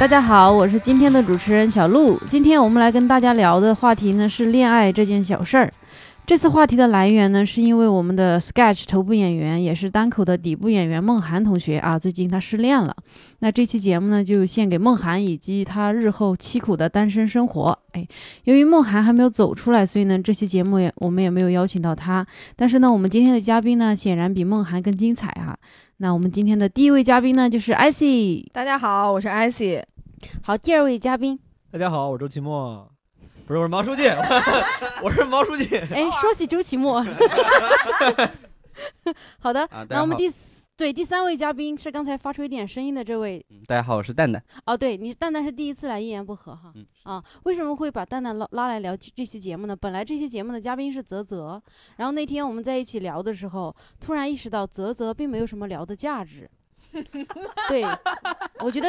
大家好，我是今天的主持人小鹿。今天我们来跟大家聊的话题呢是恋爱这件小事儿。这次话题的来源呢，是因为我们的 Sketch 头部演员，也是单口的底部演员梦涵同学啊，最近他失恋了。那这期节目呢，就献给梦涵以及他日后凄苦的单身生活。哎，由于梦涵还没有走出来，所以呢，这期节目也我们也没有邀请到他。但是呢，我们今天的嘉宾呢，显然比梦涵更精彩哈。那我们今天的第一位嘉宾呢，就是 IC。大家好，我是 IC。好，第二位嘉宾。大家好，我是周奇墨。不是，我是毛书记，我是毛书记。哎，说起周奇墨，好的，那我们第四对第三位嘉宾是刚才发出一点声音的这位。大家好，我是蛋蛋。哦，对你蛋蛋是第一次来一言不合哈。啊，为什么会把蛋蛋拉拉来聊这期节目呢？本来这期节目的嘉宾是泽泽，然后那天我们在一起聊的时候，突然意识到泽泽并没有什么聊的价值。对，我觉得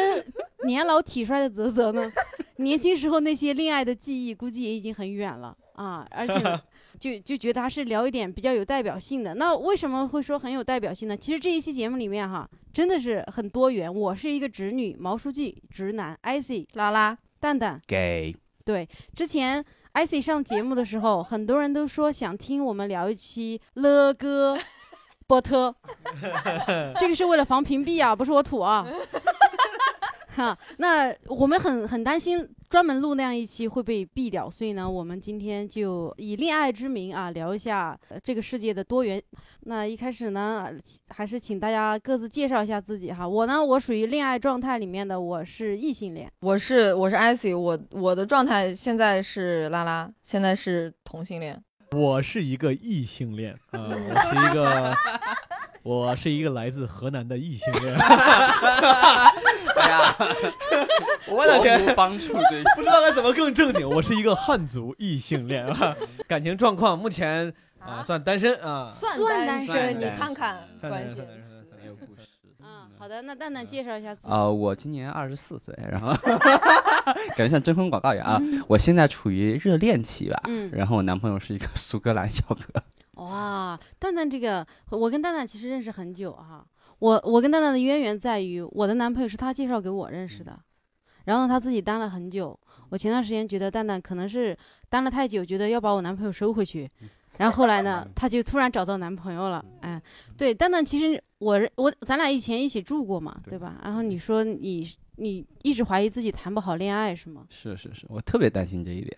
年老体衰的泽泽呢，年轻时候那些恋爱的记忆估计也已经很远了啊，而且 就就觉得还是聊一点比较有代表性的。那为什么会说很有代表性呢？其实这一期节目里面哈，真的是很多元。我是一个直女，毛书记直男，icy 拉拉蛋蛋 gay。对，之前 IC 上节目的时候，很多人都说想听我们聊一期了哥。波特，这个是为了防屏蔽啊，不是我土啊。哈，那我们很很担心专门录那样一期会被毙掉，所以呢，我们今天就以恋爱之名啊，聊一下这个世界的多元。那一开始呢，还是请大家各自介绍一下自己哈。我呢，我属于恋爱状态里面的，我是异性恋。我是我是艾希，我我的状态现在是拉拉，现在是同性恋。我是一个异性恋啊，我是一个，我是一个来自河南的异性恋。哎呀，我的天，帮助 不知道该怎么更正经。我是一个汉族异性恋啊，感情状况目前啊算单身啊，算单身，你看看关键。好的，那蛋蛋介绍一下自己。啊，我今年二十四岁，然后 感觉像征婚广告一样啊。我现在处于热恋期吧，嗯，然后我男朋友是一个苏格兰小哥。哇，蛋蛋这个，我跟蛋蛋其实认识很久哈。我我跟蛋蛋的渊源在于，我的男朋友是他介绍给我认识的，然后他自己单了很久。我前段时间觉得蛋蛋可能是单了太久，觉得要把我男朋友收回去。然后后来呢，她就突然找到男朋友了。哎，对，蛋蛋，其实我我咱俩以前一起住过嘛，对吧？然后你说你你一直怀疑自己谈不好恋爱是吗？是是是，我特别担心这一点，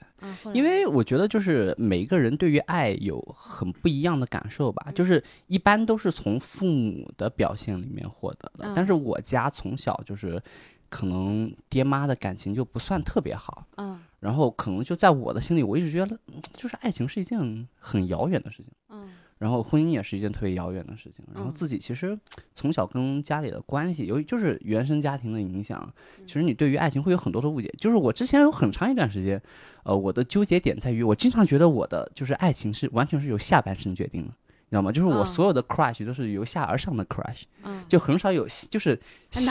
因为我觉得就是每一个人对于爱有很不一样的感受吧，就是一般都是从父母的表现里面获得的，但是我家从小就是可能爹妈的感情就不算特别好。嗯。然后可能就在我的心里，我一直觉得，就是爱情是一件很遥远的事情，嗯，然后婚姻也是一件特别遥远的事情。然后自己其实从小跟家里的关系，由于就是原生家庭的影响，其实你对于爱情会有很多的误解。就是我之前有很长一段时间，呃，我的纠结点在于，我经常觉得我的就是爱情是完全是由下半身决定的。知道吗？就是我所有的 crush 都是由下而上的 crush，就很少有就是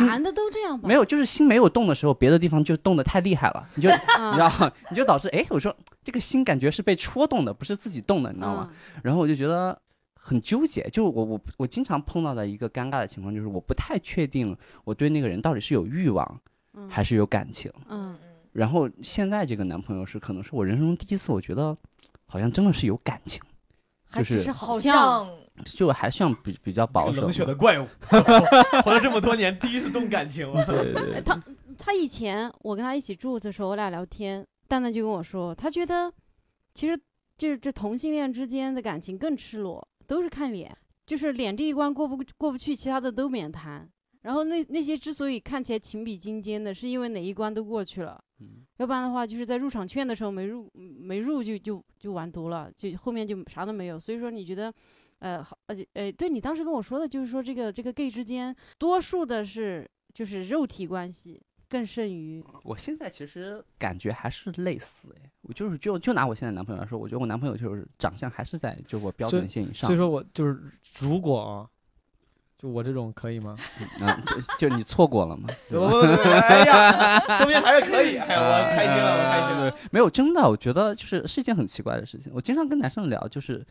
男的都这样吧？没有，就是心没有动的时候，别的地方就动的太厉害了，你就 你知道吗？你就导致哎，我说这个心感觉是被戳动的，不是自己动的，你知道吗？然后我就觉得很纠结，就我我我经常碰到的一个尴尬的情况就是我不太确定我对那个人到底是有欲望还是有感情。嗯嗯然后现在这个男朋友是可能是我人生中第一次，我觉得好像真的是有感情。就是好像，就还像比比较保守。冷血的怪物，活了这么多年，第一次动感情了。对对对。他他以前我跟他一起住的时候，我俩聊天，蛋蛋就跟我说，他觉得其实就是这同性恋之间的感情更赤裸，都是看脸，就是脸这一关过不过不去，其他的都免谈。然后那那些之所以看起来情比金坚的，是因为哪一关都过去了。要不然的话，就是在入场券的时候没入，没入就就就完犊了，就后面就啥都没有。所以说，你觉得，呃，好，呃，呃，对你当时跟我说的，就是说这个这个 gay 之间，多数的是就是肉体关系更胜于。我现在其实感觉还是类似，哎，我就是就就拿我现在男朋友来说，我觉得我男朋友就是长相还是在就我标准线以上。所以说我就是如果啊。就我这种可以吗？啊，就就你错过了吗？哎呀，说明还是可以。哎呀，我开心了，我开心了。没有，真的，我觉得就是是一件很奇怪的事情。我经常跟男生聊，就是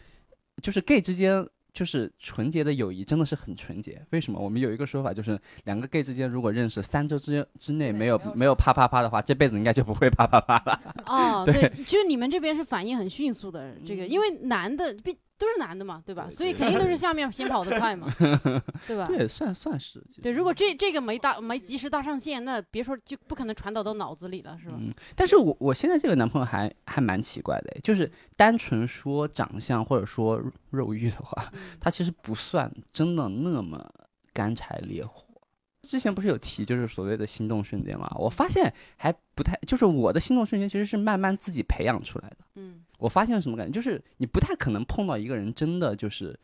就是 gay 之间就是纯洁的友谊真的是很纯洁。为什么？我们有一个说法，就是两个 gay 之间如果认识三周之之内没有没有啪啪啪的话，这辈子应该就不会啪啪啪了。哦，对，就是你们这边是反应很迅速的，这个因为男的必。都是男的嘛，对吧？所以肯定都是 下面先跑得快嘛，对吧？对，算算是。对，如果这这个没搭没及时搭上线，那别说就不可能传导到脑子里了，是吧？嗯。但是我我现在这个男朋友还还蛮奇怪的，就是单纯说长相或者说肉欲的话，他其实不算真的那么干柴烈火。之前不是有提就是所谓的心动瞬间嘛？我发现还不太，就是我的心动瞬间其实是慢慢自己培养出来的。嗯。我发现什么感觉？就是你不太可能碰到一个人，真的就是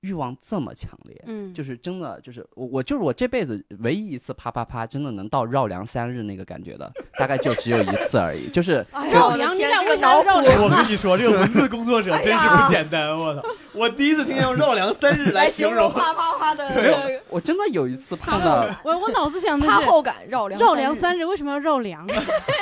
欲望这么强烈。嗯，就是真的，就是我，我就是我这辈子唯一一次啪啪啪，真的能到绕梁三日那个感觉的，大概就只有一次而已。就是 绕梁，你俩为啥绕梁？我跟你说，这个文字工作者真是不简单。我操！我第一次听见用绕梁三日来形容啪啪啪的。没有，我真的有一次碰到。我我脑子想的是 后感绕梁绕梁三日，为什么要绕梁？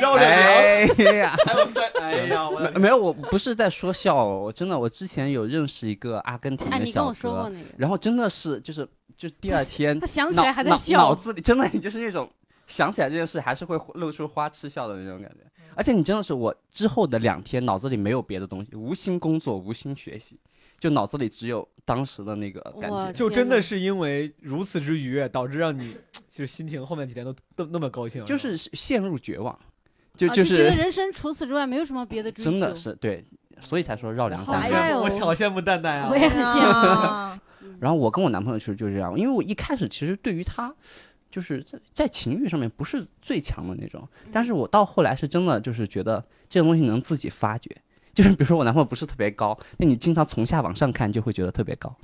绕梁。哎呀，还有三。哎呀，我没有，我不是在说笑，我真的，我之前有认识一个阿根廷的小哥，然后真的是就是就第二天他想起来还在笑，脑子里真的你就是那种想起来这件事还是会露出花痴笑的那种感觉。而且你真的是我之后的两天脑子里没有别的东西，无心工作，无心学习，就脑子里只有当时的那个感觉。就真的是因为如此之愉悦，导致让你就是心情后面几天都都那么高兴，就是陷入绝望，就就是觉得人生除此之外没有什么别的追求。真的是对，所以才说绕梁三日。我好羡慕蛋蛋啊！我也很羡慕。然后我跟我男朋友其实就是这样，因为我一开始其实对于他。就是在在情欲上面不是最强的那种，但是我到后来是真的就是觉得这个东西能自己发掘。就是比如说我男朋友不是特别高，那你经常从下往上看就会觉得特别高。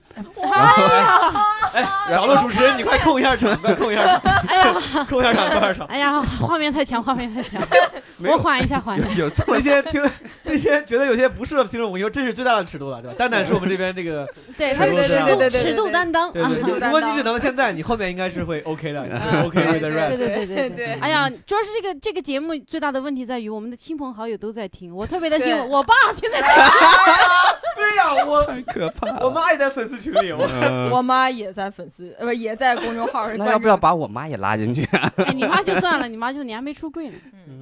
哎，网络主持人，你快控一下场，快控一下场。哎呀，控一下场，控一下场。哎呀，画面太强，画面太强。我缓一下，缓一下。有那些听那些觉得有些不适合听众，我跟你说，这是最大的尺度了，对吧？蛋蛋是我们这边这个对，他是尺度尺度担当。对对对。如果你只能现在，你后面应该是会 OK 的，OK with the rest。对对对对对。哎呀，主要是这个这个节目最大的问题在于，我们的亲朋好友都在听，我特别担心我爸现在。对呀，我太可怕。我妈也在粉丝群里，我 我妈也在粉丝，呃，不也在公众号。那要不要把我妈也拉进去？哎，你妈就算了，你妈就你还没出柜呢。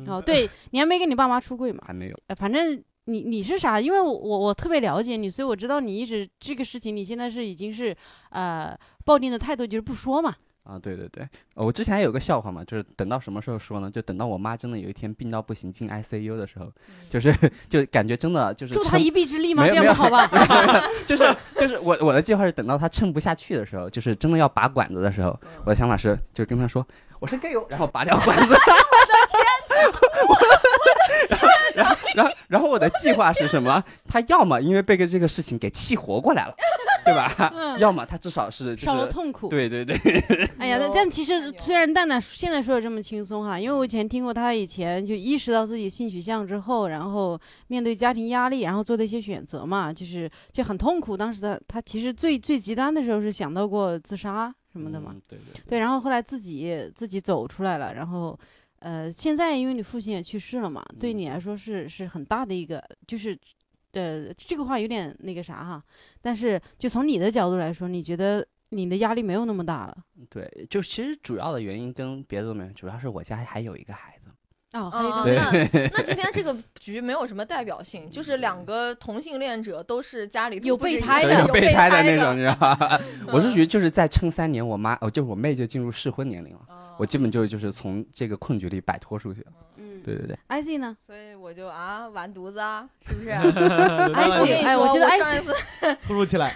哦，对，你还没跟你爸妈出柜嘛？还没有。反正你你是啥？因为我我特别了解你，所以我知道你一直这个事情，你现在是已经是呃抱定的态度，就是不说嘛。啊，对对对，我之前还有个笑话嘛，就是等到什么时候说呢？就等到我妈真的有一天病到不行进 ICU 的时候，就是就感觉真的就是助她一臂之力 吗？这样不好吧？就是就是我我的计划是等到她撑不下去的时候，就是真的要拔管子的时候，我的想法是就跟她说我是 gay 哦，然后拔掉管子。然后，然后，然后我的计划是什么？他要么因为被个这个事情给气活过来了，对吧？要么他至少是少了痛苦。对对对。哎呀，但其实虽然蛋蛋现在说的这么轻松哈，因为我以前听过他以前就意识到自己性取向之后，然后面对家庭压力，然后做的一些选择嘛，就是就很痛苦。当时的他其实最最极端的时候是想到过自杀什么的嘛。对对。对，然后后来自己自己走出来了，然后。呃，现在因为你父亲也去世了嘛，对你来说是是很大的一个，就是，呃，这个话有点那个啥哈，但是就从你的角度来说，你觉得你的压力没有那么大了？对，就其实主要的原因跟别的都没有，主要是我家还有一个孩子。哦，还有一个。那 那今天这个局没有什么代表性，就是两个同性恋者都是家里有备胎的，有备胎的那种，你知道吗？我是觉得就是在撑三年，我妈哦，就是我妹就进入适婚年龄了。我基本就就是从这个困局里摆脱出去了。嗯，对对对。I C 呢？所以我就啊，完犊子啊，是不是？I C，哎，我觉得上一次突如其来。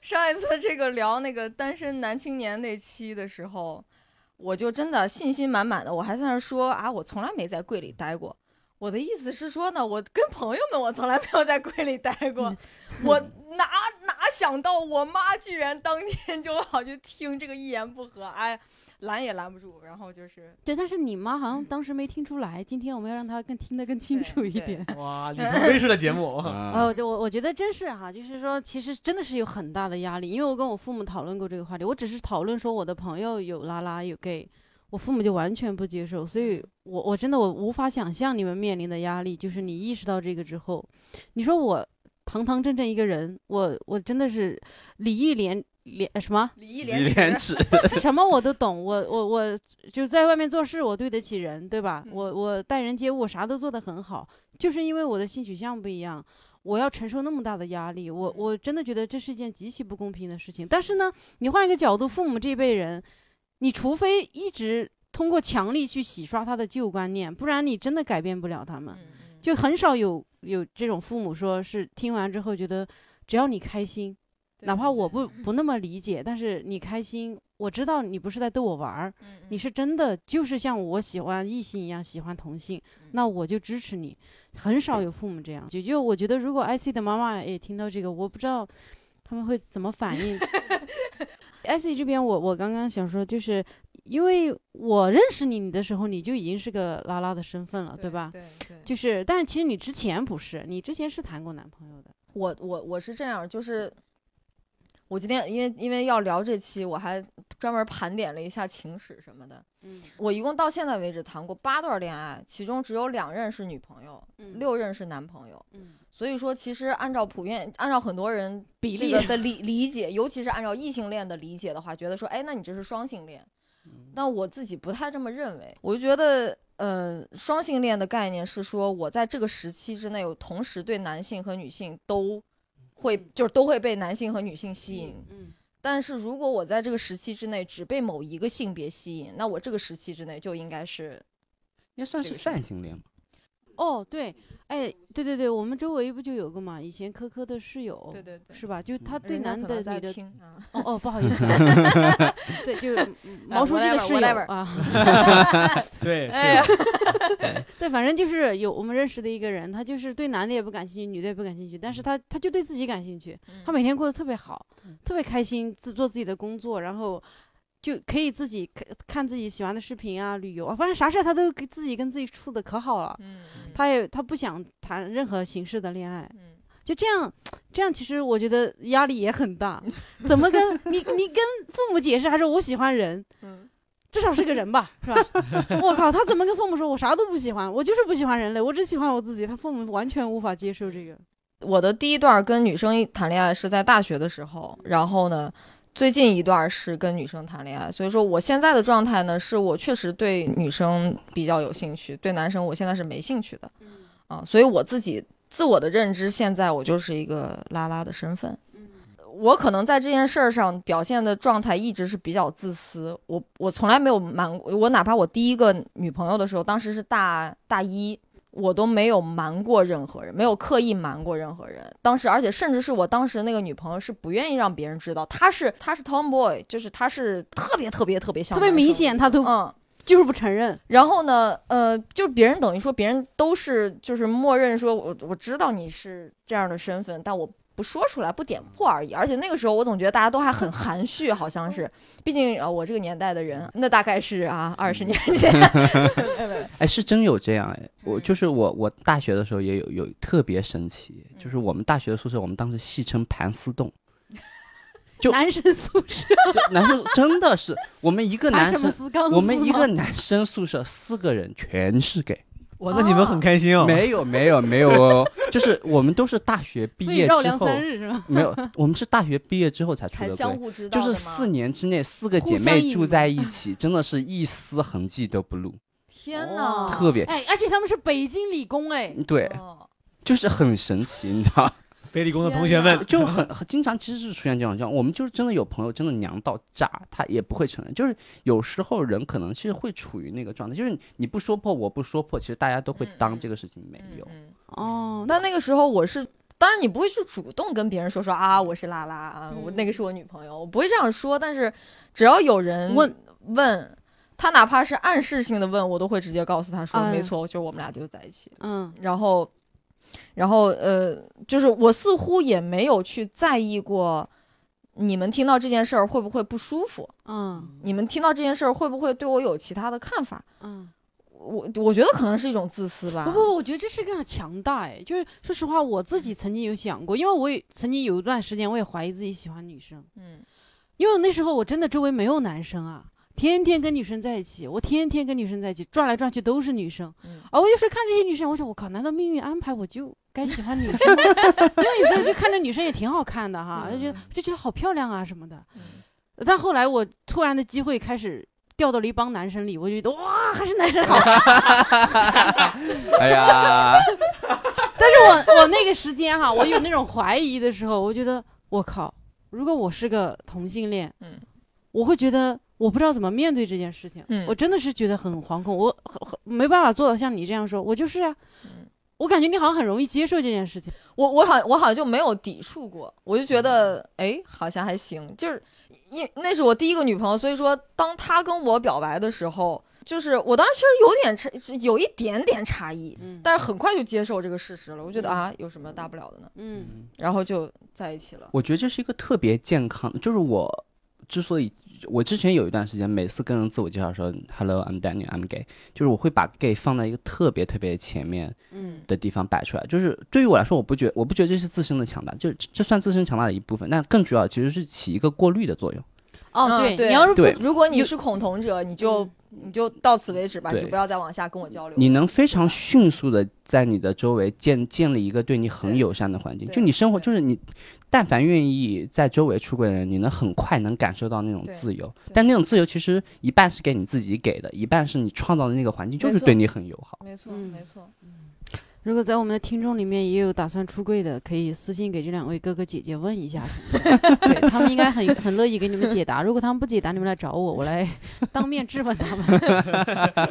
上一次这个聊那个单身男青年那期的时候，我就真的信心满满的，我还在那说啊，我从来没在柜里待过。我的意思是说呢，我跟朋友们，我从来没有在柜里待过。我哪哪想到我妈居然当天就跑去听这个一言不合，哎。拦也拦不住，然后就是对，但是你妈好像当时没听出来。今天我们要让她更听得更清楚一点。哇，李 腾飞式的节目。哦，就我我觉得真是哈，就是说其实真的是有很大的压力，因为我跟我父母讨论过这个话题，我只是讨论说我的朋友有拉拉有 gay，我父母就完全不接受，所以我我真的我无法想象你们面临的压力，就是你意识到这个之后，你说我。堂堂正正一个人，我我真的是礼义廉廉什么礼义廉耻是，什么我都懂，我我我就在外面做事，我对得起人，对吧？我我待人接物啥都做得很好，就是因为我的性取向不一样，我要承受那么大的压力，我我真的觉得这是一件极其不公平的事情。但是呢，你换一个角度，父母这一辈人，你除非一直通过强力去洗刷他的旧观念，不然你真的改变不了他们。就很少有有这种父母说是听完之后觉得只要你开心，哪怕我不不那么理解，但是你开心，我知道你不是在逗我玩儿，你是真的就是像我喜欢异性一样喜欢同性，那我就支持你。很少有父母这样，就就我觉得如果 IC 的妈妈也听到这个，我不知道他们会怎么反应。IC 这边我我刚刚想说就是。因为我认识你你的时候，你就已经是个拉拉的身份了，对吧？对对。就是，但其实你之前不是，你之前是谈过男朋友的。我我我是这样，就是我今天因为因为要聊这期，我还专门盘点了一下情史什么的。嗯。我一共到现在为止谈过八段恋爱，其中只有两任是女朋友，六任是男朋友。嗯。所以说，其实按照普遍，按照很多人比例的理理解，尤其是按照异性恋的理解的话，觉得说，哎，那你这是双性恋。但我自己不太这么认为，我就觉得，呃，双性恋的概念是说，我在这个时期之内，我同时对男性和女性都会，就是都会被男性和女性吸引。嗯。但是如果我在这个时期之内只被某一个性别吸引，那我这个时期之内就应该是，应该算是泛性恋吗？哦，对，哎，对对对，我们周围不就有个嘛，以前科科的室友，对对对，是吧？就他对男的女的，哦哦，不好意思，对，就 毛书记的室友啊，对，哎，对，反正就是有我们认识的一个人，他就是对男的也不感兴趣，女的也不感兴趣，但是他他就对自己感兴趣，他每天过得特别好，特别开心，自做自己的工作，然后。就可以自己看看自己喜欢的视频啊，旅游啊，反正啥事他都给自己跟自己处的可好了。嗯，他也他不想谈任何形式的恋爱。嗯，就这样，这样其实我觉得压力也很大。怎么跟你你跟父母解释？还是我喜欢人？嗯，至少是个人吧，是吧？我靠，他怎么跟父母说？我啥都不喜欢，我就是不喜欢人类，我只喜欢我自己。他父母完全无法接受这个。我的第一段跟女生谈恋爱是在大学的时候，然后呢？最近一段是跟女生谈恋爱，所以说我现在的状态呢，是我确实对女生比较有兴趣，对男生我现在是没兴趣的，啊，所以我自己自我的认知，现在我就是一个拉拉的身份，我可能在这件事儿上表现的状态一直是比较自私，我我从来没有瞒过，我哪怕我第一个女朋友的时候，当时是大大一。我都没有瞒过任何人，没有刻意瞒过任何人。当时，而且甚至是我当时那个女朋友是不愿意让别人知道，她是她是 tomboy，就是她是特别特别特别像，特别明显，她都嗯，就是不承认。然后呢，呃，就别人等于说别人都是就是默认说，我我知道你是这样的身份，但我。不说出来，不点破而已。而且那个时候，我总觉得大家都还很含蓄，好像是。毕竟呃，我这个年代的人，那大概是啊，二十年前。哎，是真有这样哎。我就是我，我大学的时候也有有特别神奇，就是我们大学的宿舍，我们当时戏称“盘丝洞 ”，就男生宿舍，就男生真的是我们一个男生，我们一个男生宿舍四个人全是给。哇，那你们很开心哦？没有没有没有哦，就是我们都是大学毕业之后，没有，我们是大学毕业之后才出的轨，就是四年之内四个姐妹住在一起，真的是一丝痕迹都不露。天哪，特别哎，而且他们是北京理工哎，对，就是很神奇，你知道。北理工的同学们就很很经常，其实是出现这种状况。我们就是真的有朋友真的娘到炸，他也不会承认。就是有时候人可能其实会处于那个状态，就是你不说破，我不说破，其实大家都会当这个事情没有。哦，那那个时候我是，当然你不会去主动跟别人说说啊，我是拉拉啊，我那个是我女朋友，我不会这样说。但是只要有人问问他，哪怕是暗示性的问，我都会直接告诉他说，没错，就我们俩就在一起。嗯，然后。然后，呃，就是我似乎也没有去在意过，你们听到这件事儿会不会不舒服？嗯，你们听到这件事儿会不会对我有其他的看法？嗯，我我觉得可能是一种自私吧。不不，我觉得这是一个强大哎，就是说实话，我自己曾经有想过，因为我也曾经有一段时间，我也怀疑自己喜欢女生。嗯，因为那时候我真的周围没有男生啊。天天跟女生在一起，我天天跟女生在一起，转来转去都是女生，啊我有时候看这些女生，我想我靠，难道命运安排我就该喜欢女生吗？因为有时候就看着女生也挺好看的哈，就觉得就觉得好漂亮啊什么的。但后来我突然的机会开始掉到了一帮男生里，我就觉得哇，还是男生好。哎呀，但是我我那个时间哈，我有那种怀疑的时候，我觉得我靠，如果我是个同性恋，嗯，我会觉得我不知道怎么面对这件事情，嗯，我真的是觉得很惶恐，我很很没办法做到像你这样说，我就是啊，我感觉你好像很容易接受这件事情，我我好我好像就没有抵触过，我就觉得哎，好像还行，就是因那是我第一个女朋友，所以说当她跟我表白的时候。就是我当时其实有点差，有一点点差异，嗯，但是很快就接受这个事实了。我觉得啊，有什么大不了的呢？嗯，然后就在一起了。我觉得这是一个特别健康的，就是我之所以我之前有一段时间，每次跟人自我介绍说 “Hello, I'm Daniel, I'm gay”，就是我会把 gay 放在一个特别特别前面的地方摆出来。就是对于我来说，我不觉我不觉得这是自身的强大，就这算自身强大的一部分。但更主要其实是起一个过滤的作用。哦，对，你要是对，如果你是恐同者，你就。你就到此为止吧，你就不要再往下跟我交流。你能非常迅速的在你的周围建建立一个对你很友善的环境，就你生活就是你，但凡愿意在周围出轨的人，你能很快能感受到那种自由。但那种自由其实一半是给你自己给的，一半是你创造的那个环境就是对你很友好。没错，没错。如果在我们的听众里面也有打算出柜的，可以私信给这两位哥哥姐姐问一下什么的，对他们应该很很乐意给你们解答。如果他们不解答，你们来找我，我来当面质问他们。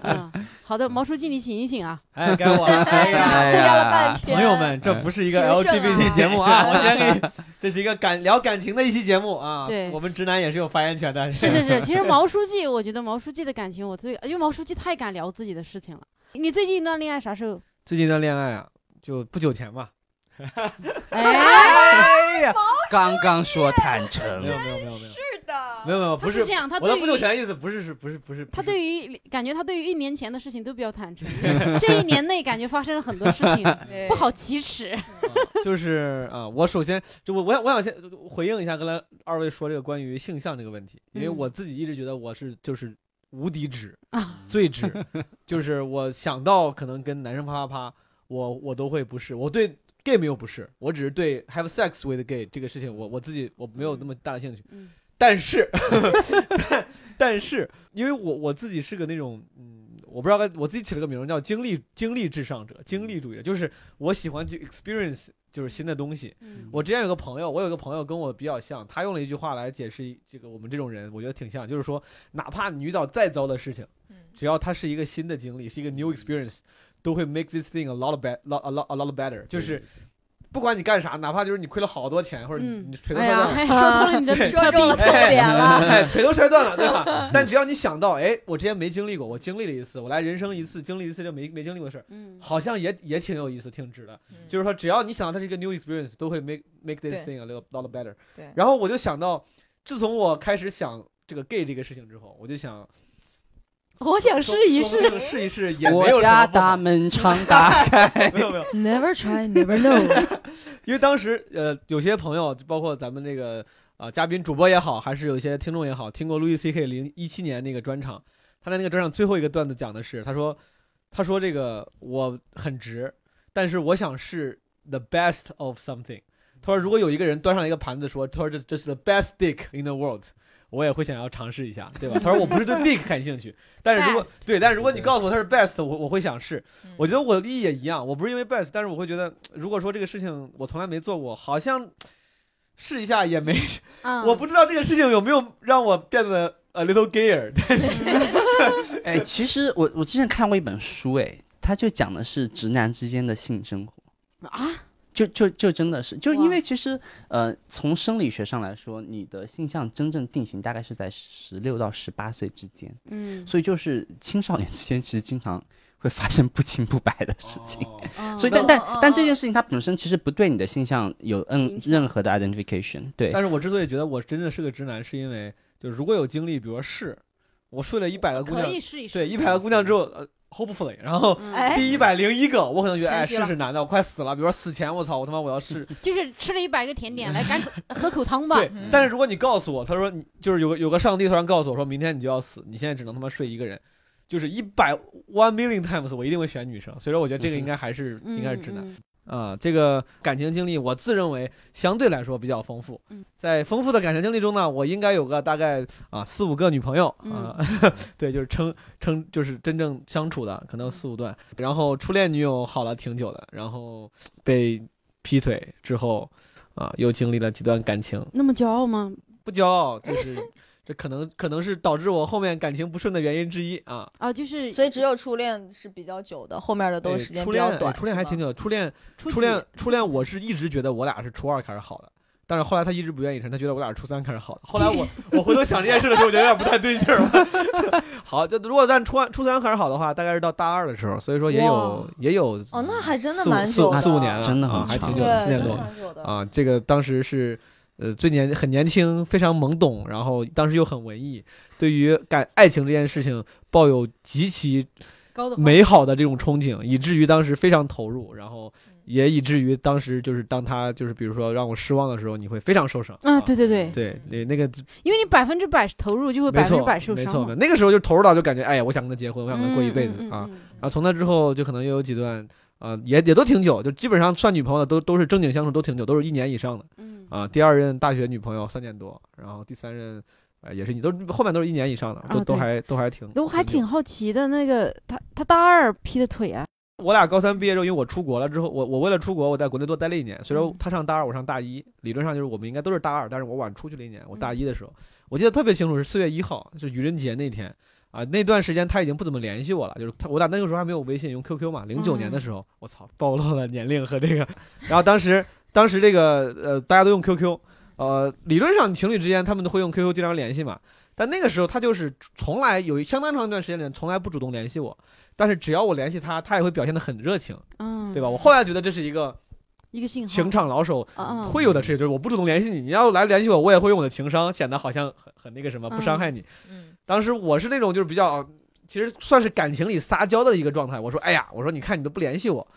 嗯，好的，毛书记，你醒一醒啊！哎，该我了。哎呀，了半天朋友们，这不是一个 LGBT 节目啊！我先给，这是一个感聊感情的一期节目啊。对，我们直男也是有发言权的。是是是，其实毛书记，我觉得毛书记的感情我最，因为毛书记太敢聊自己的事情了。你最近一段恋爱啥时候？最近的恋爱啊，就不久前吧。哎呀，刚刚说坦诚，没有没有没有没有，是的，没有没有，不是这样。他我的不久前的意思不是是不是不是。他对于感觉他对于一年前的事情都比较坦诚，这一年内感觉发生了很多事情，不好启齿。就是啊，我首先就我我想我想先回应一下刚才二位说这个关于性向这个问题，因为我自己一直觉得我是就是。无敌值，最值，就是我想到可能跟男生啪啪啪，我我都会不是，我对 gay 没有不是，我只是对 have sex with gay 这个事情，我我自己我没有那么大的兴趣。但是，但但是，因为我我自己是个那种，嗯，我不知道该我自己起了个名叫经历经历至上者，经历主义者，就是我喜欢去 experience。就是新的东西。我之前有个朋友，我有个朋友跟我比较像，他用了一句话来解释这个我们这种人，我觉得挺像，就是说，哪怕你遇到再糟的事情，只要它是一个新的经历，是一个 new experience，都会 make this thing a lot of bad, a lot a lot better，就是。不管你干啥，哪怕就是你亏了好多钱，或者你腿都摔断了，说中了你的说中了痛点了，哎，腿都摔断了，对吧？但只要你想到，哎，我之前没经历过，我经历了一次，我来人生一次，经历一次就没没经历过的事儿，嗯，好像也也挺有意思，挺值的。就是说，只要你想到它是一个 new experience，都会 make make this thing a little lot better。对。然后我就想到，自从我开始想这个 gay 这个事情之后，我就想。我想试一试，试一试也没有家大门常打开，没有没有，Never try, never know。因为当时呃，有些朋友，包括咱们这个啊嘉宾主播也好，还是有些听众也好，听过路易 C K 零一七年那个专场，他在那个专场最后一个段子讲的是，他说他说这个我很直，但是我想是 the best of something。他说如果有一个人端上一个盘子说，他说这这是 the best dick in the world。我也会想要尝试一下，对吧？他说我不是对 Dick 感兴趣，但是如果对，但是如果你告诉我他是 Best，我我会想试。我觉得我的利益也一样，我不是因为 Best，但是我会觉得，如果说这个事情我从来没做过，好像试一下也没，我不知道这个事情有没有让我变得 a little gayer。但是，哎，其实我我之前看过一本书，哎，他就讲的是直男之间的性生活啊。就就就真的是，就是因为其实，呃，从生理学上来说，你的性向真正定型大概是在十六到十八岁之间，嗯，所以就是青少年之间其实经常会发生不清不白的事情，所以但但但这件事情它本身其实不对你的性向有嗯任何的 identification，对。但是我之所以觉得我真的是个直男，是因为就如果有经历，比如说试，我睡了一百个姑娘，可以试一试，对，一百个姑娘之后，呃。Hopefully，然后第一百零一个，我可能觉得哎，试试男的，我快死了。比如说死前，我操，我他妈我要试，就是吃了一百个甜点，来干口 喝口汤吧。对，但是如果你告诉我，他说你就是有个有个上帝突然告诉我说，明天你就要死，你现在只能他妈睡一个人，就是一百 one million times，我一定会选女生。所以说，我觉得这个应该还是应该是直男。啊，这个感情经历我自认为相对来说比较丰富。在丰富的感情经历中呢，我应该有个大概啊四五个女朋友啊，对，就是称称就是真正相处的可能四五段。然后初恋女友好了挺久的，然后被劈腿之后啊，又经历了几段感情。那么骄傲吗？不骄傲，就是。这可能可能是导致我后面感情不顺的原因之一啊啊！就是所以只有初恋是比较久的，后面的都时间比较短。初恋还挺久的，初恋初恋初恋，我是一直觉得我俩是初二开始好的，但是后来他一直不愿意承认，他觉得我俩是初三开始好的。后来我 我回头想这件事的时候，我觉得有点不太对劲儿。好，就如果咱初初三开始好的话，大概是到大二的时候，所以说也有也有哦，那还真的蛮久，四五年了，真的啊，还挺久的，四年多啊。这个当时是。呃，最年很年轻，非常懵懂，然后当时又很文艺，对于感爱情这件事情抱有极其美好的这种憧憬，以至于当时非常投入，然后也以至于当时就是当他就是比如说让我失望的时候，你会非常受伤。啊，对对对对，那那个，因为你百分之百投入，就会百分之百受伤。没错，那个时候就投入到就感觉，哎呀，我想跟他结婚，我想跟他过一辈子啊。然后从那之后，就可能又有几段。啊，也也都挺久，就基本上算女朋友的都都是正经相处都挺久，都是一年以上的。嗯啊，第二任大学女朋友三年多，然后第三任，呃，也是你都后面都是一年以上的，都都还都还挺。都还挺好奇的，那个他他大二劈的腿啊？我俩高三毕业之后，因为我出国了之后，我我为了出国，我在国内多待了一年。所以说他上大二，我上大一，理论上就是我们应该都是大二，但是我晚出去了一年。我大一的时候，我记得特别清楚，是四月一号，是愚人节那天。啊，那段时间他已经不怎么联系我了，就是他，我打那个时候还没有微信，用 QQ 嘛。零九年的时候，我操，暴露了年龄和这个。然后当时，当时这个呃，大家都用 QQ，呃，理论上情侣之间他们都会用 QQ 经常联系嘛。但那个时候他就是从来有相当长一段时间里从来不主动联系我，但是只要我联系他，他也会表现得很热情，嗯，对吧？我后来觉得这是一个一个信号，情场老手会有的事情，就是我不主动联系你，你要来联系我，我也会用我的情商，显得好像很很那个什么，不伤害你，嗯。当时我是那种就是比较，其实算是感情里撒娇的一个状态。我说，哎呀，我说你看你都不联系我，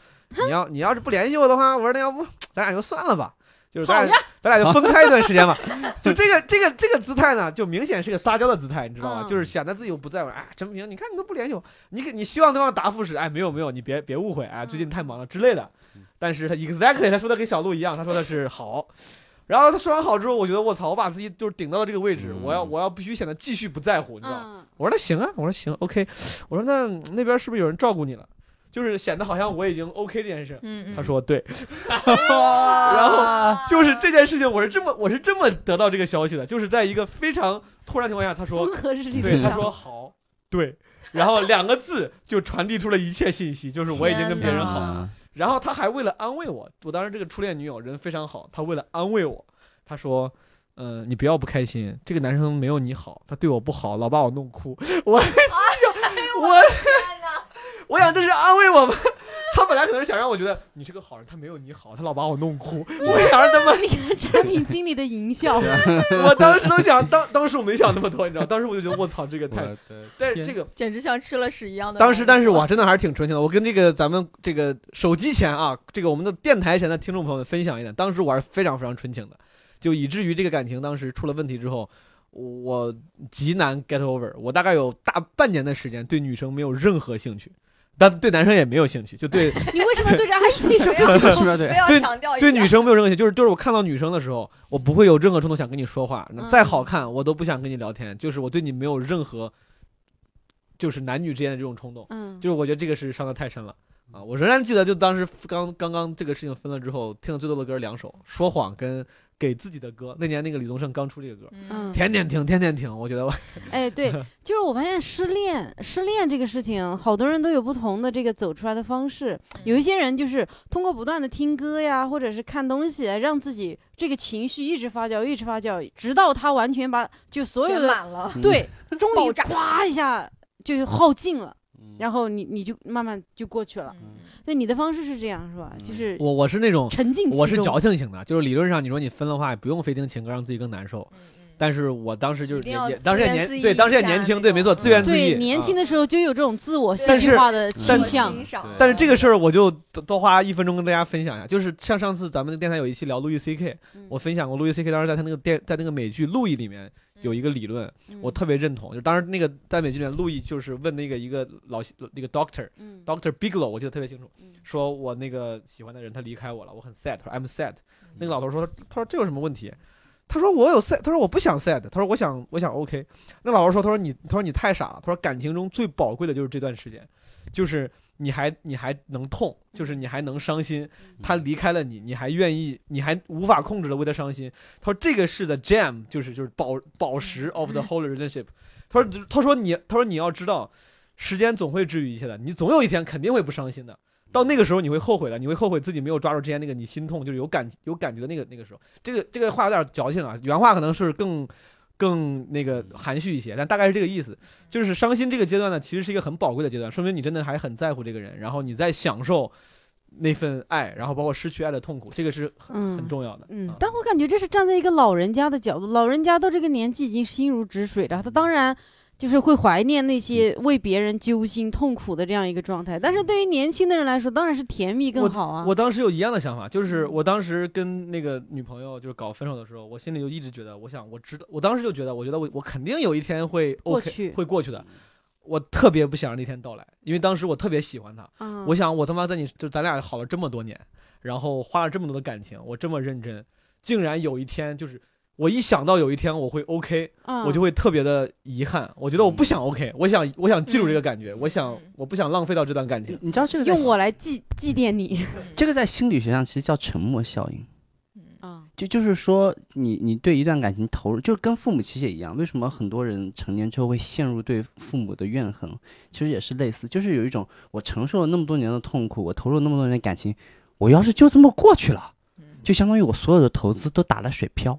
你要你要是不联系我的话，我说那要不咱俩就算了吧，就是咱俩咱俩就分开一段时间吧。就这个这个这个姿态呢，就明显是个撒娇的姿态，你知道吗？就是显得自己又不在乎。哎，陈平，你看你都不联系我，你你希望对方答复是，哎，没有没有，你别别误会，哎，最近太忙了之类的。但是他 exactly 他说的跟小鹿一样，他说的是好。然后他说完好之后，我觉得我操，我把自己就是顶到了这个位置，我要我要必须显得继续不在乎，你知道吗？我说那行啊，我说行，OK，我说那那边是不是有人照顾你了？就是显得好像我已经 OK 这件事。嗯他说对。然后就是这件事情，我是这么我是这么得到这个消息的，就是在一个非常突然情况下，他说对，他说好，对，然后两个字就传递出了一切信息，就是我已经跟别人好了。然后他还为了安慰我，我当时这个初恋女友人非常好，他为了安慰我，他说：“嗯，你不要不开心，这个男生没有你好，他对我不好，老把我弄哭。”我我 我想这是安慰我吗？他本来可能是想让我觉得你是个好人，他没有你好，他老把我弄哭。我想让他们产品经理的营销，我当时都想，当当时我没想那么多，你知道，当时我就觉得我操，这个太，但是这个简直像吃了屎一样的。当时，但是我真的还是挺纯情的。我跟这个咱们这个手机前啊，这个我们的电台前的听众朋友们分享一点，当时我还是非常非常纯情的，就以至于这个感情当时出了问题之后，我极难 get over。我大概有大半年的时间对女生没有任何兴趣。但对男生也没有兴趣，就对。你为什么对着阿姨说不对？对对女生没有任何兴趣，就是就是我看到女生的时候，我不会有任何冲动想跟你说话。再好看，我都不想跟你聊天。就是我对你没有任何，就是男女之间的这种冲动。嗯，就是我觉得这个是伤的太深了啊！我仍然记得，就当时刚刚刚这个事情分了之后，听的最多的歌两首，《说谎》跟。给自己的歌，那年那个李宗盛刚出这个歌，嗯，天天听，天天听，我觉得我，哎，对，就是我发现失恋，失恋这个事情，好多人都有不同的这个走出来的方式。有一些人就是通过不断的听歌呀，或者是看东西，让自己这个情绪一直发酵，一直发酵，直到他完全把就所有的对，终于咵一下就耗尽了。然后你你就慢慢就过去了，对你的方式是这样是吧？就是我我是那种沉浸，我是矫情型的，就是理论上你说你分的话，也不用非听情歌让自己更难受。但是我当时就是也当时也年对当时也年轻对没错自怨自艾。年轻的时候就有这种自我戏剧化的倾向。但是这个事儿我就多花一分钟跟大家分享一下，就是像上次咱们的电台有一期聊路易 C K，我分享过路易 C K 当时在他那个电在那个美剧《路易》里面。有一个理论，我特别认同。就当时那个在美剧里面，路易就是问那个一个老那个 doctor，doctor Bigelow，我记得特别清楚，说我那个喜欢的人他离开我了，我很 sad，他说 I'm sad。那个老头说，他说这有什么问题？他说我有 sad，他说我不想 sad，他说我想我想 OK。那老头说，他说你他说你太傻了，他说感情中最宝贵的就是这段时间，就是你还你还能痛，就是你还能伤心，他离开了你，你还愿意，你还无法控制的为他伤心。他说这个是的 gem，就是就是宝宝石 of the whole relationship。他说他说你他说你要知道，时间总会治愈一切的，你总有一天肯定会不伤心的。到那个时候你会后悔的，你会后悔自己没有抓住之前那个你心痛，就是有感有感觉的那个那个时候。这个这个话有点矫情啊，原话可能是更更那个含蓄一些，但大概是这个意思。就是伤心这个阶段呢，其实是一个很宝贵的阶段，说明你真的还很在乎这个人，然后你在享受那份爱，然后包括失去爱的痛苦，这个是很很重要的。嗯，但我感觉这是站在一个老人家的角度，老人家到这个年纪已经心如止水了，他当然。就是会怀念那些为别人揪心痛苦的这样一个状态，但是对于年轻的人来说，当然是甜蜜更好啊。我当时有一样的想法，就是我当时跟那个女朋友就是搞分手的时候，我心里就一直觉得，我想我知道，我当时就觉得，我觉得我我肯定有一天会 OK 会过去的，我特别不想让那天到来，因为当时我特别喜欢他，我想我他妈在你就咱俩好了这么多年，然后花了这么多的感情，我这么认真，竟然有一天就是。我一想到有一天我会 OK，我就会特别的遗憾。我觉得我不想 OK，我想我想记住这个感觉，我想我不想浪费到这段感情。你知道这个用我来祭祭奠你，这个在心理学上其实叫沉默效应。啊，就就是说你你对一段感情投入，就跟父母其实也一样。为什么很多人成年之后会陷入对父母的怨恨？其实也是类似，就是有一种我承受了那么多年的痛苦，我投入了那么多年的感情，我要是就这么过去了，就相当于我所有的投资都打了水漂。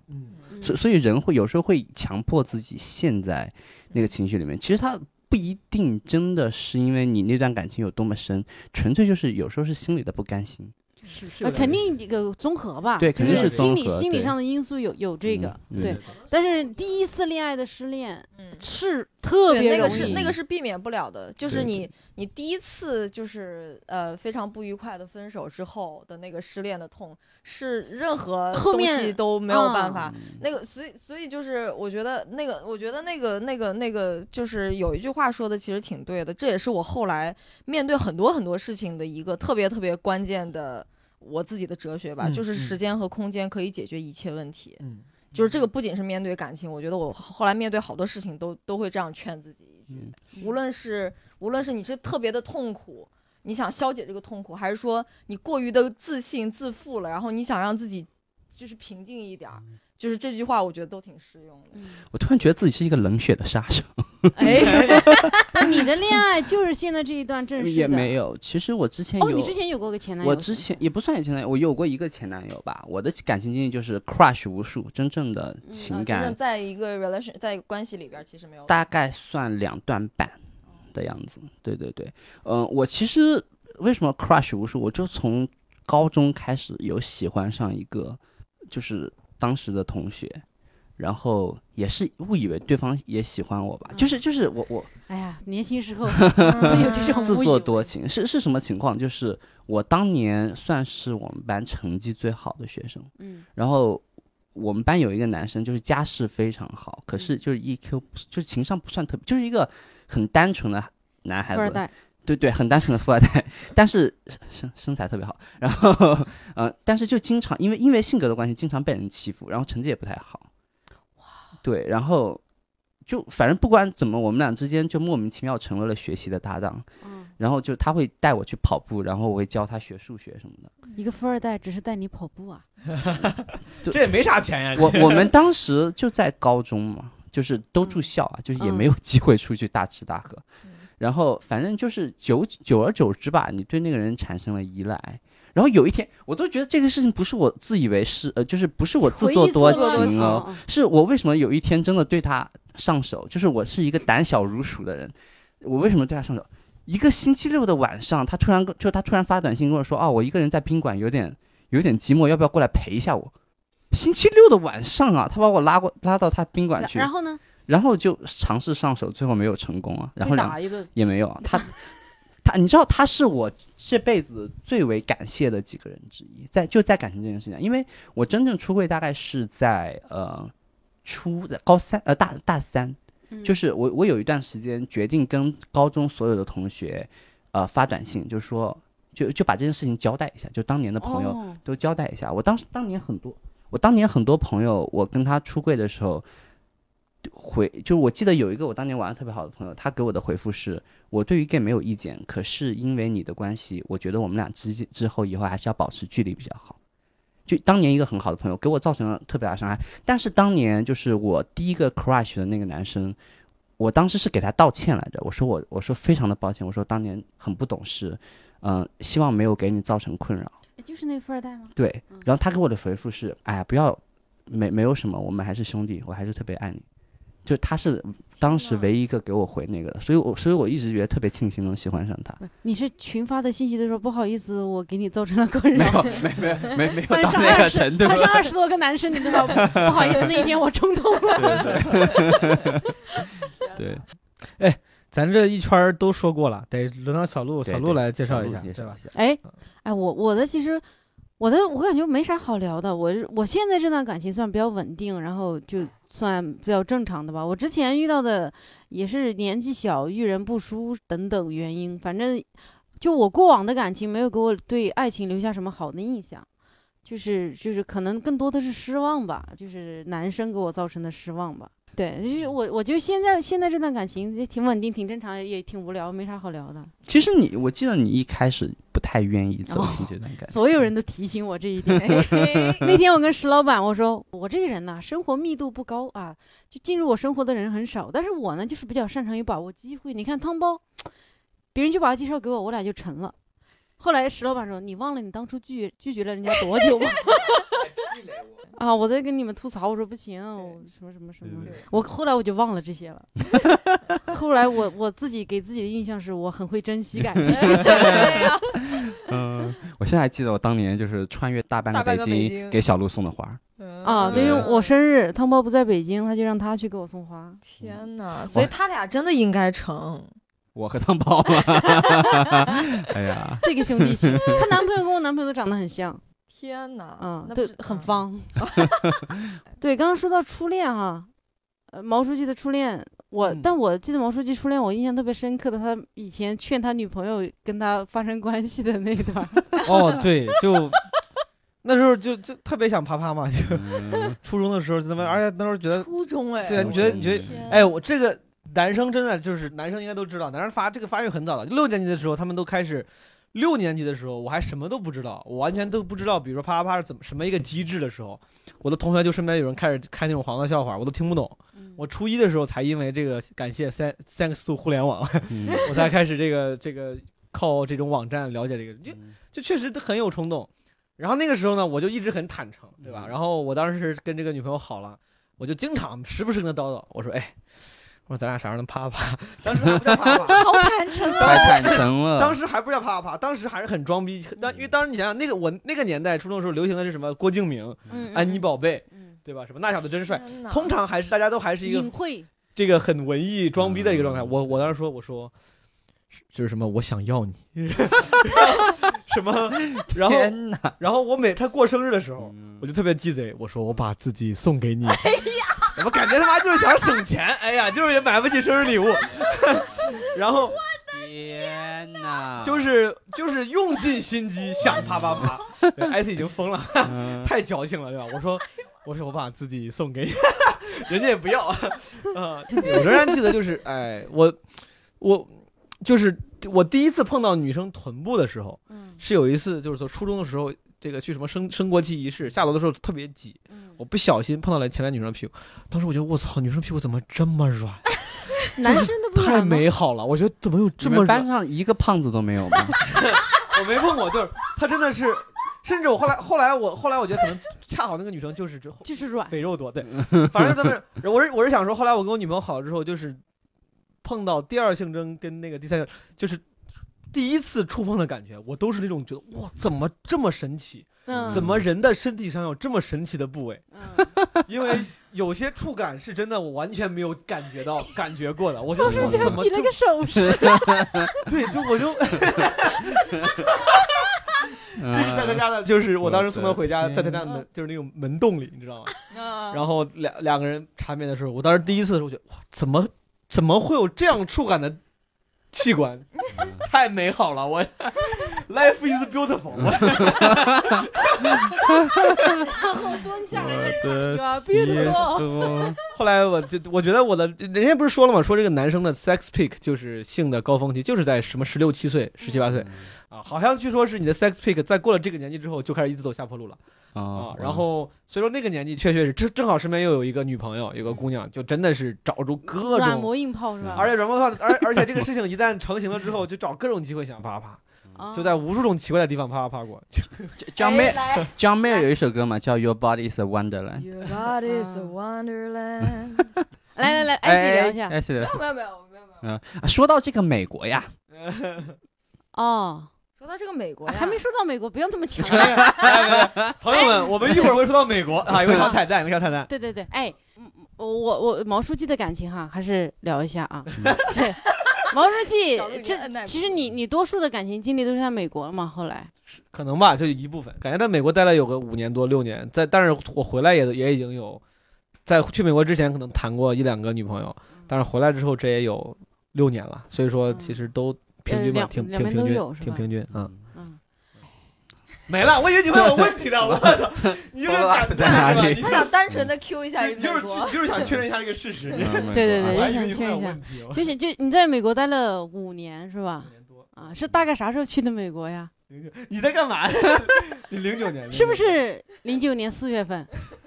所所以人会有时候会强迫自己陷在那个情绪里面，其实他不一定真的是因为你那段感情有多么深，纯粹就是有时候是心里的不甘心。是是，肯定一个综合吧，对，肯定是心理心理上的因素有有这个，对。但是第一次恋爱的失恋，是特别那个是那个是避免不了的，就是你你第一次就是呃非常不愉快的分手之后的那个失恋的痛，是任何东西都没有办法。那个所以所以就是我觉得那个我觉得那个那个那个就是有一句话说的其实挺对的，这也是我后来面对很多很多事情的一个特别特别关键的。我自己的哲学吧，就是时间和空间可以解决一切问题。嗯，就是这个不仅是面对感情，我觉得我后来面对好多事情都都会这样劝自己一句：，无论是无论是你是特别的痛苦，你想消解这个痛苦，还是说你过于的自信自负了，然后你想让自己就是平静一点儿。就是这句话，我觉得都挺适用的。我突然觉得自己是一个冷血的杀手。哎，你的恋爱就是现在这一段正式也没有。其实我之前有，你之前有过个前男友。我之前也不算前男友，我有过一个前男友吧。我的感情经历就是 crush 无数，真正的情感在一个 relation 在关系里边其实没有。大概算两段半的样子。对对对，嗯，我其实为什么 crush 无数？我就从高中开始有喜欢上一个，就是。当时的同学，然后也是误以为对方也喜欢我吧，就是就是我我，哎呀，年轻时候 有这种自作多情，是是什么情况？就是我当年算是我们班成绩最好的学生，嗯，然后我们班有一个男生，就是家世非常好，可是就是 EQ 就是情商不算特别，就是一个很单纯的男孩子。对对，很单纯的富二代，但是身身材特别好。然后，呃，但是就经常因为因为性格的关系，经常被人欺负，然后成绩也不太好。哇，对，然后就反正不管怎么，我们俩之间就莫名其妙成为了学习的搭档。嗯，然后就他会带我去跑步，然后我会教他学数学什么的。一个富二代只是带你跑步啊？这也没啥钱呀。我我 们当时就在高中嘛，就是都住校啊，就是也没有机会出去大吃大喝。然后反正就是久久而久之吧，你对那个人产生了依赖。然后有一天，我都觉得这个事情不是我自以为是，呃，就是不是我自作多情哦，是我为什么有一天真的对他上手？就是我是一个胆小如鼠的人，我为什么对他上手？一个星期六的晚上，他突然就他突然发短信跟我说：“哦，我一个人在宾馆，有点有点寂寞，要不要过来陪一下我？”星期六的晚上啊，他把我拉过拉到他宾馆去，然后呢？然后就尝试上手，最后没有成功啊。然后也没有。他，他，你知道他是我这辈子最为感谢的几个人之一，在就在感情这件事情，因为我真正出柜大概是在呃初高三呃大大三，就是我我有一段时间决定跟高中所有的同学，呃发短信，就说就就把这件事情交代一下，就当年的朋友都交代一下。我当时当年很多，我当年很多朋友，我跟他出柜的时候。回就是我记得有一个我当年玩的特别好的朋友，他给我的回复是：我对于 gay 没有意见，可是因为你的关系，我觉得我们俩之之后以后还是要保持距离比较好。就当年一个很好的朋友给我造成了特别大伤害，但是当年就是我第一个 crush 的那个男生，我当时是给他道歉来着，我说我我说非常的抱歉，我说当年很不懂事，嗯，希望没有给你造成困扰。就是那个富二代吗？对，然后他给我的回复是：哎呀，不要，没没有什么，我们还是兄弟，我还是特别爱你。就他是当时唯一一个给我回那个的，所以我所以我一直觉得特别庆幸能喜欢上他。你是群发的信息的时候，不好意思，我给你造成了困扰。没没没没没有到那个程度。还是二十多个男生，你都说不好意思，那一天我冲动了。对，哎，咱这一圈都说过了，得轮到小鹿，小鹿来介绍一下，对吧？哎哎，我我的其实。我的我感觉没啥好聊的，我我现在这段感情算比较稳定，然后就算比较正常的吧。我之前遇到的也是年纪小、遇人不淑等等原因，反正就我过往的感情没有给我对爱情留下什么好的印象，就是就是可能更多的是失望吧，就是男生给我造成的失望吧。对，就是我，我觉得现在现在这段感情也挺稳定，挺正常，也挺无聊，没啥好聊的。其实你，我记得你一开始太愿意走进这段感情，所有人都提醒我这一点。那天我跟石老板我说，我这个人呢，生活密度不高啊，就进入我生活的人很少。但是我呢，就是比较擅长于把握机会。你看汤包，别人就把他介绍给我，我俩就成了。后来石老板说：“你忘了你当初拒拒绝了人家多久吗？” 啊！我在跟你们吐槽，我说不行，什么什么什么。我后来我就忘了这些了。后来我我自己给自己的印象是我很会珍惜感情。嗯，我现在还记得我当年就是穿越大半个北京给小鹿送的花。啊，对于我生日，汤包不在北京，他就让他去给我送花。天哪！所以他俩真的应该成。我和汤包吗？哎呀，这个兄弟情，她男朋友跟我男朋友都长得很像。天哪，嗯，对，很方。对，刚刚说到初恋哈，呃，毛书记的初恋，我，但我记得毛书记初恋，我印象特别深刻的，他以前劝他女朋友跟他发生关系的那段。哦，对，就那时候就就特别想啪啪嘛，就初中的时候就那么，而且那时候觉得初中哎，对啊，你觉得你觉得，哎，我这个。男生真的就是男生应该都知道，男生发这个发育很早的，六年级的时候他们都开始，六年级的时候我还什么都不知道，我完全都不知道，比如说啪啪啪是怎么什么一个机制的时候，我的同学就身边有人开始开那种黄色笑话，我都听不懂。我初一的时候才因为这个感谢三 thanks to 互联网，我才开始这个这个靠这种网站了解这个，就就确实很有冲动。然后那个时候呢，我就一直很坦诚，对吧？然后我当时是跟这个女朋友好了，我就经常时不时跟她叨叨，我说哎。我说咱俩啥时候能啪啪啪？当时还不叫啪啪，好坦诚啊！太坦诚了。当时还不叫啪啪，当时还是很装逼。当因为当时你想想，那个我那个年代初中的时候流行的是什么？郭敬明、安妮宝贝，对吧？什么那小子真帅。通常还是大家都还是一个隐晦，这个很文艺装逼的一个状态。我我当时说，我说就是什么，我想要你，什么？然后然后我每他过生日的时候，我就特别鸡贼，我说我把自己送给你。我感觉他妈就是想省钱，哎呀，就是也买不起生日礼物，然后，天哪，就是就是用尽心机想啪啪啪，IC 已经疯了，太矫情了，对吧？我说，我说我把自己送给你，人家也不要，啊，我仍然记得就是，哎，我我就是我第一次碰到女生臀部的时候，是有一次就是说初中的时候。这个去什么升升国旗仪式，下楼的时候特别挤，我不小心碰到了前面女生屁股，当时我觉得我操，女生屁股怎么这么软？男生的太美好了，我觉得怎么有这么班上一个胖子都没有吗？我没碰过，就是他真的是，甚至我后来后来我后来我觉得可能恰好那个女生就是就 就是软，肥肉多，对，反正他们我是我是想说，后来我跟我女朋友好了之后，就是碰到第二性征跟那个第三就是。第一次触碰的感觉，我都是那种觉得哇，怎么这么神奇？嗯，怎么人的身体上有这么神奇的部位？嗯，因为有些触感是真的，我完全没有感觉到、感觉过的。我就怎么比了个手势？对，就我就，这是在他家的，就是我当时送他回家，在他家门就是那种门洞里，你知道吗？然后两两个人缠绵的时候，我当时第一次的时候，我觉得哇，怎么怎么会有这样触感的器官？太美好了，我 life is beautiful。然后蹲下来开始唱歌，beautiful。后来我就我觉得我的人家不是说了吗？说这个男生的 sex peak 就是性的高峰期，就是在什么十六七岁、十七八岁啊，好像据说是你的 sex pick 在过了这个年纪之后就开始一直走下坡路了啊。然后所以说那个年纪确确实正正好身边又有一个女朋友，有个姑娘，就真的是找出各种软磨硬泡是吧？而且软磨硬泡，而而且这个事情一旦成型了之后，就找各种机会想啪啪啪，就在无数种奇怪的地方啪啪啪过。John Mayer，John Mayer 有一首歌嘛，叫 Your Body Is a Wonderland。Your body is a wonderland。来来 来，艾希聊一下。艾希聊。没有没有没有没有。嗯，说到这个美国呀。哦。说到这个美国，还没说到美国，不要这么强。朋友们，我们一会儿会说到美国啊，有个小彩蛋，有个小彩蛋。对对对，哎，我我毛书记的感情哈，还是聊一下啊。是毛书记，这其实你你多数的感情经历都是在美国了嘛？后来可能吧，就一部分，感觉在美国待了有个五年多六年，在但是我回来也也已经有，在去美国之前可能谈过一两个女朋友，但是回来之后这也有六年了，所以说其实都。平均吧，挺挺平均，挺平均啊。嗯，没了，我以为你问我问题呢，我 操，你就是敢在哪里？他想单纯的 Q 一下，就是就是想确认一下这个事实。对对对，就想确认一下。就是就你在美国待了五年是吧？五年多啊，是大概啥时候去的美国呀？你在干嘛？你零九年是不是零九年四月份？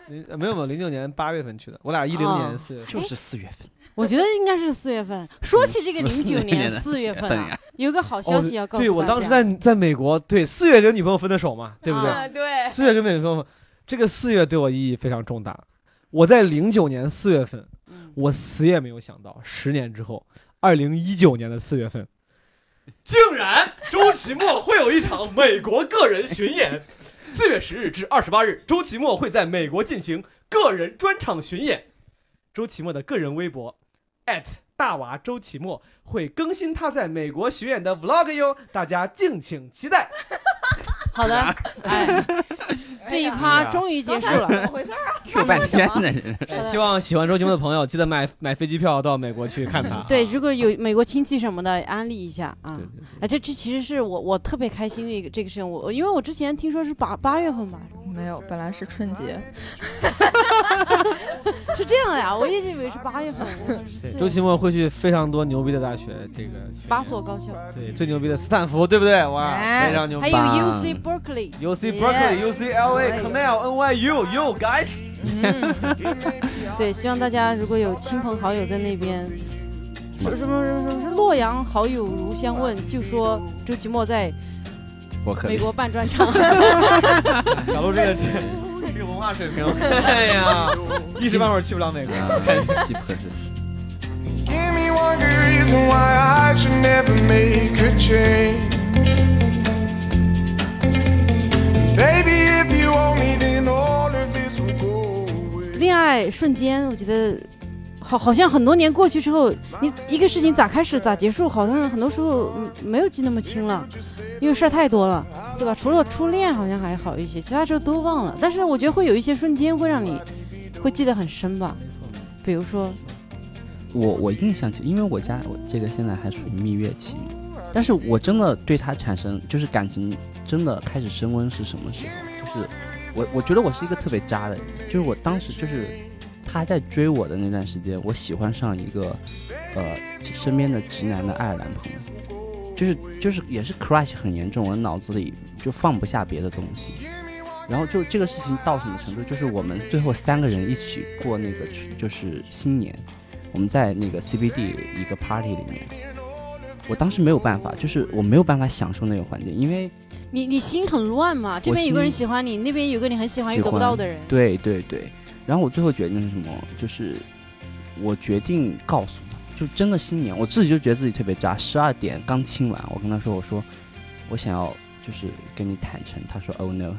零没有没有，零九年八月份去的，我俩一零年四月，就是四月份。我觉得应该是四月份。说起这个零九年四月份啊，有个好消息要告诉大家。对我当时在在美国，对四月跟女朋友分的手嘛，对不对？对。四月跟女朋友，这个四月对我意义非常重大。我在零九年四月份，我死也没有想到，十年之后，二零一九年的四月份，竟然周奇墨会有一场美国个人巡演。四月十日至二十八日，周奇墨会在美国进行个人专场巡演。周奇墨的个人微博。大娃周奇墨会更新他在美国巡演的 vlog 哟，大家敬请期待。好的，哎，这一趴终于结束了。怎么回事啊？Q 半天的人。希望喜欢周杰伦的朋友记得买买飞机票到美国去看他。对，如果有美国亲戚什么的，安利一下啊。哎，这这其实是我我特别开心的一个这个事情。我因为我之前听说是八八月份吧。没有，本来是春节。是这样的呀，我一直以为是八月份。对，周奇墨会去非常多牛逼的大学，这个八所高校。对，最牛逼的斯坦福，对不对？哇，非常牛逼。还有 U C Berkeley，U C Berkeley，U C L A，Cornell，N Y U，You guys。对，希望大家如果有亲朋好友在那边，什么什么什么洛阳好友如相问，就说周奇墨在。美国办专场，小鹿这个这个文化水平，哎呀，一时半会儿去不了美国，太气不合适。恋爱瞬间，我觉得。好，好像很多年过去之后，你一个事情咋开始咋结束，好像很多时候没有记那么清了，因为事儿太多了，对吧？除了初恋好像还好一些，其他时候都忘了。但是我觉得会有一些瞬间会让你会记得很深吧。比如说，我我印象起，因为我家我这个现在还属于蜜月期，但是我真的对他产生就是感情真的开始升温是什么时候？就是我我觉得我是一个特别渣的人，就是我当时就是。他在追我的那段时间，我喜欢上一个，呃，身边的直男的爱尔兰朋友，就是就是也是 crush 很严重，我脑子里就放不下别的东西。然后就这个事情到什么程度，就是我们最后三个人一起过那个就是新年，我们在那个 CBD 一个 party 里面，我当时没有办法，就是我没有办法享受那个环境，因为你你心很乱嘛，这边有个人喜欢你，那边有个你很喜欢又得不到的人，对对对。然后我最后决定是什么？就是我决定告诉他，就真的新年，我自己就觉得自己特别渣。十二点刚亲完，我跟他说：“我说我想要就是跟你坦诚。”他说：“Oh no，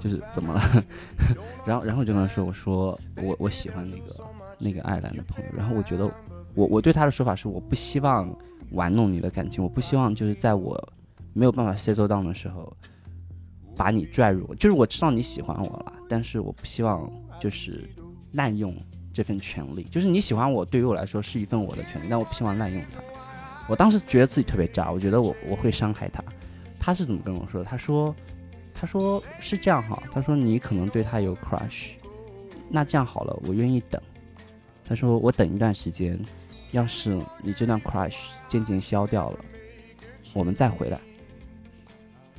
就是怎么了？” 然后然后我就跟他说：“我说我我喜欢那个那个爱尔兰的朋友。”然后我觉得我我对他的说法是：我不希望玩弄你的感情，我不希望就是在我没有办法 settle down 的时候，把你拽入，就是我知道你喜欢我了，但是我不希望就是滥用这份权利。就是你喜欢我，对于我来说是一份我的权利，但我不希望滥用它。我当时觉得自己特别渣，我觉得我我会伤害他。他是怎么跟我说？他说，他说是这样哈，他说你可能对他有 crush，那这样好了，我愿意等。他说我等一段时间，要是你这段 crush 渐渐消掉了，我们再回来。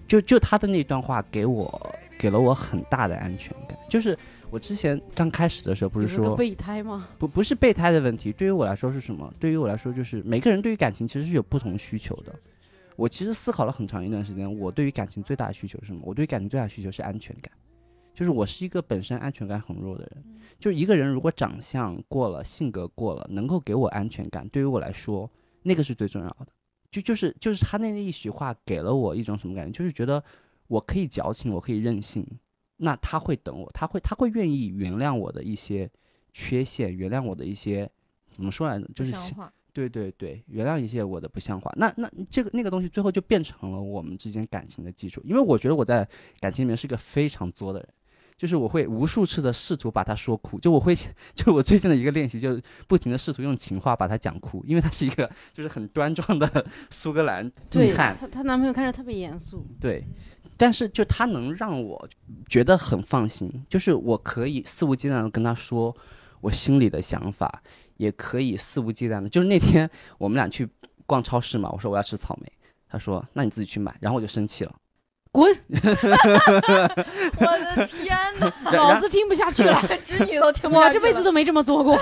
就就他的那段话给我给了我很大的安全感。就是我之前刚开始的时候不是说备胎吗？不不是备胎的问题，对于我来说是什么？对于我来说就是每个人对于感情其实是有不同需求的。我其实思考了很长一段时间，我对于感情最大的需求是什么？我对于感情最大的需求是安全感，就是我是一个本身安全感很弱的人。就是一个人如果长相过了，性格过了，能够给我安全感，对于我来说那个是最重要的。就就是就是他那一席话给了我一种什么感觉？就是觉得我可以矫情，我可以任性，那他会等我，他会他会愿意原谅我的一些缺陷，原谅我的一些怎么说来着？就是对对对，原谅一些我的不像话。那那这个那个东西最后就变成了我们之间感情的基础。因为我觉得我在感情里面是一个非常作的人，就是我会无数次的试图把他说哭。就我会，就我最近的一个练习，就是不停的试图用情话把他讲哭。因为他是一个就是很端庄的苏格兰女汉，她她男朋友看着特别严肃。对，但是就他能让我觉得很放心，就是我可以肆无忌惮的跟他说我心里的想法。也可以肆无忌惮的，就是那天我们俩去逛超市嘛，我说我要吃草莓，他说那你自己去买，然后我就生气了，滚！我的天哪，老子听不下去了，侄女都听不下去我 这辈子都没这么做过。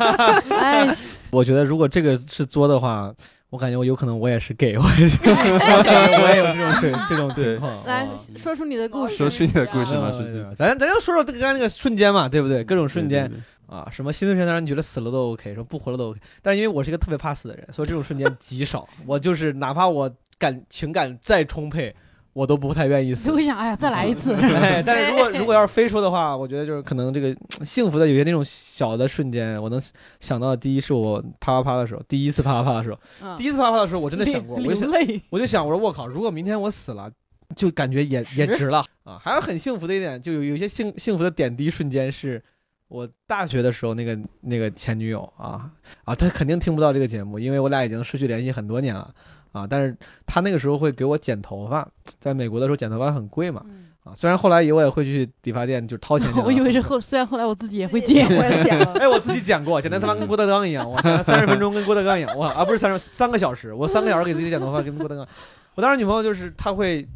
哎，我觉得如果这个是作的话，我感觉我有可能我也是 gay，我也，我也有这种这种情况。来说出你的故事，说出你的故事嘛，瞬间？咱咱就说说刚刚那个瞬间嘛，对不对？各种瞬间。啊，什么心碎瞬间让你觉得死了都 OK，说不活了都 OK，但是因为我是一个特别怕死的人，所以这种瞬间极少。我就是哪怕我感情感再充沛，我都不太愿意死。就会想，哎呀，再来一次。哎，但是如果如果要是非说的话，我觉得就是可能这个幸福的有些那种小的瞬间，我能想到的第一是我啪啪啪的时候，第一次啪啪啪的时候，第一次啪啪的时候，我真的想过，我就想，我就想，我说我靠，如果明天我死了，就感觉也也值了 啊。还有很幸福的一点，就有有些幸幸福的点滴瞬间是。我大学的时候，那个那个前女友啊啊，她肯定听不到这个节目，因为我俩已经失去联系很多年了啊。但是他那个时候会给我剪头发，在美国的时候剪头发很贵嘛啊。虽然后来我也会去理发店就掏钱剪。我以为是后，虽然后来我自己也会剪。哎，我自己剪过，剪的他妈跟郭德纲一样，我剪了三十分钟跟郭德纲一样，我啊不是三十三个小时，我三个小时给自己剪头发跟郭德纲。我当时女朋友就是她会，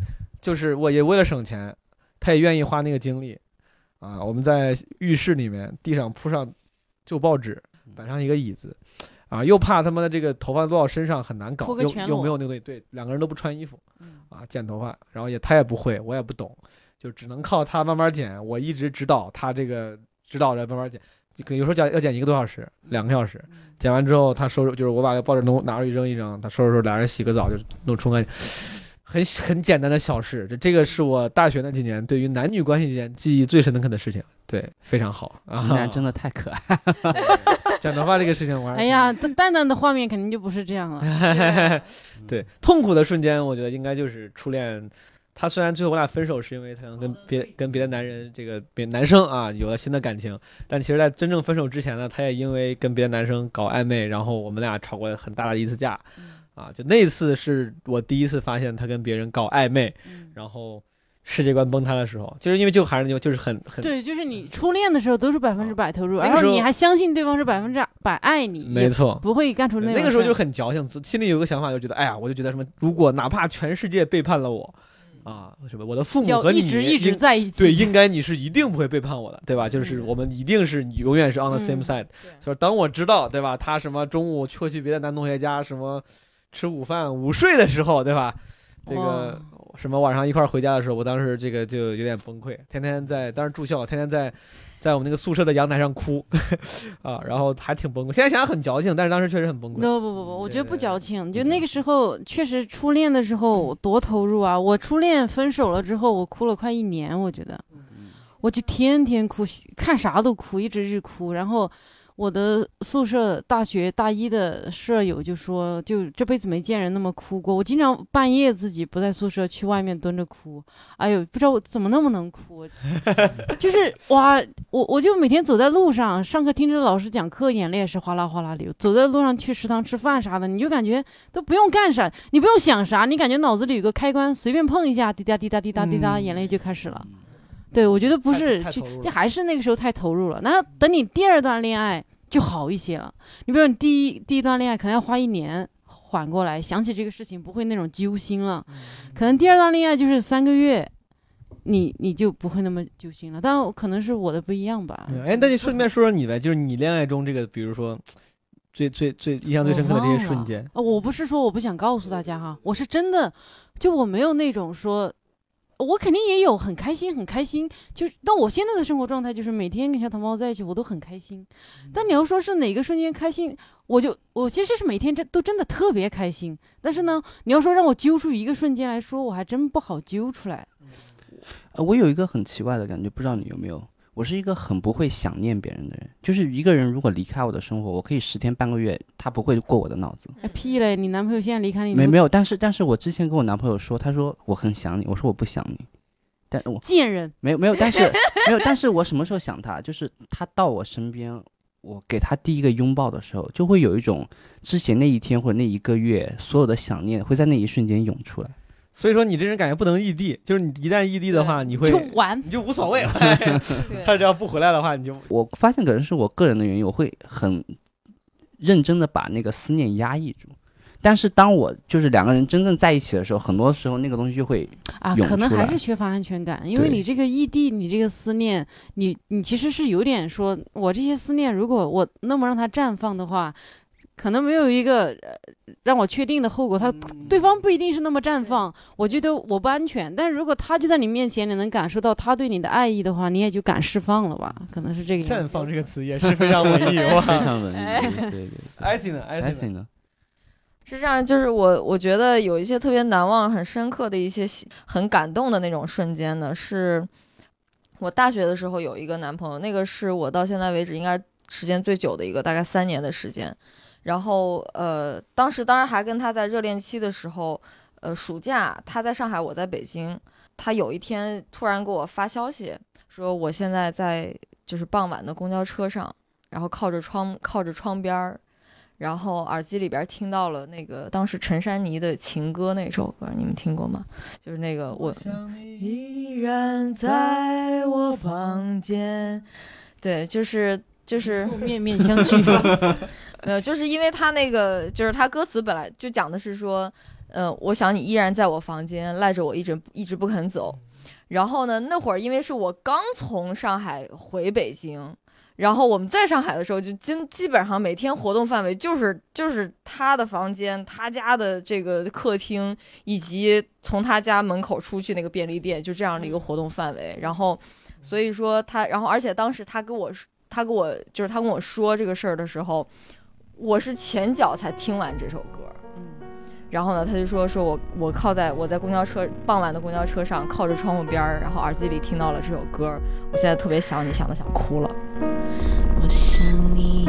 就是我也为了省钱，她也愿意花那个精力。啊，我们在浴室里面，地上铺上旧报纸，摆上一个椅子，啊，又怕他妈的这个头发落到身上很难搞，又又没有那个东西，对，两个人都不穿衣服，啊，剪头发，然后也他也不会，我也不懂，就只能靠他慢慢剪，我一直指导他这个指导着慢慢剪，有时候剪要剪一个多小时，两个小时，剪完之后他收拾，就是我把报纸弄拿出去扔一扔，他收拾收拾，俩人洗个澡就弄冲干净。很很简单的小事，这这个是我大学那几年对于男女关系间记忆最深刻的事情，对，非常好。直男真的太可爱。剪头发这个事情，我哎呀，蛋蛋的画面肯定就不是这样了。对，痛苦的瞬间，我觉得应该就是初恋。他虽然最后我俩分手是因为他跟别跟别的男人这个别男生啊有了新的感情，但其实在真正分手之前呢，他也因为跟别的男生搞暧昧，然后我们俩吵过很大的一次架。啊，就那次是我第一次发现他跟别人搞暧昧，然后世界观崩塌的时候，就是因为就还是就就是很很对，就是你初恋的时候都是百分之百投入，然后你还相信对方是百分之百爱你，没错，不会干出那那个时候就很矫情，心里有个想法，就觉得哎呀，我就觉得什么，如果哪怕全世界背叛了我，啊，什么我的父母和你一直一直在一起，对，应该你是一定不会背叛我的，对吧？就是我们一定是永远是 on the same side，就是当我知道，对吧？他什么中午去去别的男同学家什么。吃午饭、午睡的时候，对吧？这个什么晚上一块回家的时候，我当时这个就有点崩溃，天天在当时住校，天天在在我们那个宿舍的阳台上哭 啊，然后还挺崩溃。现在想想很矫情，但是当时确实很崩溃。不不不不，我觉得不矫情，就那个时候确实初恋的时候多投入啊！我初恋分手了之后，我哭了快一年，我觉得，我就天天哭，看啥都哭，一直一直哭，然后。我的宿舍大学大一的舍友就说，就这辈子没见人那么哭过。我经常半夜自己不在宿舍，去外面蹲着哭。哎呦，不知道我怎么那么能哭，就是哇，我我就每天走在路上，上课听着老师讲课，眼泪也是哗啦哗啦流。走在路上去食堂吃饭啥的，你就感觉都不用干啥，你不用想啥，你感觉脑子里有个开关，随便碰一下，滴答滴答滴答滴答，眼泪就开始了。对，我觉得不是，就就还是那个时候太投入了。那等你第二段恋爱就好一些了。你比如说你第一第一段恋爱可能要花一年缓过来，想起这个事情不会那种揪心了。可能第二段恋爱就是三个月，你你就不会那么揪心了。但可能是我的不一样吧。哎，那就顺便说说你呗，就是你恋爱中这个，比如说最最最印象最深刻的这些瞬间。我不是说我不想告诉大家哈，我是真的，就我没有那种说。我肯定也有很开心，很开心。就是，但我现在的生活状态就是每天跟小糖猫在一起，我都很开心。但你要说是哪个瞬间开心，我就我其实是每天真都真的特别开心。但是呢，你要说让我揪出一个瞬间来说，我还真不好揪出来。呃，我有一个很奇怪的感觉，不知道你有没有。我是一个很不会想念别人的人，就是一个人如果离开我的生活，我可以十天半个月，他不会过我的脑子。哎屁嘞！你男朋友现在离开你没没有？但是但是我之前跟我男朋友说，他说我很想你，我说我不想你，但我贱人没有没有，但是没有，但是我什么时候想他？就是他到我身边，我给他第一个拥抱的时候，就会有一种之前那一天或者那一个月所有的想念会在那一瞬间涌出来。所以说你这人感觉不能异地，就是你一旦异地的话，你会就玩，你就无所谓。他只要不回来的话，你就我发现可能是我个人的原因，我会很认真的把那个思念压抑住。但是当我就是两个人真正在一起的时候，很多时候那个东西就会啊，可能还是缺乏安全感，因为你这个异地，你这个思念，你你其实是有点说，我这些思念，如果我那么让它绽放的话。可能没有一个呃让我确定的后果，他对方不一定是那么绽放，我觉得我不安全。但如果他就在你面前，你能感受到他对你的爱意的话，你也就敢释放了吧？可能是这个。绽放这个词也是非常文艺，非常文艺。对对。艾希呢？艾希呢？是这样，就是我我觉得有一些特别难忘、很深刻的一些很感动的那种瞬间呢，是我大学的时候有一个男朋友，那个是我到现在为止应该时间最久的一个，大概三年的时间。然后，呃，当时当然还跟他在热恋期的时候，呃，暑假他在上海，我在北京。他有一天突然给我发消息，说我现在在就是傍晚的公交车上，然后靠着窗靠着窗边儿，然后耳机里边听到了那个当时陈珊妮的情歌那首歌，你们听过吗？就是那个我依然在我房间，对，就是就是面面相觑。没有，就是因为他那个，就是他歌词本来就讲的是说，嗯，我想你依然在我房间，赖着我一直一直不肯走。然后呢，那会儿因为是我刚从上海回北京，然后我们在上海的时候，就基基本上每天活动范围就是就是他的房间、他家的这个客厅，以及从他家门口出去那个便利店，就这样的一个活动范围。然后，所以说他，然后而且当时他跟我他跟我就是他跟我说这个事儿的时候。我是前脚才听完这首歌，嗯，然后呢，他就说说我我靠在我在公交车傍晚的公交车上靠着窗户边儿，然后耳机里听到了这首歌，我现在特别想你，想的想哭了。我想你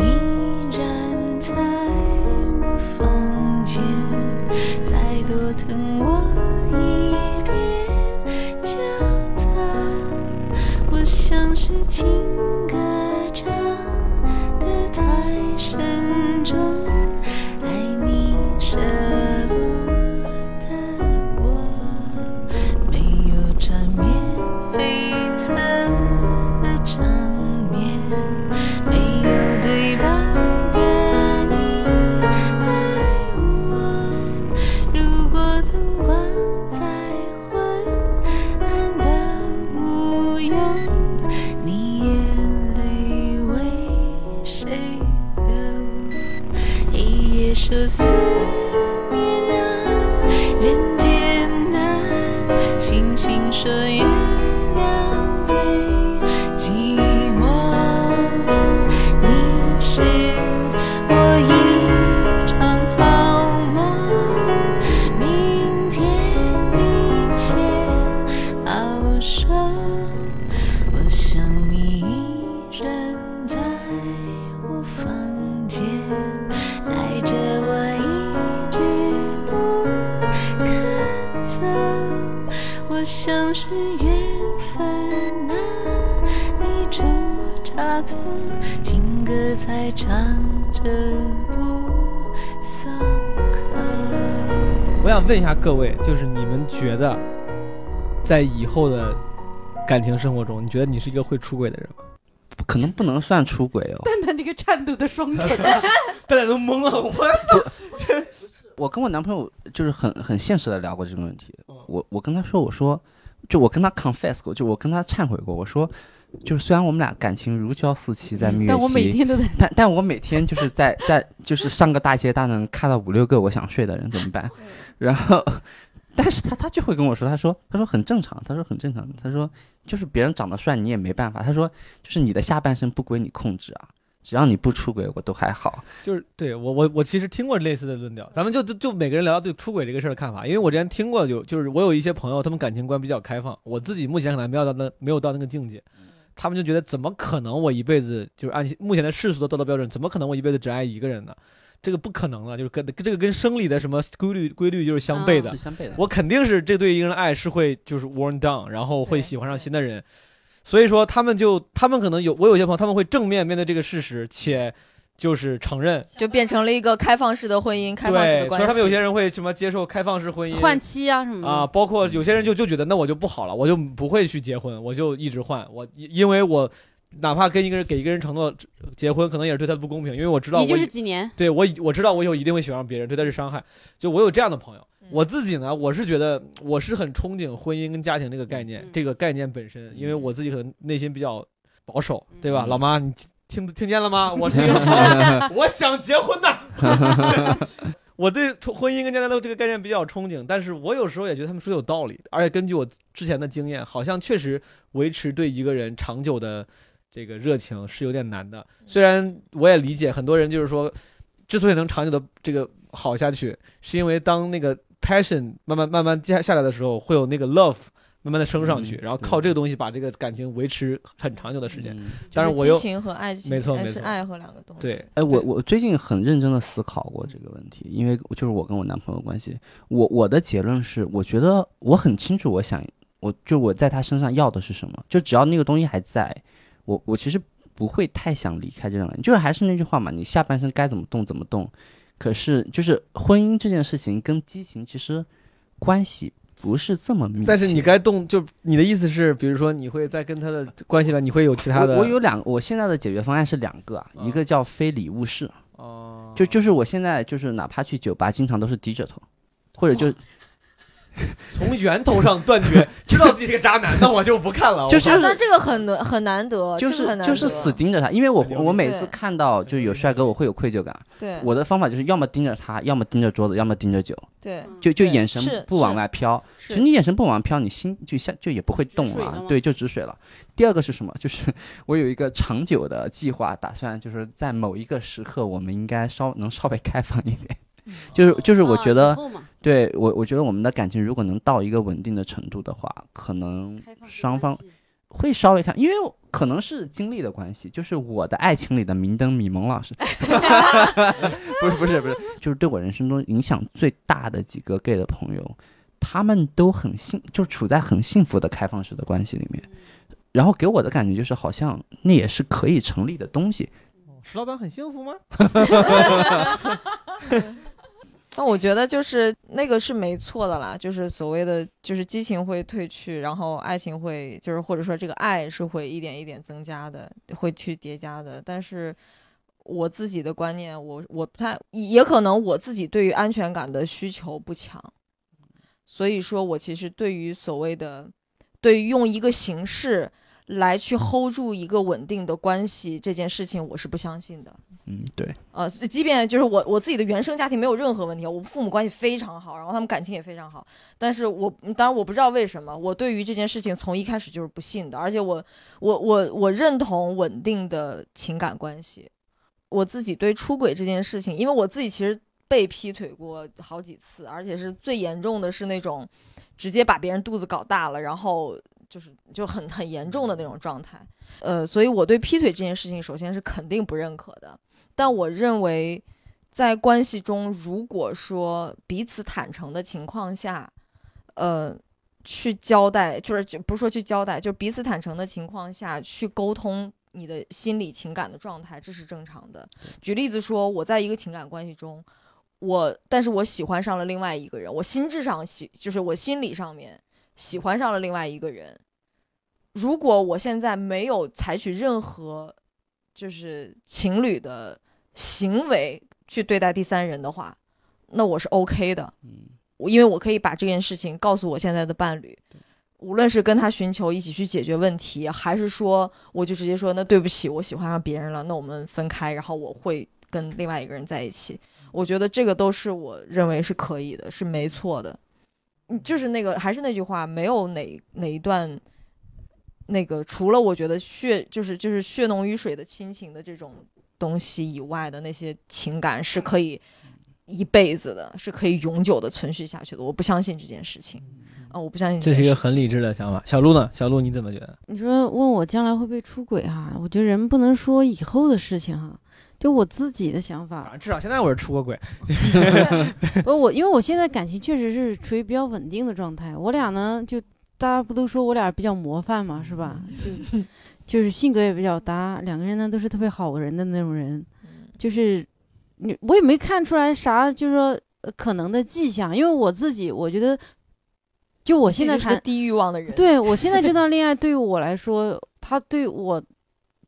各位，就是你们觉得，在以后的感情生活中，你觉得你是一个会出轨的人吗？可能不能算出轨哦。蛋蛋那个颤抖的双唇，蛋蛋都懵了，我操 我跟我男朋友就是很很现实的聊过这个问题嗯。我我跟他说，我说，就我跟他 confess 过，就我跟他忏悔过，我说，就是虽然我们俩感情如胶似漆，在蜜月但我每期，天都在。但但我每天就是在在就是上个大街大能看到五六个我想睡的人怎么办？然后，但是他他就会跟我说，他说他说很正常，他说很正常，他说就是别人长得帅你也没办法，他说就是你的下半身不归你控制啊，只要你不出轨我都还好。就是对我我我其实听过类似的论调，咱们就就就每个人聊聊对出轨这个事儿的看法，因为我之前听过就就是我有一些朋友，他们感情观比较开放，我自己目前可能没有到那没有到那个境界，他们就觉得怎么可能我一辈子就是按目前的世俗的道德标准，怎么可能我一辈子只爱一个人呢？这个不可能的，就是跟这个跟生理的什么规律规律就是相悖的。是相悖的。我肯定是这对一个人的爱是会就是 worn down，然后会喜欢上新的人，所以说他们就他们可能有我有些朋友他们会正面面对这个事实，且就是承认，就变成了一个开放式的婚姻，开放式对，的关系。所以他们有些人会什么接受开放式婚姻换妻啊什么的啊，包括有些人就就觉得那我就不好了，我就不会去结婚，我就一直换，我因因为我哪怕跟一个人给一个人承诺结婚，可能也是对他不公平，因为我知道我你就是几年，对我以我知道我以后一定会喜欢上别人，对他是伤害。就我有这样的朋友，嗯我自己呢，我是觉得我是很憧憬婚姻跟家庭这个概念，嗯这个概念本身，因为我自己可能内心比较保守，对吧？嗯老妈，你听听见了吗？我是一个好 我想结婚的。我对婚姻跟家庭的这个概念比较憧憬，但是我有时候也觉得他们说有道理，而且根据我之前的经验，好像确实维持对一个人长久的这个热情是有点难的。虽然我也理解很多人就是说，之所以能长久的这个好下去，是因为当那个 passion 慢慢慢慢接下来的时候，会有那个 love 慢慢的升上去，嗯然后靠这个东西把这个感情维持很长久的时间。嗯。当然我又激情和爱情，没错没错。爱和两个东西。对，哎，我我最近很认真的思考过这个问题，因为就是我跟我男朋友关系，我我的结论是，我觉得我很清楚我想，我就我在他身上要的是什么，就只要那个东西还在，我我其实不会太想离开这段感情，就是还是那句话嘛，你下半身该怎么动怎么动，可是就是婚姻这件事情跟激情其实关系不是这么密切，但是你该动，就你的意思是，比如说你会在跟他的关系了，你会有其他的，我我有两，我现在的解决方案是两个啊，一嗯个叫非礼勿视。哦，就就是我现在就是哪怕去酒吧，经常都是低着头，或者就 从源头上断绝，知道自己是个渣男，那我就不看了。就是那这个很难很难得，就是就是死盯着他，因为我我每次看到就有帅哥，我会有愧疚感。对我的方法就是要么盯着他，要么盯着桌子，要么盯着酒，对就就眼神不往外飘。其实你眼神不往外飘，你心就下就也不会动水了对，就止水了。第二个是什么？就是 我有一个长久的计划，打算就是在某一个时刻，我们应该稍能稍微开放一点。就是就是我啊觉得对我，我觉得我们的感情如果能到一个稳定的程度的话，可能双方会稍微看，因为可能是经历的关系，就是我的爱情里的明灯米蒙老师，不是不是不是，就是对我人生中影响最大的几个 gay 的朋友，他们都很幸，就处在很幸福的开放式的关系里面，然后给我的感觉就是好像那也是可以成立的东西，石老板很幸福吗？那我觉得就是那个是没错的啦，就是所谓的就是激情会褪去，然后爱情会就是或者说这个爱是会一点一点增加的，会去叠加的。但是我自己的观念，我我不太也可能我自己对于安全感的需求不强，所以说我其实对于所谓的对于用一个形式来去 hold 住一个稳定的关系这件事情，我是不相信的。嗯，对，呃，即便就是我我自己的原生家庭没有任何问题，我父母关系非常好，然后他们感情也非常好，但是我当然我不知道为什么，我对于这件事情从一开始就是不信的，而且我我我我认同稳定的情感关系，我自己对出轨这件事情，因为我自己其实被劈腿过好几次，而且是最严重的是那种直接把别人肚子搞大了，然后就是就很很严重的那种状态。呃，所以我对劈腿这件事情，首先是肯定不认可的。但我认为，在关系中，如果说彼此坦诚的情况下，呃，去交代，就是就不是说去交代，就彼此坦诚的情况下去沟通你的心理情感的状态，这是正常的。举例子说，我在一个情感关系中，我但是我喜欢上了另外一个人，我心智上喜，就是我心理上面喜欢上了另外一个人。如果我现在没有采取任何就是情侣的行为去对待第三人的话，那我是 OK 的。嗯，因为我可以把这件事情告诉我现在的伴侣，无论是跟他寻求一起去解决问题，还是说我就直接说那对不起，我喜欢上别人了，那我们分开，然后我会跟另外一个人在一起。我觉得这个都是我认为是可以的，是没错的。嗯，就是那个还是那句话，没有哪哪一段，那个除了我觉得血就是就是血浓于水的亲情的这种东西以外的那些情感是可以一辈子的，是可以永久的存续下去的。我不相信这件事情，啊、我不相信这是一个很理智的想法。小鹿呢？小鹿你怎么觉得？你说问我将来会不会出轨哈？我觉得人不能说以后的事情哈，就我自己的想法。啊至少现在我是出过轨。不，我因为我现在感情确实是处于比较稳定的状态。我俩呢，就大家不都说我俩比较模范嘛，是吧？就 就是性格也比较搭，两个人呢都是特别好人的那种人，就是你我也没看出来啥，就是说呃可能的迹象，因为我自己我觉得，就我现在谈是个低欲望的人，对我现在这段恋爱对于我来说，他对我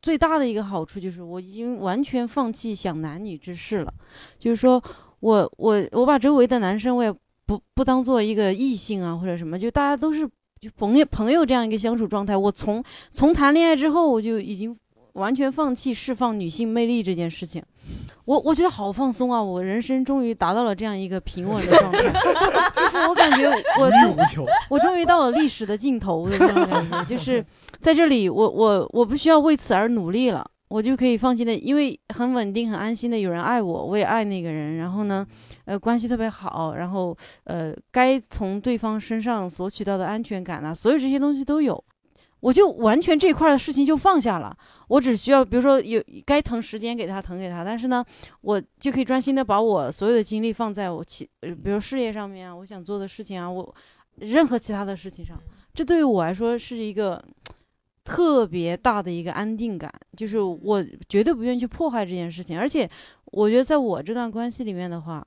最大的一个好处就是我已经完全放弃想男女之事了，就是说我我我把周围的男生我也不不当做一个异性啊或者什么，就大家都是就朋友朋友这样一个相处状态。我从从谈恋爱之后，我就已经完全放弃释放女性魅力这件事情。我我觉得好放松啊！我人生终于达到了这样一个平稳的状态，就是我感觉我终。我终于到了历史的尽头的这种感觉，就是在这里，我我我不需要为此而努力了，我就可以放心的，因为很稳定、很安心的有人爱我，我也爱那个人，然后呢，呃，关系特别好，然后呃，该从对方身上索取到的安全感啊，所有这些东西都有。我就完全这块的事情就放下了，我只需要，比如说有该腾时间给他腾给他，但是呢，我就可以专心的把我所有的精力放在我其，呃比如事业上面啊，我想做的事情啊，我任何其他的事情上，这对于我来说是一个特别大的一个安定感，就是我绝对不愿意去破坏这件事情，而且我觉得在我这段关系里面的话。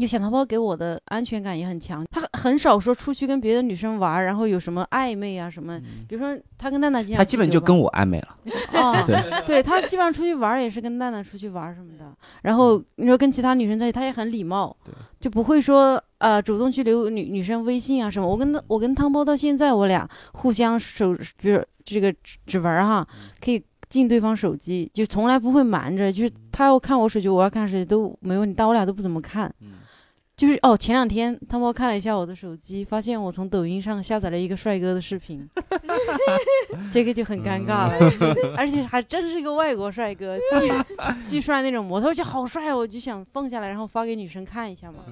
就小淘宝给我的安全感也很强，他很少说出去跟别的女生玩，然后有什么暧昧啊什么。比如说他跟蛋蛋经常他基本就跟我暧昧了。哦，对对他基本上出去玩也是跟蛋蛋出去玩什么的。然后你说跟其他女生在一起，他也很礼貌，对就不会说呃主动去留女女生微信啊什么。我跟他我跟汤包到现在，我俩互相手比如这个指指纹哈，可以进对方手机，就从来不会瞒着，就是他要看我手机，我要看手机都没问题，但我俩都不怎么看。嗯就是哦，前两天他们看了一下我的手机，发现我从抖音上下载了一个帅哥的视频，这个就很尴尬了，而且还真是一个外国帅哥，巨巨帅那种模特，就好帅哦，我就想放下来，然后发给女生看一下嘛，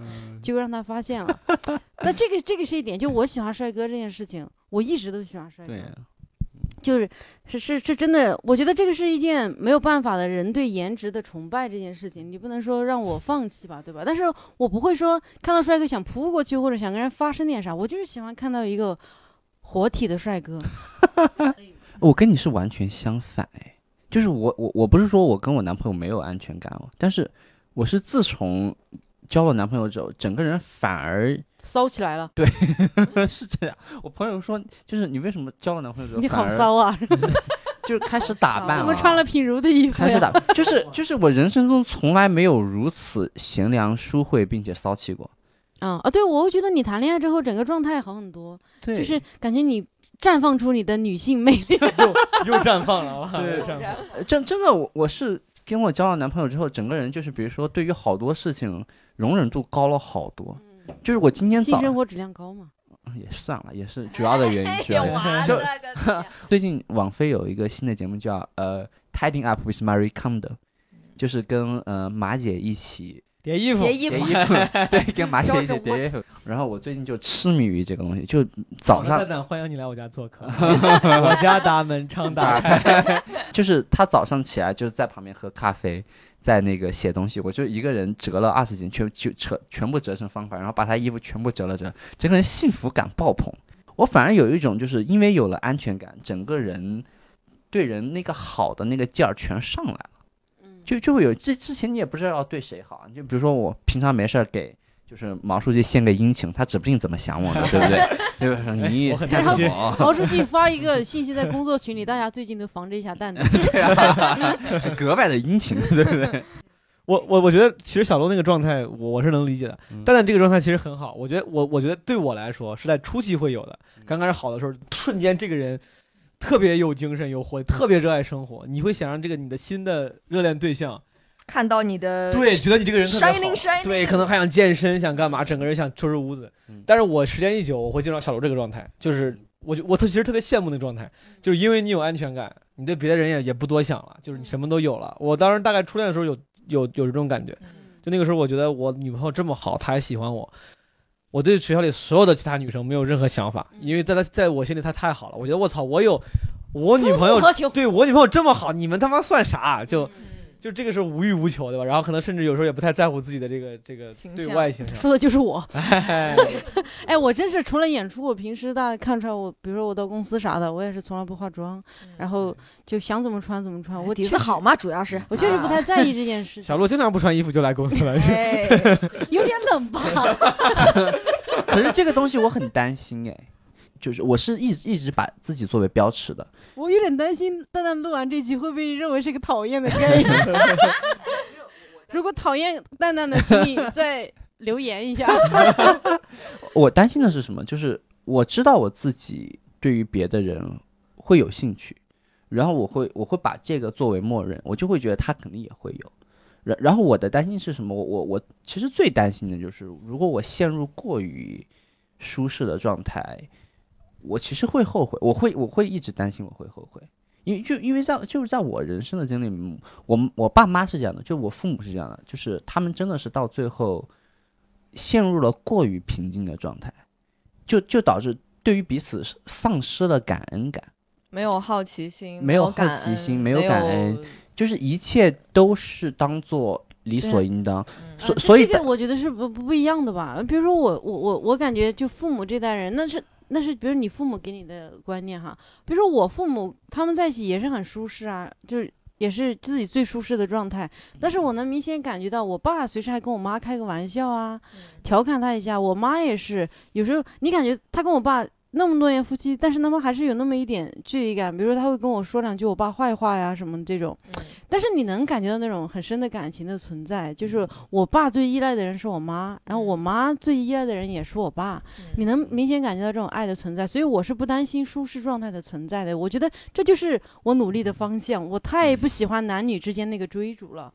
结果让他发现了。那这个这个是一点，就我喜欢帅哥这件事情，我一直都喜欢帅哥对，，就是是是是真的，我觉得这个是一件没有办法的人对颜值的崇拜这件事情，你不能说让我放弃吧，对吧？但是我不会说看到帅哥想扑过去或者想跟人发生点啥，我就是喜欢看到一个活体的帅哥。我跟你是完全相反哎，就是我我我不是说我跟我男朋友没有安全感哦，但是我是自从交了男朋友之后，整个人反而骚起来了，对 是这样。我朋友说，就是你为什么交了男朋友之后，你好，骚啊！就是开始打扮、啊，怎么穿了品如的衣服呀？开始打扮，就是就是我人生中从来没有如此贤良淑惠并且骚气过。啊啊！对，我会觉得你谈恋爱之后整个状态好很多，对就是感觉你绽放出你的女性魅力。又又绽放了，哇！对绽放。呃真真的，我我是跟我交了男朋友之后，整个人就是比如说对于好多事情容忍度高了好多。就是我今天早性生活质量高嘛？也算了，也是主要的原因，主要原因。就 最近网飞有一个新的节目叫呃《Tidying Up with Marie Kondo》，就是跟呃马姐一起叠衣服，叠衣服衣服，对，跟马姐一起叠衣服。然后我最近就痴迷于这个东西，就早上蛋蛋，欢迎你来我家做客，我家大门常打开。就是他早上起来就是在旁边喝咖啡，在那个写东西，我就一个人折了二十斤，全就折全部折成方块，然后把他衣服全部折了折，整个人幸福感爆棚。我反而有一种就是因为有了安全感，整个人对人那个好的那个劲儿全上来了，就就会有这之前你也不知道要对谁好，就比如说我平常没事儿给就是毛书记献个殷勤，他指不定怎么想我呢，对不对？对吧？你我很看担心，毛书记发一个信息在工作群里，大家最近都防着一下蛋蛋。对啊，格外的殷勤，对不对？我我我觉得其实小楼那个状态，我我是能理解的。嗯蛋蛋这个状态其实很好，我觉得我我觉得对我来说是在初期会有的。刚开始好的时候，瞬间这个人特别有精神、有活力，特别热爱生活。你会想让这个你的新的热恋对象，看到你的对，觉得你这个人特别好 shining shining，对，可能还想健身，想干嘛，整个人想收拾屋子嗯。但是我时间一久，我会进入到小楼这个状态，就是我就我特其实特别羡慕那个状态，就是因为你有安全感，你对别的人也也不多想了，就是你什么都有了。我当时大概初恋的时候有有有这种感觉，就那个时候我觉得我女朋友这么好，她还喜欢我。我对学校里所有的其他女生没有任何想法，因为在她在我心里她太好了。我觉得我操，我有我女朋友对我女朋友这么好，你们他妈算啥？就就这个是无欲无求，对吧？然后可能甚至有时候也不太在乎自己的这个这个对外形象。说的就是我。哎，哎，我真是除了演出，我平时大家看出来我，比如说我到公司啥的，我也是从来不化妆，然后就想怎么穿怎么穿。我底子好嘛，主要是我确实不太在意这件事 情。小鹿经常不穿衣服就来公司了。哎，有点冷吧？可是这个东西我很担心哎，就是我是一直一直把自己作为标尺的，我有点担心蛋蛋录完这期会被认为是个讨厌的 gay。如果讨厌蛋蛋的，请你再留言一下。我担心的是什么？就是我知道我自己对于别的人会有兴趣，然后我会我会把这个作为默认，我就会觉得他肯定也会有。然然后我的担心是什么？我我我其实最担心的就是，如果我陷入过于舒适的状态，我其实会后悔，我会我会一直担心我会后悔。因为就因为在就是在我人生的经历里，我我爸妈是这样的，就我父母是这样的，就是他们真的是到最后陷入了过于平静的状态，就就导致对于彼此丧失了感恩感，没有好奇心，没有好奇心没没有感恩就是一切都是当做理所应当，所呃所以这个我觉得是不不不一样的吧？比如说我我我我感觉就父母这代人，那是那是比如你父母给你的观念哈。比如说我父母他们在一起也是很舒适啊，就是也是自己最舒适的状态。但是我能明显感觉到，我爸随时还跟我妈开个玩笑啊，调侃他一下。我妈也是，有时候你感觉他跟我爸。那么多年夫妻，但是他们还是有那么一点距离感。比如说，他会跟我说两句我爸坏话呀，什么这种。但是你能感觉到那种很深的感情的存在，就是我爸最依赖的人是我妈，然后我妈最依赖的人也是我爸，你能明显感觉到这种爱的存在，所以我是不担心舒适状态的存在的。我觉得这就是我努力的方向。我太不喜欢男女之间那个追逐了，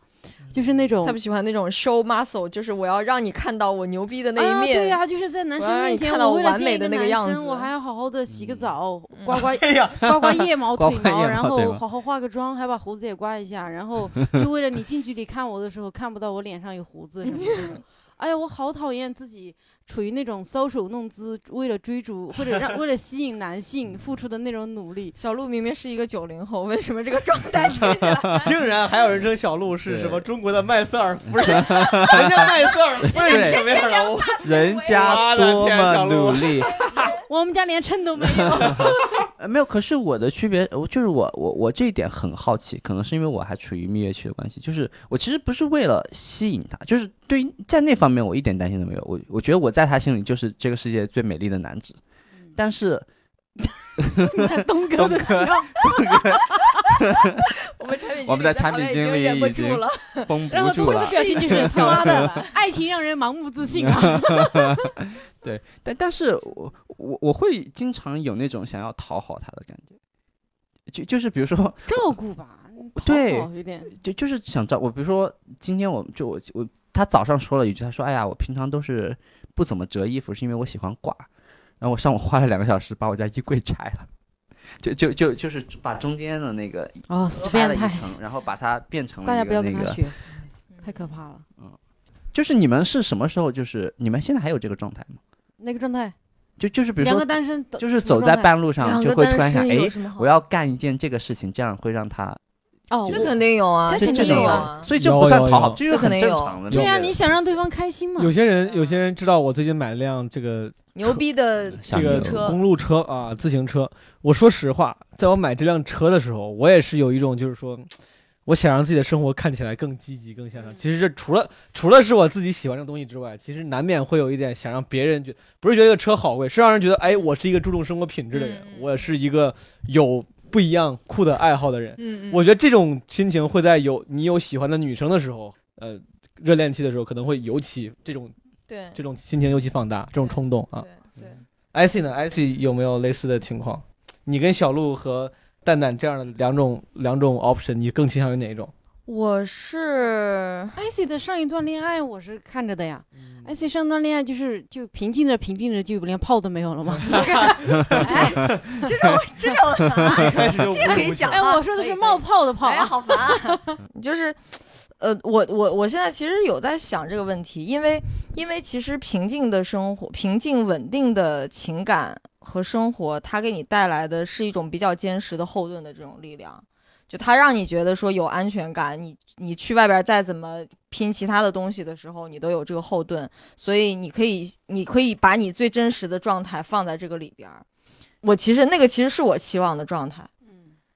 就是那种他不喜欢那种 show muscle，就是我要让你看到我牛逼的那一啊，面。对呀、就是在男生面前，你看到我我为了完美的见一个男生，那个样子。我还要好好的洗个嗯。澡，刮刮 哎呀，刮刮腋毛、腿毛，然后好好化个妆，还把胡子也刮一下，然后 就为了你近距离看我的时候看不到我脸上有胡子什么这种。哎呀，我好讨厌自己处于那种搔首弄姿，为了追逐或者让为了吸引男性付出的那种努力。小鹿明明是一个九零后，为什么这个状态听起来？竟然还有人称小鹿是什么中国的麦瑟尔夫人？人家麦瑟尔夫人是什么样的？我人家 多么努力，我们家连称都没有。呃，没有。可是我的区别，我就是我我我这一点很好奇，可能是因为我还处于蜜月期的关系，就是我其实不是为了吸引他，就是对于在那方面我一点担心都没有。我我觉得我在他心里就是这个世界最美丽的男子，但是 东哥的笑 我们产品我们的产品经理已经住了。绷不住了。表情就是妈的，爱情让人盲目自信啊！对但但是我我我会经常有那种想要讨好他的感觉，就就是比如说照顾吧，对有点。就就是想照我，比如说今天我就我我他早上说了一句，他说：“哎呀，我平常都是不怎么折衣服，是因为我喜欢挂。”然后我上午花了两个小时把我家衣柜拆了，就就就就是把中间的那个哦，死拆了变态！一层，然后把它变成了一个那个。不要跟他学，太可怕了。嗯就是你们是什么时候？就是你们现在还有这个状态吗？那个状态，就就是比如两个说，单身就是走在半路上就会突然想，哎，我要干一件这个事情，这样会让他哦，我这肯定有啊，这这肯定有啊。所以这不算讨好，这就是很正这肯定有常的。对呀，你想让对方开心嘛有？些人有些人知道我最近买了辆这个牛逼的这这个自行车公路车啊，自行车。我说实话，在我买这辆车的时候，我也是有一种就是说，我想让自己的生活看起来更积极、更向上。嗯其实这除了除了是我自己喜欢这个东西之外，其实难免会有一点想让别人觉，不是觉得这个车好贵，是让人觉得，哎，我是一个注重生活品质的人，我是一个有不一样酷的爱好的人。嗯我觉得这种心情会在有你有喜欢的女生的时候，呃，热恋期的时候，可能会尤其这种对这种心情尤其放大，这种冲动啊。对对，艾希呢？？IC 有没有类似的情况？你跟小鹿和蛋蛋这样的两种两种 option，你更倾向于哪一种？我是艾希的上一段恋爱我是看着的呀，嗯艾希上段恋爱就是就平静着平静着就连泡都没有了嘛。哎这种这种啊，开始就这个可以讲哎，啊我说的是冒泡的泡哎，啊。好烦啊！就是，呃，我我我现在其实有在想这个问题，因为因为其实平静的生活、平静稳定的情感和生活，它给你带来的是一种比较坚实的后盾的这种力量。就他让你觉得说有安全感，你你去外边再怎么拼其他的东西的时候，你都有这个后盾，所以你可以你可以把你最真实的状态放在这个里边儿。我其实那个其实是我期望的状态。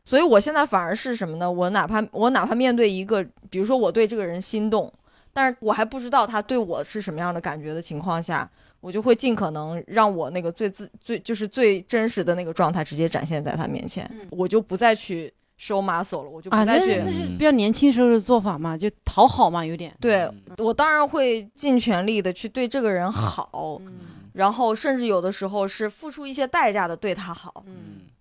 所以我现在反而是什么呢？我哪怕我哪怕面对一个，比如说我对这个人心动，但是我还不知道他对我是什么样的感觉的情况下，我就会尽可能让我那个最自最就是最真实的那个状态直接展现在他面前，嗯我就不再去收 muscle 了，我就不啊，那再去。那是比较年轻时候的做法嘛，就讨好嘛，有点。对嗯我当然会尽全力的去对这个人好，嗯然后甚至有的时候是付出一些代价的对他好，嗯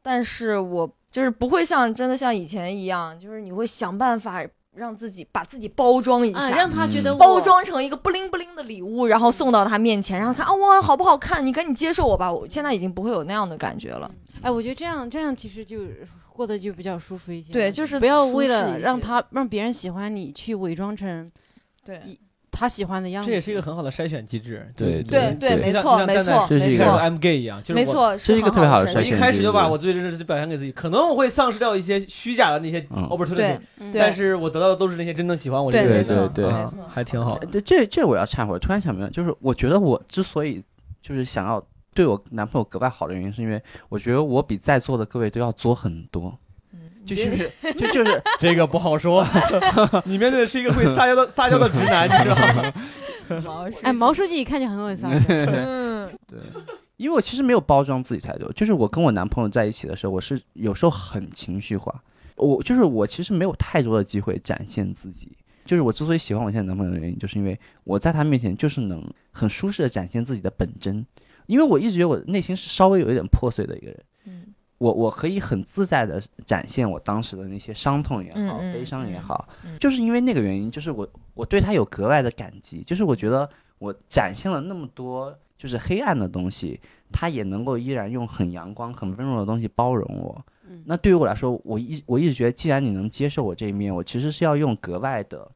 但是我就是不会像真的像以前一样，就是你会想办法让自己把自己包装一啊，下，让他觉得包装成一个不灵不灵的礼物，然后送到他面前，让他看啊哇好不好看？你赶紧接受我吧！我现在已经不会有那样的感觉了。哎，我觉得这样这样其实就过得就比较舒服一些。对就是不要为了让他让别人喜欢你，去伪装成对他喜欢的样子。这也是一个很好的筛选机制。对对对没错没错没错像个 I'm gay 一样，就是我。没错，是一个很特别好的筛的筛我一开始就把选我最真实的表现给自己，可能我会丧失掉一些虚假的那些嗯 opportunity，对嗯对但是我得到的都是那些真正喜欢我这个人的。对没错对对啊没错还挺好。呃这这我要忏悔，突然想明白，就是我觉得我之所以就是想要对我男朋友格外好的原因，是因为我觉得我比在座的各位都要作很多，嗯就是就就是 这个不好说，你面对的是一个会撒娇的撒娇的直男，你知道吗？毛书哎，毛书记一看就很有撒娇。嗯对，因为我其实没有包装自己太多，就是我跟我男朋友在一起的时候，我是有时候很情绪化，我就是我其实没有太多的机会展现自己。就是我之所以喜欢我现在男朋友的原因，就是因为我在他面前就是能很舒适的展现自己的本真，因为我一直觉得我内心是稍微有一点破碎的一个人，嗯。我我可以很自在的展现我当时的那些伤痛也好，悲伤也好，嗯。就是因为那个原因，就是我我对他有格外的感激，就是我觉得我展现了那么多就是黑暗的东西，他也能够依然用很阳光、很温柔的东西包容我。嗯。那对于我来说，我一我一直觉得，既然你能接受我这一面，我其实是要用格外的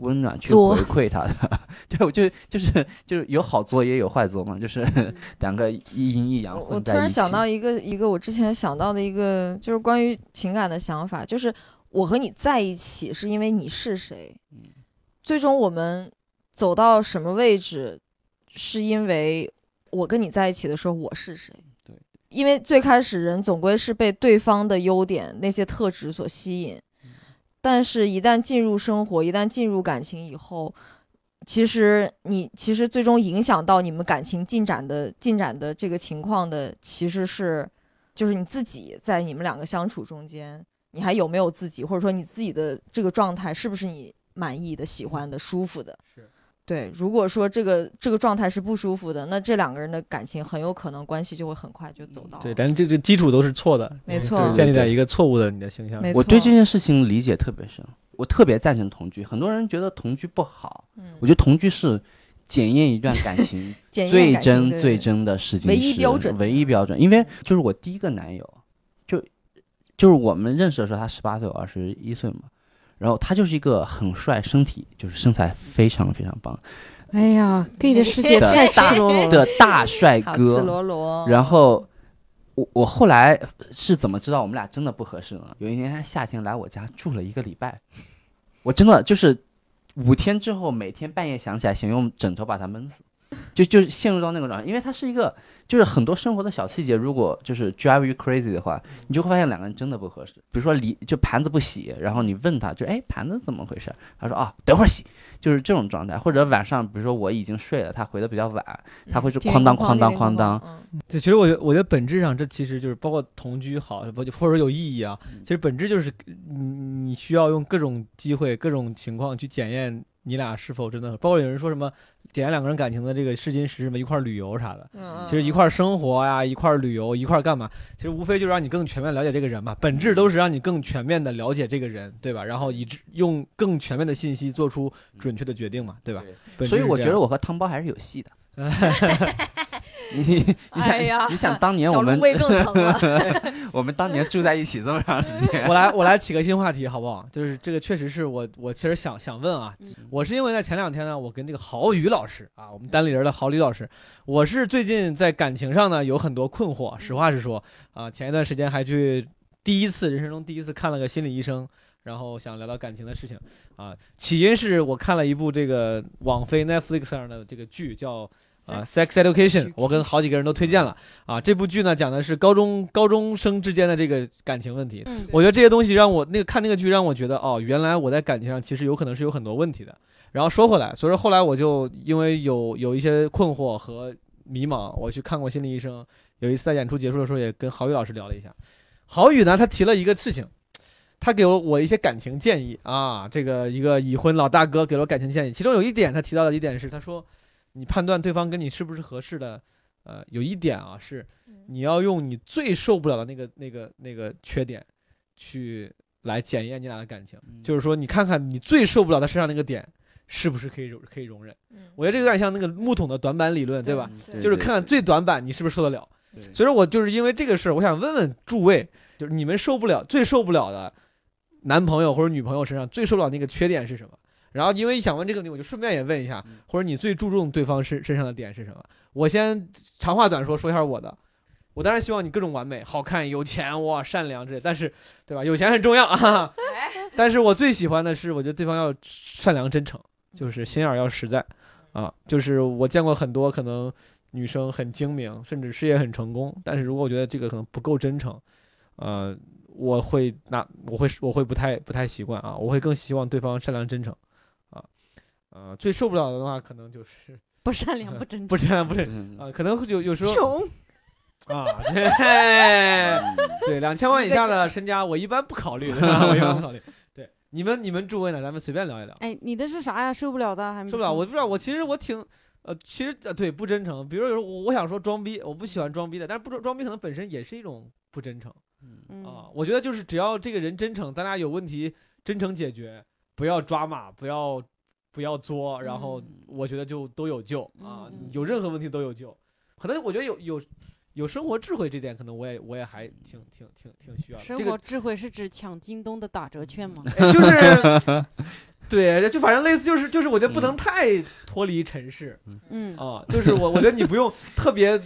温暖去作回馈他的。对，我就就是就是有好作也有坏作嘛，就是 两个一阴一阳我我突混在一起。然想到一个一个我之前想到的一个就是关于情感的想法，就是我和你在一起是因为你是谁，嗯最终我们走到什么位置，是因为我跟你在一起的时候我是谁。对，因为最开始人总归是被对方的优点那些特质所吸引，但是一旦进入生活，一旦进入感情以后，其实你其实最终影响到你们感情进展的进展的这个情况的，其实是就是你自己在你们两个相处中间，你还有没有自己，或者说你自己的这个状态是不是你满意的、喜欢的、舒服的？是。对，如果说这个这个状态是不舒服的，那这两个人的感情很有可能关系就会很快就走到。对，但这个基础都是错的，没错就是建立在一个错误的你的形象。没我对这件事情理解特别深，我特别赞成同居。很多人觉得同居不好，嗯我觉得同居是检验一段感情 最感情的真最真的事情唯一标准唯一标准。因为就是我第一个男友，就就是我们认识的时候，他十八岁，我二十一岁嘛。然后他就是一个很帅，身体就是身材非常非常棒哎呀，gay 的世界太赤裸裸了。的大帅哥。裸裸。然后我我后来是怎么知道我们俩真的不合适呢？有一年他夏天来我家住了一个礼拜，我真的就是五天之后，每天半夜想起来想用枕头把他闷死。就就陷入到那个状态，因为它是一个，就是很多生活的小细节，如果就是 drive you crazy 的话，你就会发现两个人真的不合适。比如说离就盘子不洗，然后你问他就哎盘子怎么回事？他说啊等会儿洗，就是这种状态。或者晚上比如说我已经睡了，他回的比较晚，他会是哐当哐当哐当。对，其实我觉得我觉得本质上这其实就是包括同居好，或者说有意义啊。其实本质就是你你需要用各种机会、各种情况去检验。你俩是否真的？包括有人说什么检验两个人感情的这个试金石，什么一块旅游啥的。嗯其实一块生活呀，一块旅游，一块干嘛？其实无非就是让你更全面了解这个人嘛。本质都是让你更全面的了解这个人，对吧？然后以用更全面的信息做出准确的决定嘛，对吧？所以我觉得我和汤包还是有戏的。你你想你想当年我们胃更疼了。我们当年住在一起这么长时间，我来我来起个新话题好不好？就是这个确实是我我确实想想问啊，我是因为在前两天呢，我跟这个郝宇老师啊，我们单立人的郝宇老师，我是最近在感情上呢有很多困惑，实话实说啊，前一段时间还去第一次人生中第一次看了个心理医生，然后想聊聊感情的事情啊，起因是我看了一部这个网飞 Netflix 上的这个剧叫。啊，Sex Education，我跟好几个人都推荐了啊。这部剧呢，讲的是高中高中生之间的这个感情问题。嗯，我觉得这些东西让我那个看那个剧让我觉得，哦，原来我在感情上其实有可能是有很多问题的。然后说回来，所以说后来我就因为有有一些困惑和迷茫，我去看过心理医生。有一次在演出结束的时候，也跟郝宇老师聊了一下。郝宇呢，他提了一个事情，他给了我一些感情建议啊。这个一个已婚老大哥给了我感情建议，其中有一点他提到的一点是，他说。你判断对方跟你是不是合适的，呃，有一点啊，是你要用你最受不了的那个、那个、那个缺点，去来检验你俩的感情。就是说，你看看你最受不了他身上那个点，是不是可以容可以容忍？我觉得这有点像那个木桶的短板理论，对吧？就是看看最短板你是不是受得了。所以说我就是因为这个事儿，我想问问诸位，就是你们受不了、最受不了的男朋友或者女朋友身上最受不了那个缺点是什么？然后，因为想问这个问题，我就顺便也问一下，或者你最注重对方身身上的点是什么？我先长话短说，说一下我的。我当然希望你各种完美、好看、有钱、哇、善良之类，但是，对吧？有钱很重要啊。但是我最喜欢的是，我觉得对方要善良、真诚，就是心眼要实在，啊，就是我见过很多可能女生很精明，甚至事业很成功，但是如果我觉得这个可能不够真诚，呃，我会那我会我会不太不太习惯啊，我会更希望对方善良、真诚。呃，最受不了的话，可能就是 不善良、不真、不善良、不真啊，可能有有时候穷啊，对对，两千万以下的身家我一般不考虑，我一般不考虑。对，你们你们诸位呢？咱们随便聊一聊。哎，你的是啥呀？受不了的还没受不了？我不知道，我其实我挺呃，其实呃，对，不真诚。比如有时候我我想说装逼，我不喜欢装逼的，但是不装装逼可能本身也是一种不真诚。嗯啊，我觉得就是只要这个人真诚，咱俩有问题真诚解决，不要抓马，不要。不要作，然后我觉得就都有救啊，有任何问题都有救。可能我觉得有有有生活智慧这点，可能我也我也还挺挺挺挺需要的。生活智慧是指抢京东的打折券吗？就是，对，就反正类似，就是就是，我觉得不能太脱离尘世。嗯啊，就是我我觉得你不用特别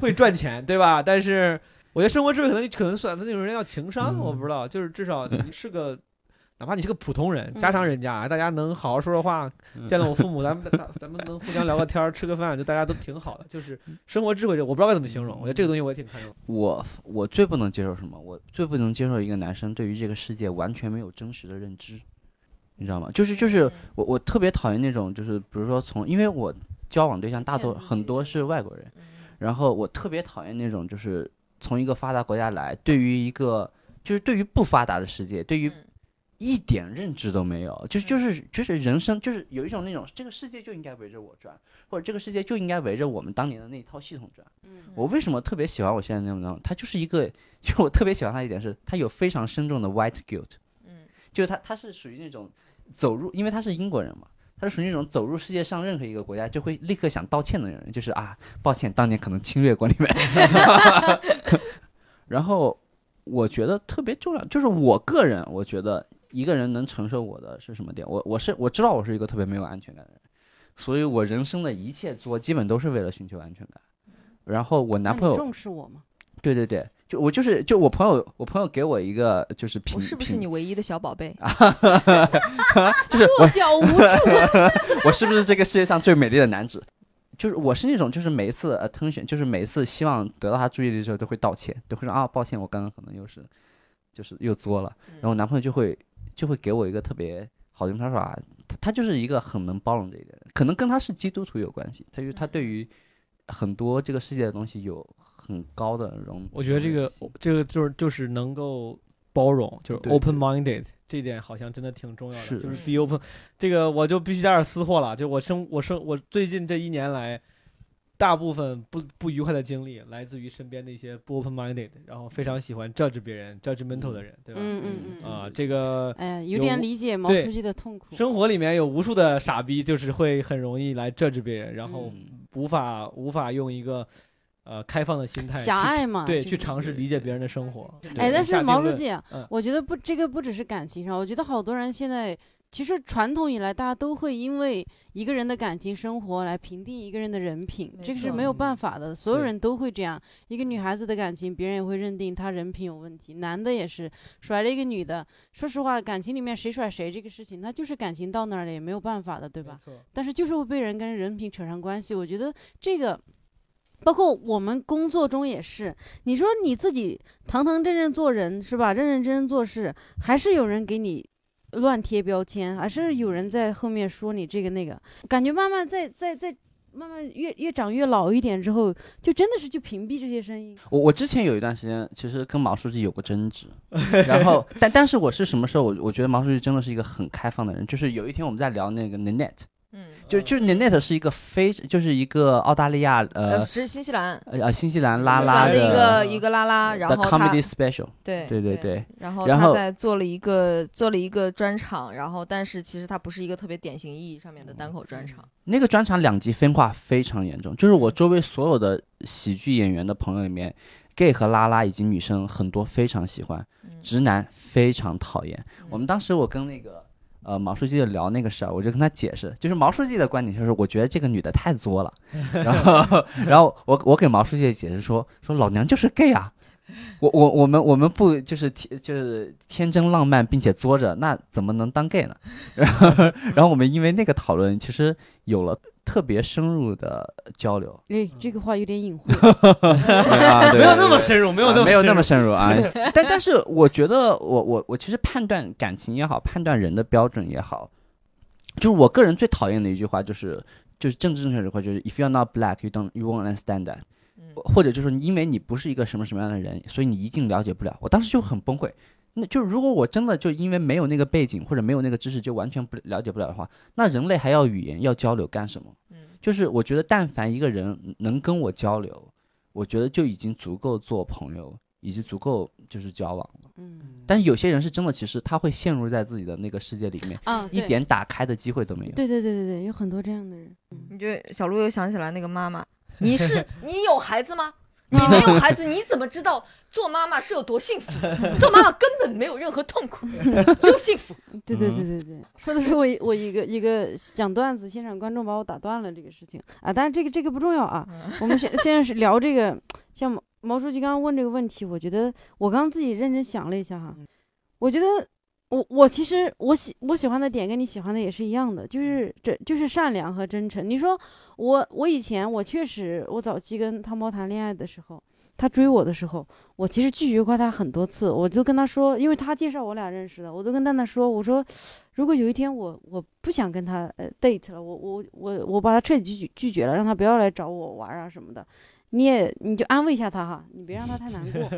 会赚钱，对吧？但是我觉得生活智慧可能可能算那种人要情商，我不知道，就是至少你是个。哪怕你是个普通人，家常人家，大家能好好说说话，见了我父母，咱们 咱咱们能互相聊个天吃个饭，就大家都挺好的。就是生活智慧，我不知道该怎么形容。我觉得这个东西我也挺看重。我我最不能接受什么？我最不能接受一个男生对于这个世界完全没有真实的认知，你知道吗？就是就是我我特别讨厌那种，就是比如说从，因为我交往对象大多很多是外国人，然后我特别讨厌那种就是从一个发达国家来，对于一个就是对于不发达的世界，对于。一点认知都没有，就是就是就是人生就是有一种那种这个世界就应该围着我转，或者这个世界就应该围着我们当年的那一套系统转。嗯，我为什么特别喜欢我现在那种？他就是一个，就我特别喜欢他一点是，他有非常深重的 white guilt。嗯，就是他他是属于那种走入，因为他是英国人嘛，他是属于那种走入世界上任何一个国家就会立刻想道歉的人，就是啊，抱歉，当年可能侵略过你们。然后我觉得特别重要，就是我个人我觉得。一个人能承受我的是什么点？我我是我知道我是一个特别没有安全感的人，所以我人生的一切做基本都是为了寻求安全感。然后我男朋友重视我吗？对对对，就我就是就我朋友，我朋友给我一个就是评，是不是你唯一的小宝贝？就是弱小无助。我是不是这个世界上最美丽的男子？就是我是那种就是每一次 attention，就是每一次希望得到他注意力的时候都会道歉，都会说啊抱歉，我刚刚可能又是就是又作了，然后我男朋友就会就会给我一个特别好的地方，他说啊，他他就是一个很能包容这一点，可能跟他是基督徒有关系，他就他对于很多这个世界的东西有很高的容，我觉得这个这个就是就是能够包容，就是 open minded。这一点好像真的挺重要的，就是 be open。这个我就必须加点私货了，就我生我生我最近这一年来，大部分不不愉快的经历来自于身边的一些不 open minded，然后非常喜欢 judge 别人 judgmental 的人，对吧？嗯嗯嗯。啊，这个哎，有点理解毛书记的痛苦。生活里面有无数的傻逼，就是会很容易来 judge 别人，然后无法无法用一个。呃，开放的心态，狭隘嘛，对，去尝试理解别人的生活。哎，但是毛书记，我觉得不，这个不只是感情上，我觉得好多人现在，其实传统以来，大家都会因为一个人的感情生活来评定一个人的人品，这个是没有办法的，所有人都会这样。一个女孩子的感情，别人也会认定她人品有问题，男的也是，甩了一个女的，说实话，感情里面谁甩谁这个事情，那就是感情到那儿了，也没有办法的，对吧？但是就是会被人跟人品扯上关系，我觉得这个。包括我们工作中也是，你说你自己堂堂正正做人是吧？认认真真做事，还是有人给你乱贴标签，还是有人在后面说你这个那个？感觉慢慢在在在慢慢越越长越老一点之后，就真的是就屏蔽这些声音。我我之前有一段时间其实跟毛书记有过争执，然后但但是我是什么时候我我觉得毛书记真的是一个很开放的人，就是有一天我们在聊那个 Net。嗯，就就是 Net 是一个非就是一个澳大利亚呃，是新西兰呃新西兰拉拉的一个一个拉拉，然后 comedy special，对对对对，然后他在做了一个做了一个专场，然后但是其实它不是一个特别典型意义上面的单口专场。那个专场两极分化非常严重，就是我周围所有的喜剧演员的朋友里面，gay 和拉拉以及女生很多非常喜欢，直男非常讨厌。我们当时我跟那个。呃，毛书记就聊那个事儿，我就跟他解释，就是毛书记的观点就是，我觉得这个女的太作了，然后，然后我我给毛书记解释说，说老娘就是 gay 啊，我我我们我们不就是天就是天真浪漫并且作着，那怎么能当 gay 呢？然后，然后我们因为那个讨论，其实有了。特别深入的交流，哎，这个话有点隐晦，没有那么深入，没有那么没有那么深入啊。但但是我觉得，我我我其实判断感情也好，判断人的标准也好，就是我个人最讨厌的一句话，就是就是政治正确这块，就是 If you're not black, you don't you won't understand that，或者就是因为你不是一个什么什么样的人，所以你一定了解不了。我当时就很崩溃。那就如果我真的就因为没有那个背景或者没有那个知识就完全不了解不了的话，那人类还要语言要交流干什么？嗯，就是我觉得但凡一个人能跟我交流，我觉得就已经足够做朋友，以及足够就是交往了。嗯，但是有些人是真的，其实他会陷入在自己的那个世界里面，啊，一点打开的机会都没有。对对对对对，有很多这样的人。你觉得小鹿又想起来那个妈妈，你是你有孩子吗？你没有 孩子，你怎么知道做妈妈是有多幸福？做妈妈根本没有任何痛苦，只有幸福。对对对对对，说的是我我一个一个讲段子，现场观众把我打断了这个事情啊，但是这个这个不重要啊。我们现现在是聊这个，像毛毛书记刚刚问这个问题，我觉得我刚自己认真想了一下哈，我觉得。我我其实我喜我喜欢的点跟你喜欢的也是一样的，就是这就是善良和真诚。你说我我以前我确实我早期跟汤包谈恋爱的时候，他追我的时候，我其实拒绝过他很多次。我就跟他说，因为他介绍我俩认识的，我都跟蛋蛋说，我说如果有一天我我不想跟他呃 date 了，我我我我把他彻底拒拒绝了，让他不要来找我玩啊什么的，你也你就安慰一下他哈，你别让他太难过，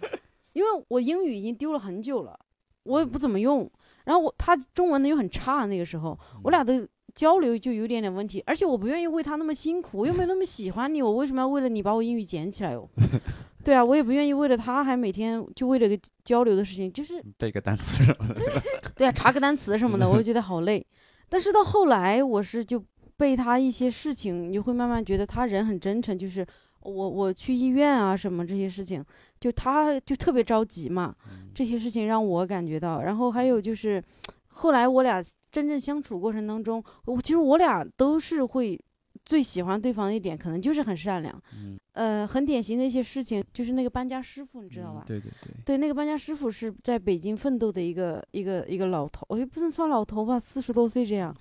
因为我英语已经丢了很久了。我也不怎么用，然后我他中文呢又很差，那个时候我俩的交流就有点点问题，而且我不愿意为他那么辛苦，我又没有那么喜欢你，我为什么要为了你把我英语捡起来哦？对啊，我也不愿意为了他还每天就为了个交流的事情，就是背个单词什么的。对啊，查个单词什么的，我就觉得好累。但是到后来，我是就被他一些事情，你就会慢慢觉得他人很真诚，就是我我去医院啊什么这些事情。就他就特别着急嘛，这些事情让我感觉到。然后还有就是，后来我俩真正相处过程当中，我其实我俩都是会最喜欢对方的一点，可能就是很善良。嗯，呃，很典型的一些事情，就是那个搬家师傅，你知道吧？对对对。对，那个搬家师傅是在北京奋斗的一个一个一个老头，我也不能算老头吧，四十多岁这样。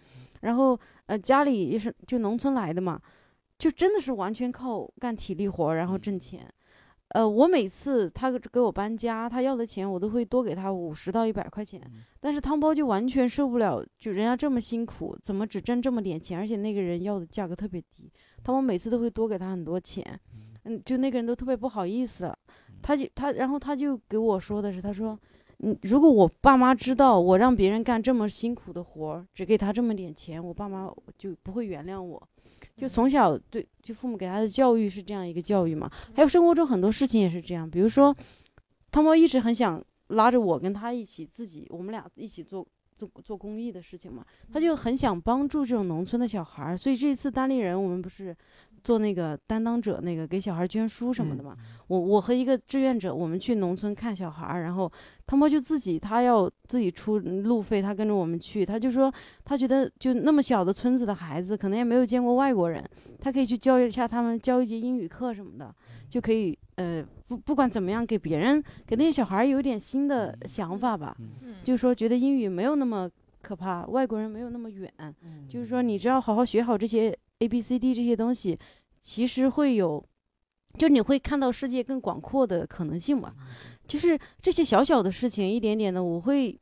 然后呃，家里也是就农村来的嘛。就真的是完全靠干体力活然后挣钱。呃，我每次他给我搬家，他要的钱我都会多给他五十到一百块钱，但是汤包就完全受不了，就人家这么辛苦，怎么只挣这么点钱？而且那个人要的价格特别低，汤包每次都会多给他很多钱，嗯，就那个人都特别不好意思了，他就他，然后他就给我说的是，他说，嗯，如果我爸妈知道我让别人干这么辛苦的活儿，只给他这么点钱，我爸妈就不会原谅我。就从小对，就父母给他的教育是这样一个教育嘛。还有生活中很多事情也是这样，比如说，汤猫一直很想拉着我跟他一起自己，我们俩一起做做做公益的事情嘛。他就很想帮助这种农村的小孩儿，所以这一次单立人我们不是。做那个担当者，那个给小孩捐书什么的嘛。我我和一个志愿者，我们去农村看小孩，然后他们就自己他要自己出路费，他跟着我们去。他就说他觉得就那么小的村子的孩子，可能也没有见过外国人，他可以去教一下他们，教一节英语课什么的，就可以呃不不管怎么样，给别人给那些小孩有点新的想法吧。就是说觉得英语没有那么可怕，外国人没有那么远。就是说你只要好好学好这些。A B C D 这些东西，其实会有，就你会看到世界更广阔的可能性吧。就是这些小小的事情，一点点的，我会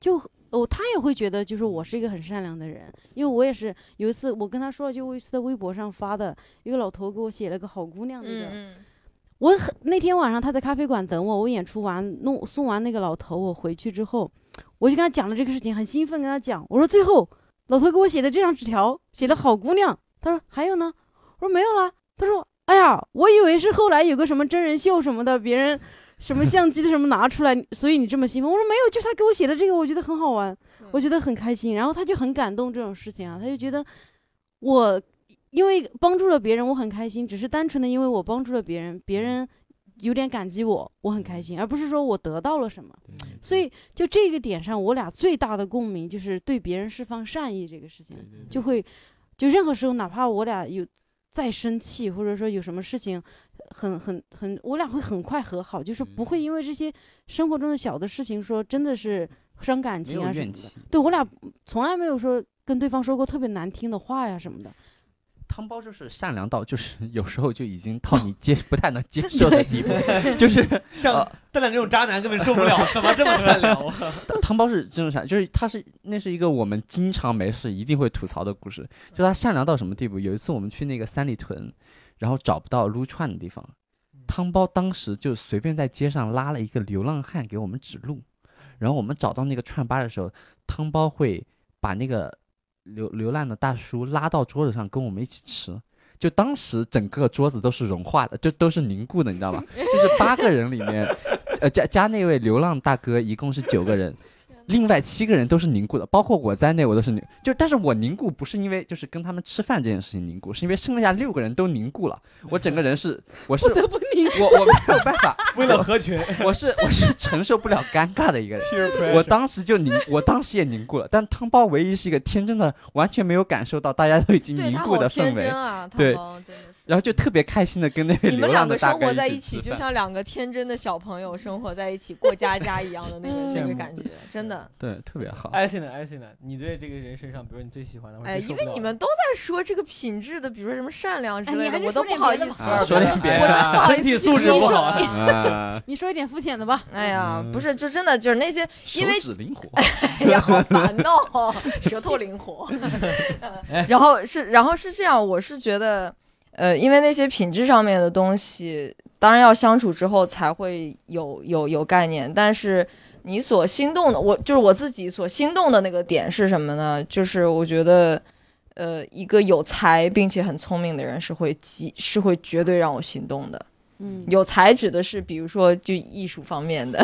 就哦，他也会觉得，就是我是一个很善良的人。因为我也是有一次，我跟他说，就我一次在微博上发的一个老头给我写了个好姑娘那个。我很那天晚上他在咖啡馆等我，我演出完弄送完那个老头，我回去之后，我就跟他讲了这个事情，很兴奋跟他讲，我说最后老头给我写的这张纸条，写的好姑娘。他说还有呢，我说没有了。他说，哎呀，我以为是后来有个什么真人秀什么的，别人什么相机的什么拿出来，所以你这么兴奋。我说没有，就他给我写的这个，我觉得很好玩，我觉得很开心。然后他就很感动这种事情啊，他就觉得我因为帮助了别人，我很开心，只是单纯的因为我帮助了别人，别人有点感激我，我很开心，而不是说我得到了什么。所以就这个点上，我俩最大的共鸣就是对别人释放善意这个事情，就会。就任何时候，哪怕我俩有再生气，或者说有什么事情，很很很，我俩会很快和好，就是不会因为这些生活中的小的事情说真的是伤感情啊什么的。对我俩从来没有说跟对方说过特别难听的话呀什么的。汤包就是善良到，就是 有时候就已经到你接 不太能接受的地步，就是像蛋蛋这种渣男根本受不了，怎么这么善良？汤包是这种善，就是他是那是一个我们经常没事一定会吐槽的故事，就他善良到什么地步？有一次我们去那个三里屯，然后找不到撸串的地方，汤包当时就随便在街上拉了一个流浪汉给我们指路，然后我们找到那个串吧的时候，汤包会把那个。流流浪的大叔拉到桌子上跟我们一起吃，就当时整个桌子都是融化的，就都是凝固的，你知道吗？就是八个人里面，呃加加那位流浪大哥，一共是九个人。另外七个人都是凝固的，包括我在内，我都是凝。就但是我凝固不是因为就是跟他们吃饭这件事情凝固，是因为剩下六个人都凝固了。我整个人是我是我我没有办法，为了合群，我是 我是承受不了尴尬的一个人。我当时就凝，我当时也凝固了。但汤包唯一是一个天真的，完全没有感受到大家都已经凝固的氛围。对。然后就特别开心的跟那个流浪的大哥生活在一起，就像两个天真的小朋友生活在一起过家家一样的那个 那个感觉，真的。对，特别好。艾希呢？艾希呢？你对这个人身上，比如你最喜欢的，哎，因为你们都在说这个品质的，比如说什么善良之类的，我都不好意思说点别的，身体素质不好。你说一点肤浅的吧。哎呀，不是，就真的就是那些，因为手指灵活。哎呀，好烦哦，舌头灵活。然后是，然后是这样，我是觉得。呃，因为那些品质上面的东西，当然要相处之后才会有有有概念。但是你所心动的，我就是我自己所心动的那个点是什么呢？就是我觉得，呃，一个有才并且很聪明的人是会极是会绝对让我心动的。嗯，有才指的是，比如说就艺术方面的，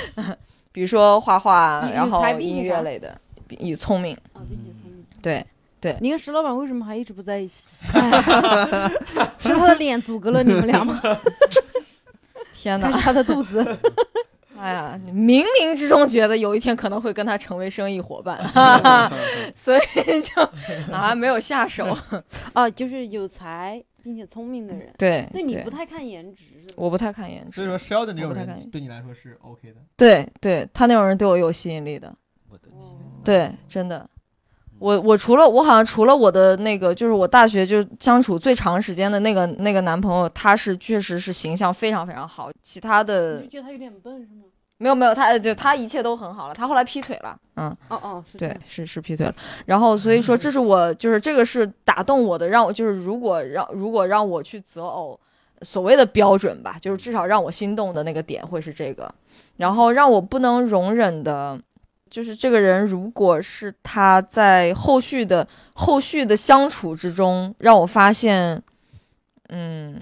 比如说画画，然后音乐类的，与聪明啊，并且聪明，对。对，你跟石老板为什么还一直不在一起？是他的脸阻隔了你们俩吗？天哪，是他的肚子。哎呀，冥冥之中觉得有一天可能会跟他成为生意伙伴，所以就啊没有下手。啊，就是有才并且聪明的人。对，所以你不太看颜值。我不太看颜值。所以说，Sheldon 这种人对你来说是 OK 的。对，对他那种人对我有吸引力的。我的天。对，真的。我我除了我好像除了我的那个，就是我大学就相处最长时间的那个那个男朋友，他是确实是形象非常非常好，其他的觉得他有点笨是吗？没有没有，他就他一切都很好了，他后来劈腿了，嗯，哦哦，是对，是是劈腿了，然后所以说这是我就是这个是打动我的，让我就是如果让如果让我去择偶，所谓的标准吧，就是至少让我心动的那个点会是这个，然后让我不能容忍的。就是这个人，如果是他在后续的后续的相处之中，让我发现，嗯，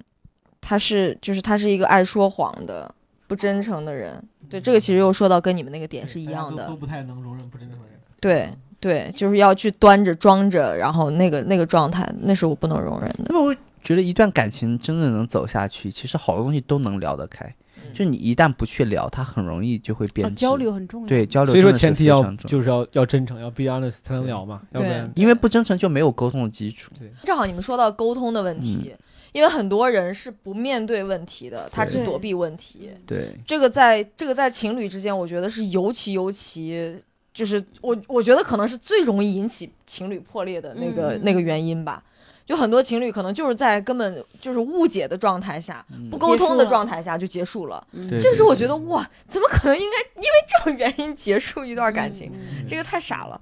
他是就是他是一个爱说谎的、不真诚的人。对，这个其实又说到跟你们那个点是一样的，都不太能容忍不真诚的人。对对，就是要去端着装着，然后那个那个状态，那是我不能容忍的。那我觉得一段感情真的能走下去，其实好多东西都能聊得开。就你一旦不去聊，他很容易就会变质。交流很重要。对交流，所以说前提要就是要要真诚，要 be honest 才能聊嘛。对，因为不真诚就没有沟通的基础。对，正好你们说到沟通的问题，因为很多人是不面对问题的，他只躲避问题。对，这个在这个在情侣之间，我觉得是尤其尤其，就是我我觉得可能是最容易引起情侣破裂的那个那个原因吧。就很多情侣可能就是在根本就是误解的状态下，不沟通的状态下就结束了。这时我觉得哇，怎么可能应该因为这种原因结束一段感情？这个太傻了。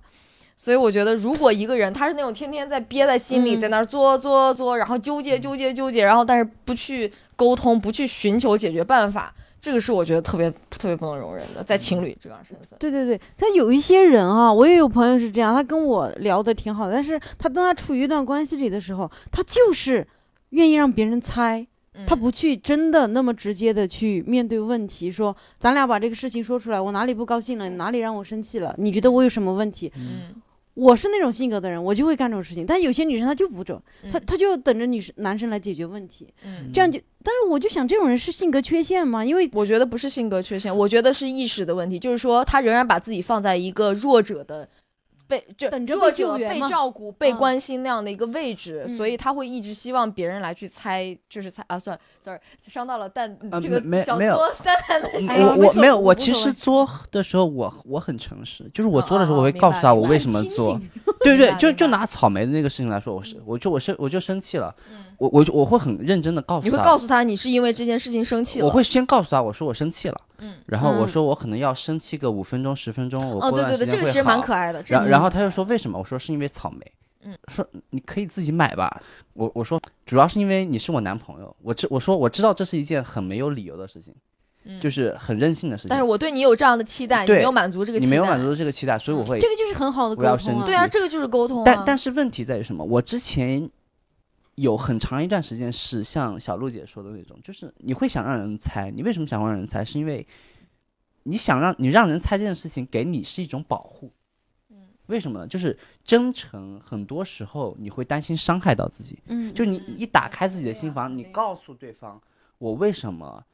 所以我觉得，如果一个人他是那种天天在憋在心里，在那儿作作作，然后纠结纠结纠结，然后但是不去沟通，不去寻求解决办法。这个是我觉得特别特别不能容忍的，在情侣这样身份。对对对，他有一些人啊，我也有朋友是这样，他跟我聊的挺好的，但是他当他处于一段关系里的时候，他就是愿意让别人猜，他不去真的那么直接的去面对问题，说咱俩把这个事情说出来，我哪里不高兴了，哪里让我生气了，你觉得我有什么问题？嗯。我是那种性格的人，我就会干这种事情。但有些女生她就不这，她她就等着女生男生来解决问题，这样就。但是我就想，这种人是性格缺陷吗？因为我觉得不是性格缺陷，我觉得是意识的问题，就是说他仍然把自己放在一个弱者的。被就弱者被照顾、被关心那样的一个位置，所以他会一直希望别人来去猜，就是猜啊，算，sorry，伤到了蛋这个小作蛋蛋的心。我我没有，我其实作的时候，我我很诚实，就是我作的时候，我会告诉他我为什么作。对对，就就拿草莓的那个事情来说，我是我就我生我就生气了。我我我会很认真的告诉他，你会告诉他你是因为这件事情生气了。我会先告诉他，我说我生气了，嗯，然后我说我可能要生气个五分钟十分钟，我哦对对对，这个其实蛮可爱的。然然后他就说为什么？我说是因为草莓，嗯，说你可以自己买吧。我我说主要是因为你是我男朋友，我知我说我知道这是一件很没有理由的事情，就是很任性的事情。但是我对你有这样的期待，你没有满足这个，你没有满足这个期待，所以我会这个就是很好的沟通，对啊，这个就是沟通。但但是问题在于什么？我之前。有很长一段时间是像小璐姐说的那种，就是你会想让人猜，你为什么想让人猜？是因为你想让你让人猜这件事情给你是一种保护。嗯，为什么呢？就是真诚，很多时候你会担心伤害到自己。嗯，就你一打开自己的心房，你告诉对方我为什么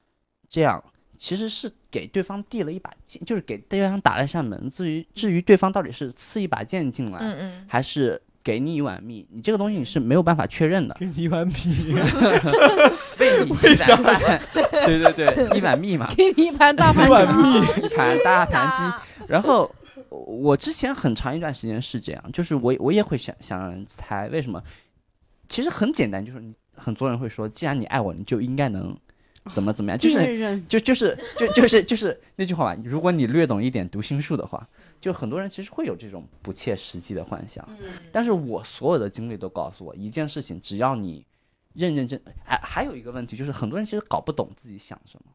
这样，其实是给对方递了一把剑，就是给对方打了一扇门。至于至于对方到底是刺一把剑进来，嗯嗯，还是。给你一碗蜜，你这个东西你是没有办法确认的。给你一碗米，喂你一碗饭，对对对，一碗蜜嘛。给你一盘大盘鸡，一盘大盘鸡。然后我之前很长一段时间是这样，就是我我也会想想让人猜为什么。其实很简单，就是很多人会说，既然你爱我，你就应该能怎么怎么样，就是就就是就就是就是那句话吧。如果你略懂一点读心术的话。就很多人其实会有这种不切实际的幻想，但是我所有的经历都告诉我，一件事情，只要你认认真，还还有一个问题，就是很多人其实搞不懂自己想什么，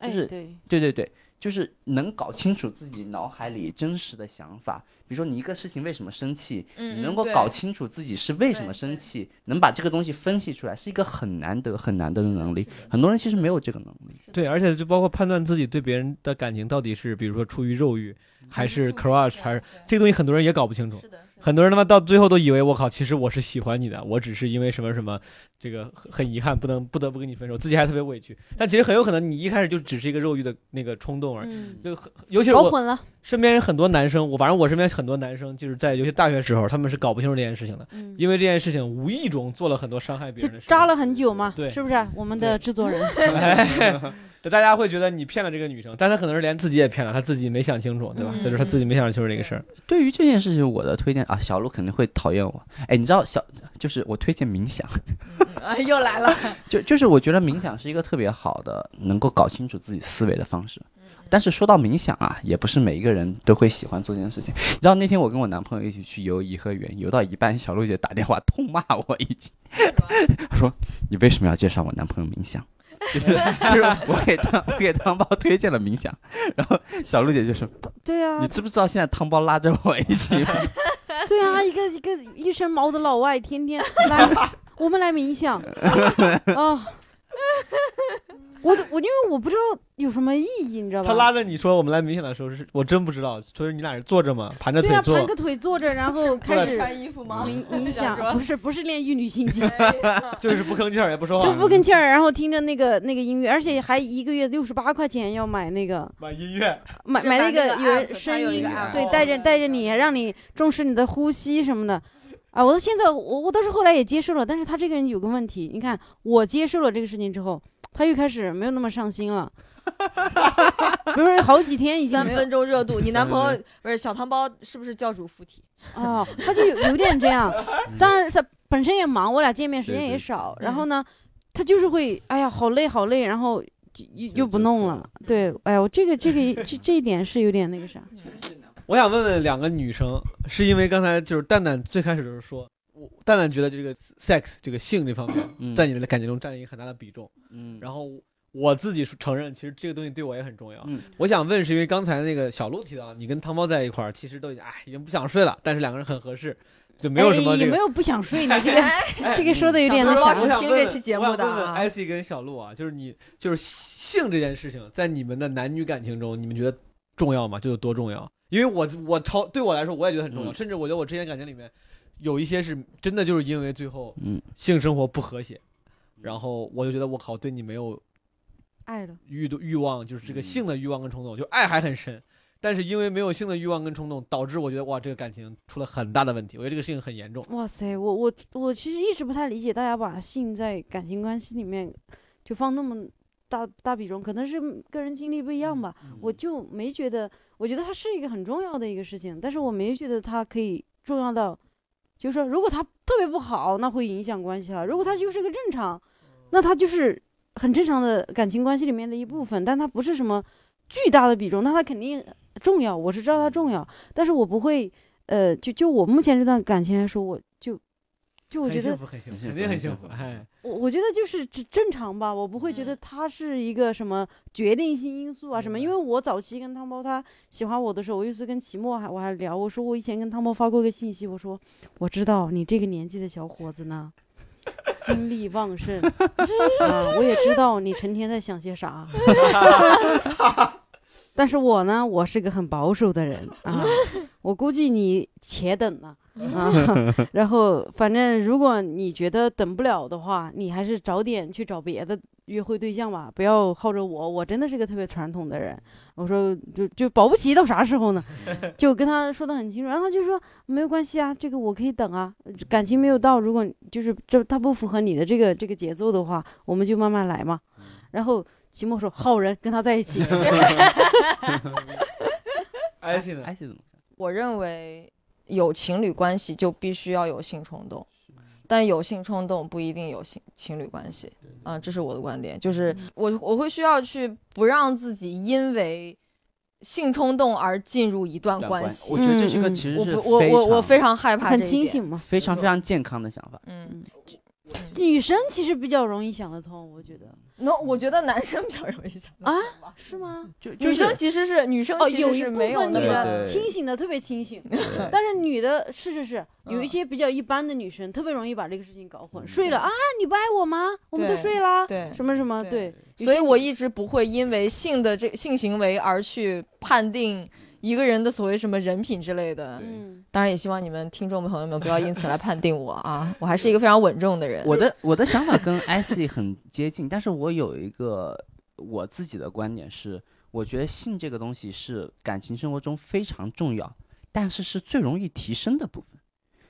就是对对对对。就是能搞清楚自己脑海里真实的想法，比如说你一个事情为什么生气，你能够搞清楚自己是为什么生气，能把这个东西分析出来，是一个很难得很难得的能力。很多人其实没有这个能力。对，而且就包括判断自己对别人的感情到底是，比如说出于肉欲，还是 crush，还是这个东西，很多人也搞不清楚。很多人他妈到最后都以为我靠，其实我是喜欢你的，我只是因为什么什么，这个很遗憾不能不得不跟你分手，自己还特别委屈。但其实很有可能你一开始就只是一个肉欲的那个冲动而已，就尤其是我身边很多男生，我反正我身边很多男生就是在尤其大学时候，他们是搞不清楚这件事情的，因为这件事情无意中做了很多伤害别人的事，扎了很久嘛，对，是不是？我们的制作人。大家会觉得你骗了这个女生，但她可能是连自己也骗了，她自己没想清楚，对吧？嗯这就是她自己没想清楚这个事儿。对于这件事情，我的推荐啊，小鹿肯定会讨厌我。哎，你知道小就是我推荐冥想，啊，又来了，就就是我觉得冥想是一个特别好的能够搞清楚自己思维的方式。但是说到冥想啊，也不是每一个人都会喜欢做这件事情。你知道那天我跟我男朋友一起去游颐和园，游到一半，小鹿姐打电话痛骂我一句，她说：“你为什么要介绍我男朋友冥想？”就是就是我给汤我给汤包推荐了冥想，然后小鹿姐就说对：“啊你，知不知道现在汤包拉着我一起 对啊，一个一个一身毛的老外，天天来，我们来冥想啊。我我因为我不知道有什么意义，你知道吧？他拉着你说我们来冥想的时候是，我真不知道，所以你俩是坐着吗？盘着腿对啊，坐盘？个腿坐着，然后 开始穿衣服吗？冥冥 想，不是不是练玉女心经，就是不吭气儿也不说话，就不吭气儿，然后听着那个那个音乐，而且还一个月六十八块钱要买那个买音乐，买买那个有人声音对，哦带着带着你，让你重视你的呼吸什么的。啊，我到现在我我倒是后来也接受了，但是他这个人有个问题，你看我接受了这个事情之后，他又开始没有那么上心了。比如说有好几天已经三分钟热度，你男朋友不是小汤包是不是教主附体？哦，他就有有点这样。当然他本身也忙，我俩见面时间对对也少，然后呢，他就是会哎呀好累好累，然后就又又不弄了。对，哎呀，我这个这个这这一点是有点那个啥。我想问问两个女生，是因为刚才就是蛋蛋最开始就是说，我蛋蛋觉得这个 sex 这个性这方面，嗯在你的感情中占一个很大的比重。嗯然后我自己承认，其实这个东西对我也很重要。嗯我想问，是因为刚才那个小鹿提到，你跟汤包在一块儿，其实都已经哎已经不想睡了，但是两个人很合适，就没有什么这个。哎也没有不想睡，你这个 哎这个说的有点那啥小汤包是。听这期节目的我想问问啊艾希跟小鹿啊，就是你就是性这件事情，在你们的男女感情中，你们觉得重要吗？就有多重要？因为我我超对我来说，我也觉得很重要，嗯。甚至我觉得我之前感情里面有一些是真的就是因为最后嗯。性生活不和谐，然后我就觉得我靠，对你没有爱了，欲欲望，就是这个嗯。性的欲望跟冲动，就爱还很深，但是因为没有性的欲望跟冲动，导致我觉得哇，这个感情出了很大的问题。我觉得这个事情很严重。哇塞，我我我其实一直不太理解大家把性在感情关系里面就放那么大大比重，可能是个人经历不一样吧。我就没觉得，我觉得它是一个很重要的一个事情，但是我没觉得它可以重要到，就是说如果它特别不好，那会影响关系啊；如果它就是个正常，那它就是很正常的感情关系里面的一部分，但它不是什么巨大的比重，那它肯定重要，我是知道它重要，但是我不会，呃，就就我目前这段感情来说，我就就我觉得很幸福，很幸福，肯定很幸福。幸福很幸福哎，我我觉得就是正正常吧，我不会觉得他是一个什么决定性因素啊什么，因为我早期跟汤包他喜欢我的时候，我有一次跟齐墨还我还聊，我说我以前跟汤包发过一个信息，我说我知道你这个年纪的小伙子呢，精力旺盛啊，我也知道你成天在想些啥，但是我呢，我是个很保守的人啊，我估计你且等呢。啊，然后反正如果你觉得等不了的话，你还是早点去找别的约会对象吧，不要耗着我。我真的是个特别传统的人，我说就就保不齐到啥时候呢，就跟他说的很清楚。然后他就说没有关系啊，这个我可以等啊，感情没有到，如果就是这他不符合你的这个这个节奏的话，我们就慢慢来嘛。然后齐墨说好人，跟他在一起。艾希呢？艾希怎么看？我认为有情侣关系就必须要有性冲动，但有性冲动不一定有性情侣关系啊，这是我的观点。就是我我会需要去不让自己因为性冲动而进入一段关系我。觉得这是个嗯嗯其实是我不我我我非常害怕很这一点。清醒嘛。非常非常健康的想法。嗯，女生其实比较容易想得通，我觉得那我觉得男生比较容易想到啊，是吗？就女生其实是女生哦，其有一部实是没有分女的清醒的特别清醒，但是女的是是是，有一嗯。些比较一般的女生特别容易把这个事情搞混，嗯睡了啊，你不爱我吗？我们都睡啦，对。什么什么，对。对，所以我一直不会因为性的这性行为而去判定一个人的所谓什么人品之类的。嗯，当然，也希望你们听众朋友们不要因此来判定我啊，我还是一个非常稳重的人。我的我的想法跟 艾希很接近，但是我有一个我自己的观点是，我觉得性这个东西是感情生活中非常重要，但是是最容易提升的部分。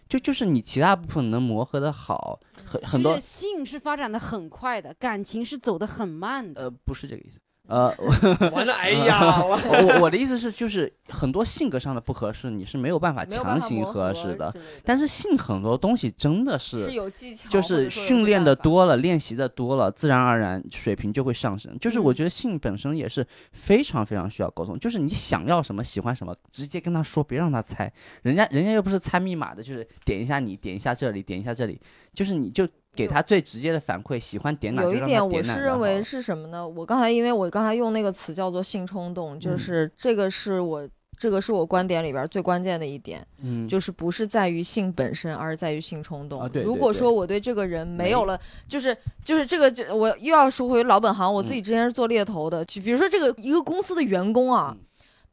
就就是你其他部分能磨合的好，很很多性是发展的很快的，感情是走的很慢的。呃不是这个意思，呃，完了，哎呀，我我我的意思是，就是很多性格上的不合适，你是没有办法强行合适的。但是性很多东西真的是是，有技巧，就是训练的多了，练习的多了，自然而然水平就会上升。就是我嗯觉得性本身也是非常非常需要沟通，就是你想要什么，喜欢什么，直接跟他说，别让他猜。人家人家又不是猜密码的，就是点一下你，点一下这里，点一下这里，就是你就给他最直接的反馈，喜欢点哪有一点，我是认为是什么呢？我刚才因为我刚才用那个词叫做性冲动，就嗯是这个是我这个是我观点里边最关键的一点，嗯，就是不是在于性本身，而是在于性冲动。啊对对对如果说我对这个人没有了，就是就是这个就我又要说回老本行，我自己嗯之前是做猎头的，就比如说这个一个公司的员工啊。嗯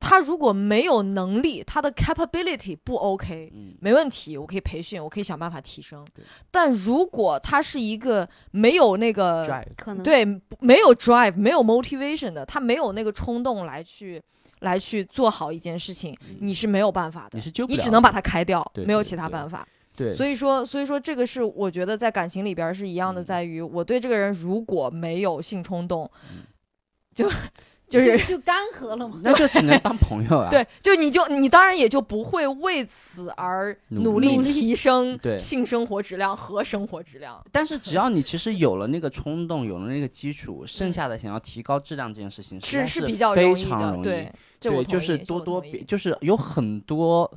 他如果没有能力，他的 capability 不 OK，嗯。没问题，我可以培训，我可以想办法提升。但如果他是一个没有那个 drive 可能。对，没有 drive，没有 motivation 的，他没有那个冲动来去来去做好一件事情，你是没有办法的，你是救不了的。你只能把它开掉，对对没有其他办法。对，所以说，所以说这个是我觉得在感情里边是一样的，嗯。在于我对这个人如果没有性冲动，嗯。就就是就干涸了嘛。那就只能当朋友啊。对，就你就你当然也就不会为此而努努力提升 性生活质量和生活质量。但是只要你其实有了那个冲动，有了那个基础，剩下的想要提高质量这件事情，实是是比较非容易的，常容易。对，这我对，就是多多就是有很多，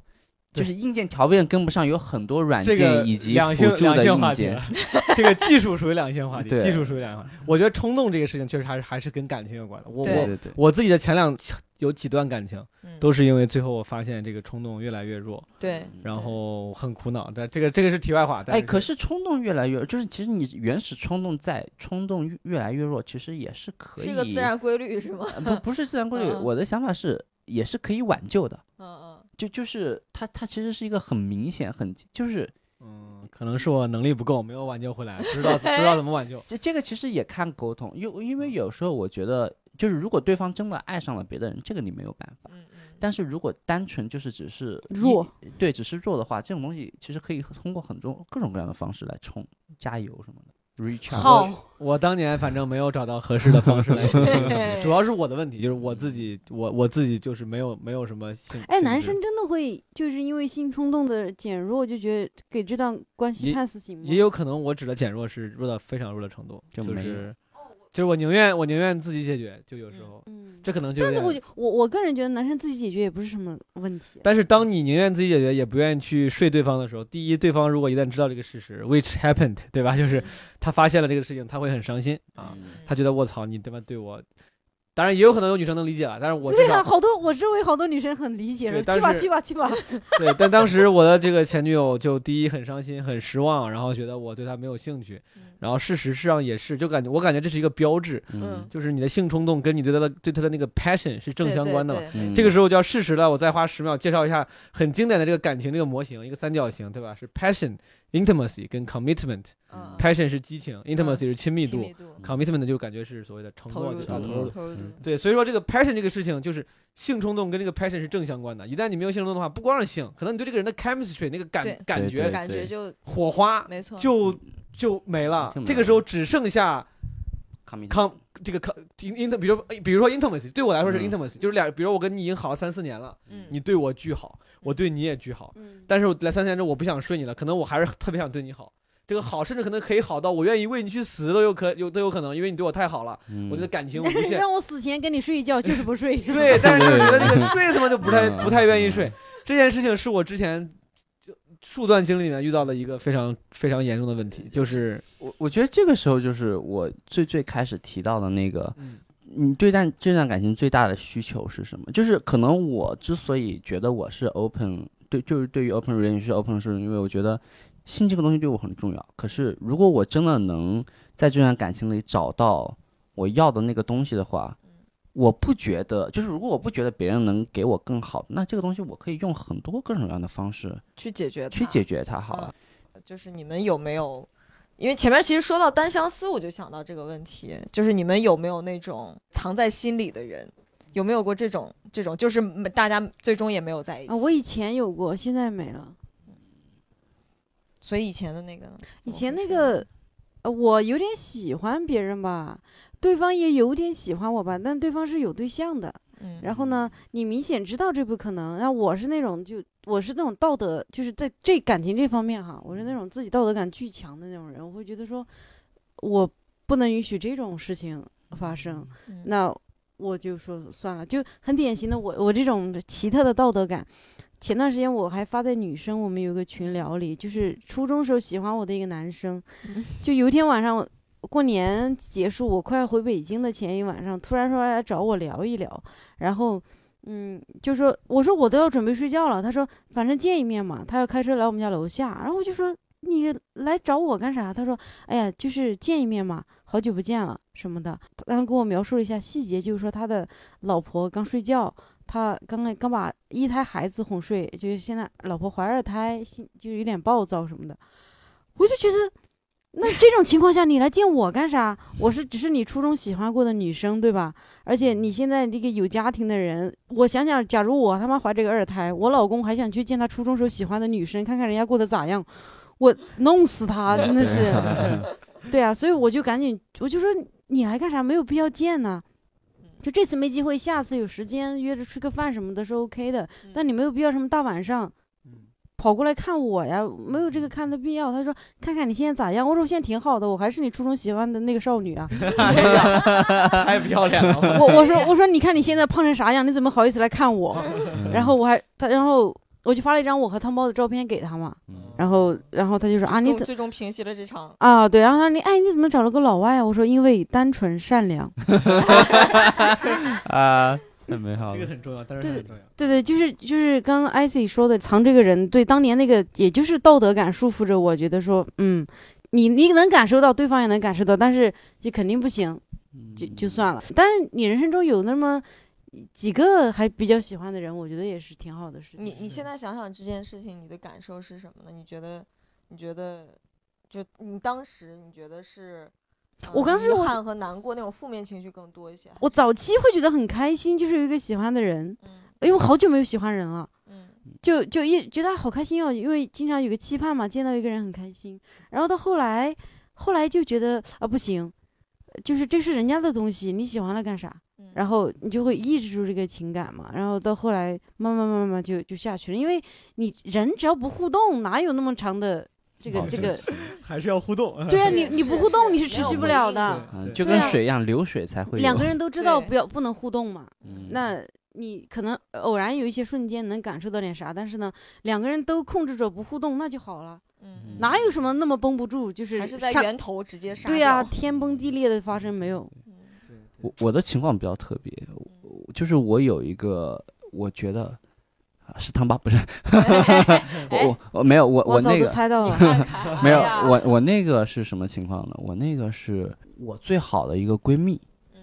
就是硬件条件跟不上，有很多软件以及两性两辅助的硬件 这个技术属于两性话题，对技术属于两性话题。我觉得冲动这个事情确实还是还是跟感情有关的。我我我自己的前两有几段感情，嗯都是因为最后我发现这个冲动越来越弱，对，然后很苦恼。但这个这个是题外话。但哎，可是冲动越来越，就是其实你原始冲动在，冲动越越来越弱，其实也是可以。是个自然规律是吗？呃不不是自然规律，嗯我的想法是也是可以挽救的。嗯嗯，就就是他他其实是一个很明显很就是嗯，可能是我能力不够，没有挽救回来，不知道不知道怎么挽救。这这个其实也看沟通，因因为有时候我觉得就是如果对方真的爱上了别的人，这个你没有办法。嗯嗯但是如果单纯就是只是弱，对，只是弱的话，这种东西其实可以通过很多各种各样的方式来冲加油什么的。Recharge 好，我当年反正没有找到合适的方式来 对 主要是我的问题，就是我自己，我我自己就是没有没有什么性。哎，男生真的会就是因为性冲动的减弱，就觉得给这段关系也 pass 行吗？也有可能我指的减弱是弱到非常弱的程度，就就没有是就是我宁愿我宁愿自己解决，就有时候嗯，这可能就。但是我我我个人觉得男生自己解决也不是什么问题。但是当你宁愿自己解决，也不愿意去睡对方的时候，第一，对方如果一旦知道这个事实，which happened，对吧？就是他发现了这个事情，他会很伤心啊，嗯他觉得我操，你他妈对我，当然也有可能有女生能理解了，但是我对啊，好多我周围好多女生很理解的，去吧去吧去吧。对，但当时我的这个前女友就第一很伤心、很失望，然后觉得我对她没有兴趣，然后事实上也是，就感觉我感觉这是一个标志，嗯就是你的性冲动跟你对她的对她的那个 passion 是正相关的嘛。这个时候就要适时的，我再花十秒介绍一下很经典的这个感情这个模型，一个三角形，对吧？是 passion、intimacy 跟 commitment。嗯 passion 是激情，intimacy 是亲密度亲密度，commitment 就感觉是所谓的承诺，投入投入。对，所以说这个 passion 这个事情，就是性冲动跟这个 passion 是正相关的。一旦你没有性冲动的话，不光是性，可能你对这个人的 chemistry 那个感感觉感觉就火花没错，就就没了这个时候只剩下 com 这个 com int，比如比如说 intimacy，对我来说是嗯 intimacy，就是俩，比如我跟你已经好了三四年了，嗯你对我巨好，我对你也巨好，嗯，但是我来三四年之后我不想睡你了，可能我还是特别想对你好。这个好，甚至可能可以好到我愿意为你去死都有可有都有可能，因为你对我太好了，嗯我觉得感情无限。让我死前跟你睡一觉就是不睡。对，但是就觉得这个睡他妈就不太嗯不太愿意睡。这件事情是我之前就数段经历里面遇到了一个非常非常严重的问题，就是我我觉得这个时候就是我最最开始提到的那个，嗯你对待这段感情最大的需求是什么？就是可能我之所以觉得我是 open，对，就是对于 open relationship open 是因为我觉得性这个东西对我很重要。可是如果我真的能在这段感情里找到我要的那个东西的话，我不觉得，就是如果我不觉得别人能给我更好，那这个东西我可以用很多各种各样的方式去解决它去解决它好了。就是你们有没有？因为前面其实说到单相思，我就想到这个问题，就是你们有没有那种藏在心里的人？有没有过这种这种，就是大家最终也没有在一起？啊，我以前有过，现在没了。所以以前的那个呢，以前那个呃，我有点喜欢别人吧，对方也有点喜欢我吧，但对方是有对象的。嗯然后呢，你明显知道这不可能。然后我是那种就我是那种道德，就是在这感情这方面哈，我是那种自己道德感巨强的那种人，我会觉得说，我不能允许这种事情发生。嗯那我就说算了，就很典型的我我这种奇特的道德感。前段时间我还发在女生我们有个群聊里，就是初中时候喜欢我的一个男生，就有一天晚上过年结束，我快要回北京的前一晚上，突然说来找我聊一聊，然后嗯，就说我说我都要准备睡觉了，他说反正见一面嘛，他要开车来我们家楼下，然后我就说你来找我干啥？他说哎呀，就是见一面嘛，好久不见了什么的，然后跟我描述了一下细节，就是说他的老婆刚睡觉。他刚刚刚把一胎孩子哄睡，就是现在老婆怀二胎，心就是有点暴躁什么的，我就觉得，那这种情况下你来见我干啥？我是只是你初中喜欢过的女生，对吧？而且你现在这个有家庭的人，我想想，假如我他妈怀这个二胎，我老公还想去见他初中时候喜欢的女生，看看人家过得咋样，我弄死他，真的是。对啊，所以我就赶紧，我就说你来干啥？没有必要见呢。就这次没机会，下次有时间约着吃个饭什么的是 OK 的，但你没有必要什么大晚上跑过来看我呀，没有这个看的必要。他说看看你现在咋样，我说我现在挺好的，我还是你初中喜欢的那个少女啊。太漂亮了！我我说我说你看你现在胖成啥样，你怎么好意思来看我？然后我还他然后我就发了一张我和汤包的照片给他嘛，然后然后他就说啊你怎最终平息了这场啊对，然后他说你哎你怎么找了个老外啊？我说因为单纯善良。啊，太美好。这个很重要，但是对很重要。对对，就是就是刚刚艾 c 说的，藏这个人，对当年那个，也就是道德感束缚着我，觉得说，嗯，你你能感受到，对方也能感受到，但是你肯定不行，就就算了。但是你人生中有那么几个还比较喜欢的人，我觉得也是挺好的事情。你你现在想想这件事情，你的感受是什么呢？你觉得你觉得就你当时你觉得是？我刚是遗憾和难过那种负面情绪更多一些。我早期会觉得很开心，就是有一个喜欢的人，嗯因为我好久没有喜欢人了。嗯就就一觉得啊好开心哦，因为经常有个期盼嘛，见到一个人很开心。然后到后来，后来就觉得啊不行，就是这是人家的东西，你喜欢了干啥？嗯然后你就会抑制住这个情感嘛。然后到后来慢慢慢慢就就下去了，因为你人只要不互动，哪有那么长的这个这个？还是要互动。对啊，你你不互动，你是持续不了的。嗯，就跟水一样，流水才会两个人都知道不要不能互动嘛。嗯那你可能偶然有一些瞬间能感受到点啥，但是呢，两个人都控制着不互动，那就好了。嗯，哪有什么那么绷不住？就是还是在源头直接杀对呀、掉天崩地裂的发生没有？嗯我我的情况比较特别，就是我有一个，我觉得啊是汤巴不是 我我我没有我我那个猜到了。没有我我那个是什么情况呢？我那个是我最好的一个闺蜜，嗯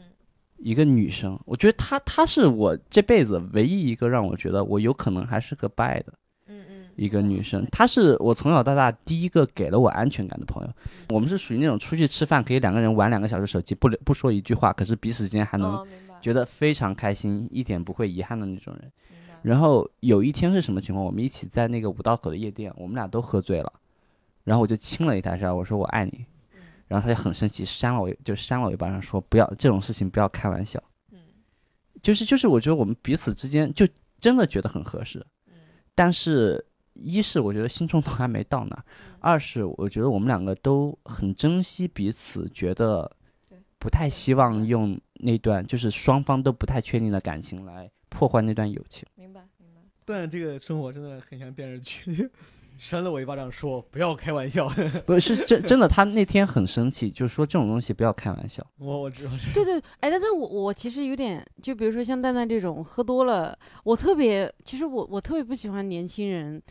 一个女生，我觉得她她是我这辈子唯一一个让我觉得我有可能还是个 bi 的嗯嗯一个女生，她是我从小到大第一个给了我安全感的朋友。我们是属于那种出去吃饭可以两个人玩两个小时手机，不不说一句话，可是彼此之间还能觉得非常开心，一点不会遗憾的那种人。然后有一天是什么情况？我们一起在那个五道口的夜店，我们俩都喝醉了，然后我就亲了一下他，我说我爱你，然后他就很生气，扇了我就扇了我一巴掌，说不要这种事情不要开玩笑。嗯就是就是我觉得我们彼此之间就真的觉得很合适，嗯但是一是我觉得心冲动还没到那儿，二是我觉得我们两个都很珍惜彼此，觉得对不太希望用那段就是双方都不太确定的感情来破坏那段友情。明白明白。但这个生活真的很像电视剧，扇了我一巴掌，说不要开玩笑。不是真真的，他那天很生气，就是说这种东西不要开玩笑。我我知道是。对对，哎，但但我我其实有点，就比如说像蛋蛋这种喝多了，我特别，其实我我特别不喜欢年轻人，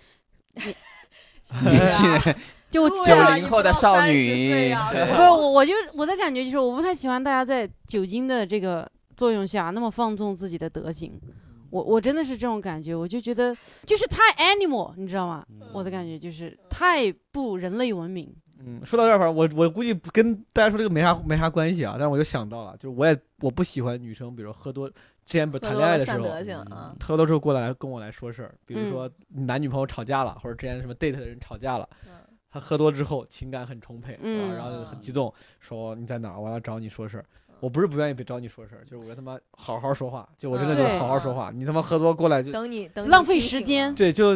年 轻人，就九零啊90后的少女不到30岁呀不对是我，我就我的感觉就是，我不太喜欢大家在酒精的这个作用下那么放纵自己的德行。我我真的是这种感觉，我就觉得就是太 animal，你知道吗？我的感觉就是太不人类文明。嗯，说到这儿，反正我我估计不跟大家说这个没啥没啥关系啊，但是我就想到了，就是我也我不喜欢女生，比如喝多之前不是谈恋爱的时候，喝多之后过来跟我来说事儿，比如嗯说男女朋友吵架了，或者之前什么 date 的人吵架了，嗯他喝多之后情感很充沛，然后就很激动，说你在哪儿？我要找你说事儿。我不是不愿意被找你说事儿，就是我跟他妈好好说话，就我真的就好好说话。你他妈喝多过来就等你等你浪费时间对，就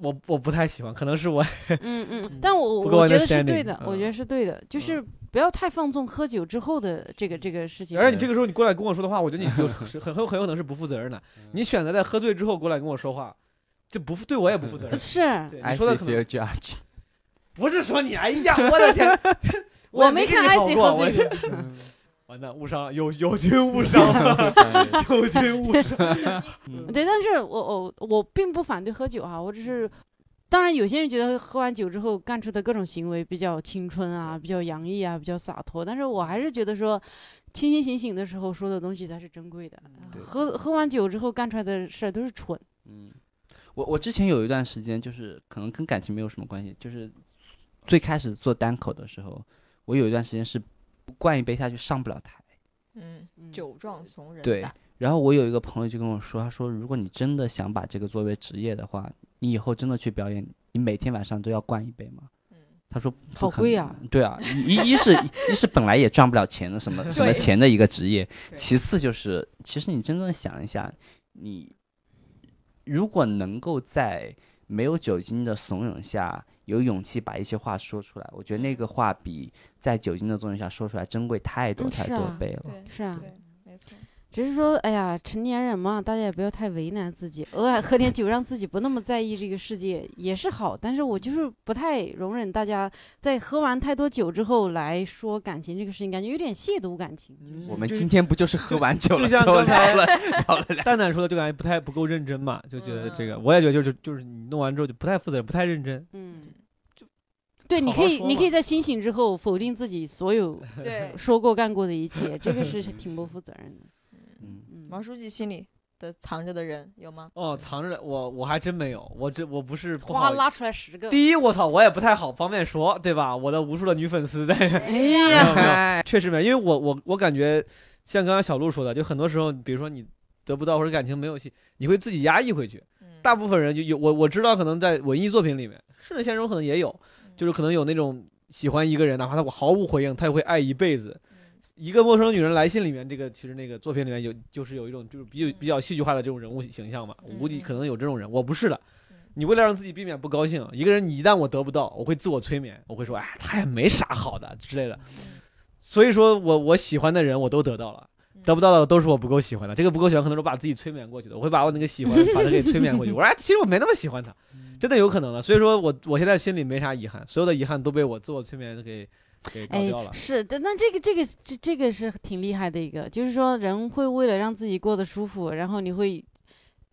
我我不太喜欢，可能是我嗯 嗯，但我我觉得是对的，我觉得嗯是对的，就是不要太放纵喝酒之后的这个这个事情。而且你这个时候你过来跟我说的话，我觉得你就 是很很很有可能是不负责任的。你选择在喝醉之后过来跟我说话，这不负对我也不负责任。是，你说的可能。不是说你，哎呀，我的天，我没看艾你好过希喝醉我完蛋，误伤了，有有军误伤了，有军误伤。对，但是我我我并不反对喝酒哈，我只是，当然有些人觉得喝完酒之后干出的各种行为比较青春啊，比较洋溢啊，比较洒脱，但是我还是觉得说，清清醒醒的时候说的东西才是珍贵的，对喝喝完酒之后干出来的事儿都是蠢。嗯，我我之前有一段时间，就是可能跟感情没有什么关系，就是最开始做单口的时候，我有一段时间是灌一杯下去上不了台。嗯，酒壮怂人对。然后我有一个朋友就跟我说，他说如果你真的想把这个作为职业的话，你以后真的去表演，你每天晚上都要灌一杯吗？他说好贵啊对啊，一一是一是本来也赚不了钱的什么什么钱的一个职业，其次就是其实你真正想一下，你如果能够在没有酒精的怂恿下有勇气把一些话说出来，我觉得那个话比在酒精的作用下说出来珍贵太多太多倍了。对是啊，对，没错。只是说，哎呀，成年人嘛，大家也不要太为难自己，偶尔喝点酒，让自己不那么在意这个世界也是好。但是我就是不太容忍大家在喝完太多酒之后来说感情这个事情，感觉有点亵渎感情。就是我们今天不就是喝完酒就了之后像 蛋蛋说的，就感觉不太不够认真嘛，就觉得这个，嗯我也觉得就是就是你弄完之后就不太负责任，不太认真。嗯，对，你可以，你可以在清醒之后否定自己所有，说过干过的一切，这个是 挺不负责任的。嗯嗯，毛书记心里的藏着的人有吗？哦，藏着我我还真没有，我这我不是不好。哗拉出来十个。第一，我操，我也不太好方便说，对吧？我的无数的女粉丝在，哎没有呀，确实没有，因为我我我感觉像刚刚小鹿说的，就很多时候，比如说你得不到或者感情没有戏，你会自己压抑回去。嗯大部分人就有我我知道，可能在文艺作品里面，甚至现实中可能也有，就是可能有那种喜欢一个人，哪怕他我毫无回应，他也会爱一辈子。一个陌生女人来信里面，这个其实那个作品里面有，就是有一种就是比较比较戏剧化的这种人物形象嘛。我估计可能有这种人，我不是的。你为了让自己避免不高兴，一个人你一旦我得不到，我会自我催眠，我会说，哎，他也没啥好的之类的。所以说我我喜欢的人我都得到了，得不到的都是我不够喜欢的。这个不够喜欢，可能是我把自己催眠过去的。我会把我那个喜欢把他给催眠过去。我说，哎，其实我没那么喜欢他，真的有可能的。所以说我我现在心里没啥遗憾，所有的遗憾都被我自我催眠给给搞哎掉了，。是的，那这个这个这这个是挺厉害的一个，就是说人会为了让自己过得舒服，然后你会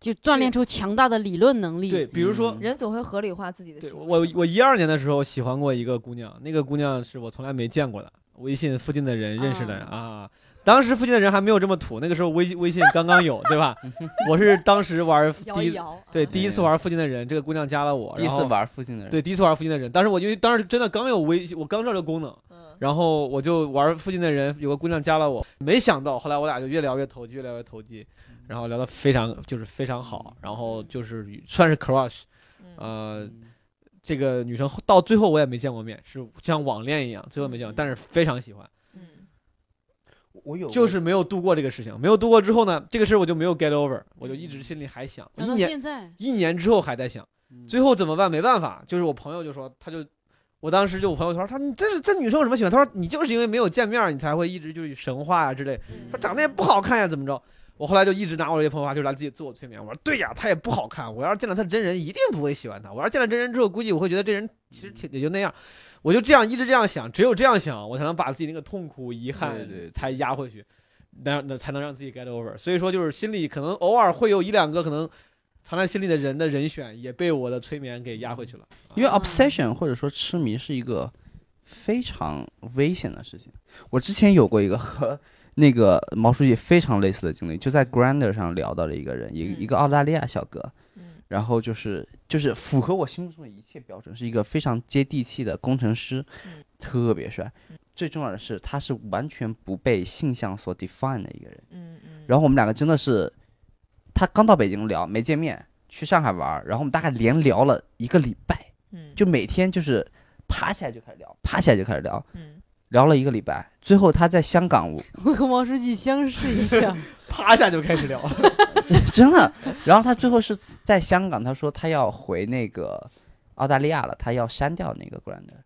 就锻炼出强大的理论能力。对，比如说嗯人总会合理化自己的对行为。我我一二年的时候喜欢过一个姑娘，那个姑娘是我从来没见过的，微信附近的人认识的人啊。当时附近的人还没有这么土，那个时候微微信刚刚有，对吧？我是当时玩第一对第一次玩附近的人，这个姑娘加了我，第一次玩附近的人，对第一次玩附近的人，当时我因为当时真的刚有微信，我刚知道这个功能，嗯。然后我就玩附近的人，有个姑娘加了我，没想到后来我俩就越聊越投机，越聊越投机，然后聊得非常就是非常好，然后就是算是 crush，嗯。呃，这个女生到最后我也没见过面，是像网恋一样，最后没见过，但是非常喜欢，嗯我有就是没有度过这个事情，没有度过之后呢，这个事儿我就没有 get over，我就一直心里还想，一年现在，一年之后还在想，嗯最后怎么办？没办法，就是我朋友就说，他就。我当时就我朋友说，他说你这是这女生有什么喜欢？他说你就是因为没有见面，你才会一直就是神话呀、之类。他说长得也不好看呀，怎么着？我后来就一直拿我这些朋友话，就是来自己自我催眠。我说对呀，他也不好看。我要是见了他真人，一定不会喜欢他。我要是见了真人之后，估计我会觉得这人其实挺也就那样。我就这样一直这样想，只有这样想，我才能把自己那个痛苦、遗憾才压回去，那那才能让自己 get over。所以说，就是心里可能偶尔会有一两个可能藏在心里的人的人选，也被我的催眠给压回去了。因为啊 obsession 或者说痴迷是一个非常危险的事情。我之前有过一个和那个毛书记非常类似的经历，就在 Grander 上聊到了一个人，一一个澳大利亚小哥，嗯然后就是就是符合我心目中的一切标准，是一个非常接地气的工程师，嗯特别帅嗯。最重要的是，他是完全不被性向所 define 的一个人。嗯嗯，然后我们两个真的是，他刚到北京聊没见面，去上海玩，然后我们大概连聊了一个礼拜，嗯，就每天就是爬起来就开始聊，爬起来就开始聊，嗯，聊了一个礼拜，最后他在香港，我我和王书记相视一笑，趴下就开始聊。真 真的，然后他最后是在香港，他说他要回那个澳大利亚了，他要删掉那个 Grander，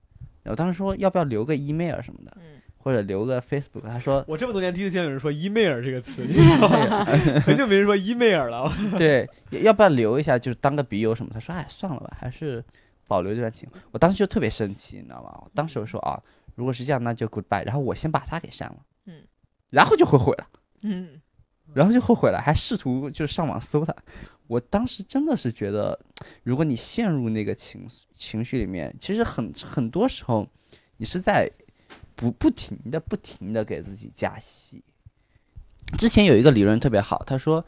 我当时说要不要留个 email 什么的，嗯或者留个 Facebook，他说我这么多年第一次见有人说 email 这个词，你知道吗？很久没人说 email 了。对，要不要留一下，就是当个笔友什么？他说哎算了吧，还是保留这段情。我当时就特别生气，你知道吗？我当时我说啊，如果是这样，那就 goodbye，然后我先把他给删了，嗯，然后就后悔了。嗯，然后就后悔了，还试图就上网搜他。我当时真的是觉得，如果你陷入那个情情绪里面，其实很很多时候，你是在不不停的不停的给自己加戏。之前有一个理论特别好，他说，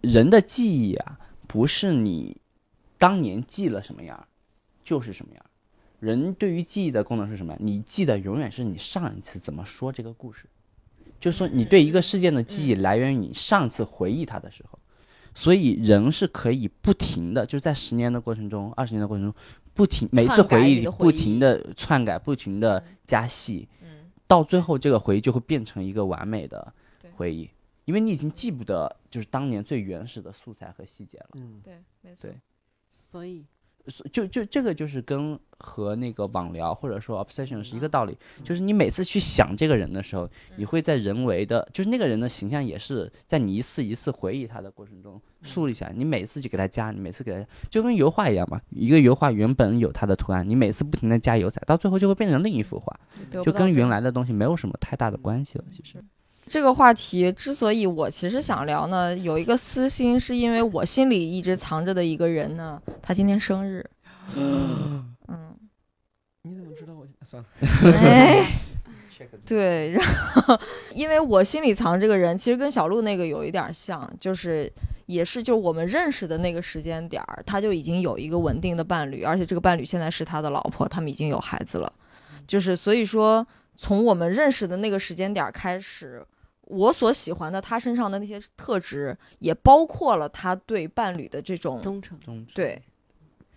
人的记忆啊，不是你当年记了什么样，就是什么样。人对于记忆的功能是什么？你记得永远是你上一次怎么说这个故事。就是说，你对一个事件的记忆来源于你上次回忆它的时候，所以人是可以不停的，就是在十年的过程中、二十年的过程中，不停每次回忆里不停的篡改、不停的加戏，嗯，到最后这个回忆就会变成一个完美的回忆，因为你已经记不得就是当年最原始的素材和细节了。嗯，对，没错，所以所就就这个就是跟和那个网聊或者说 obsession 是一个道理，就是你每次去想这个人的时候，你会在人为的，就是那个人的形象也是在你一次一次回忆他的过程中树立起来。你每次去给他加，你每次给他，就跟油画一样嘛。一个油画原本有它的图案，你每次不停的加油彩，到最后就会变成另一幅画，就跟原来的东西没有什么太大的关系了。其实，这个话题之所以我其实想聊呢，有一个私心，是因为我心里一直藏着的一个人呢，他今天生日。嗯，你怎么知道我？算了，哎，对，然后因为我心里藏这个人，其实跟小鹿那个有一点像，就是也是就我们认识的那个时间点儿，他就已经有一个稳定的伴侣，而且这个伴侣现在是他的老婆，他们已经有孩子了。就是所以说，从我们认识的那个时间点儿开始，我所喜欢的他身上的那些特质，也包括了他对伴侣的这种忠诚。中对，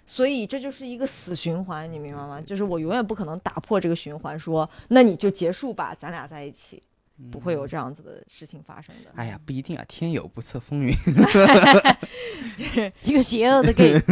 所以这就是一个死循环，你明白吗？就是我永远不可能打破这个循环，说那你就结束吧，咱俩在一起，不会有这样子的事情发生的。哎呀，不一定啊，天有不测风云。一个邪恶的 gay，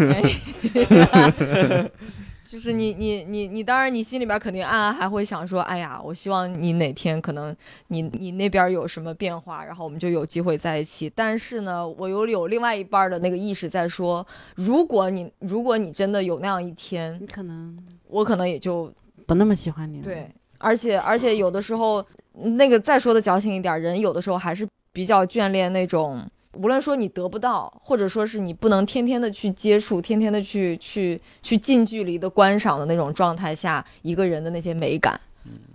就是你你你你，当然你心里边肯定暗暗还会想说，哎呀，我希望你哪天可能你你那边有什么变化，然后我们就有机会在一起。但是呢，我又有另外一半的那个意识在说，如果你如果你真的有那样一天你，可能我可能也就不那么喜欢你了。对，而且而且有的时候，那个再说的矫情一点，人有的时候还是比较眷恋那种，无论说你得不到，或者说是你不能天天的去接触，天天的去去去近距离的观赏的那种状态下，一个人的那些美感。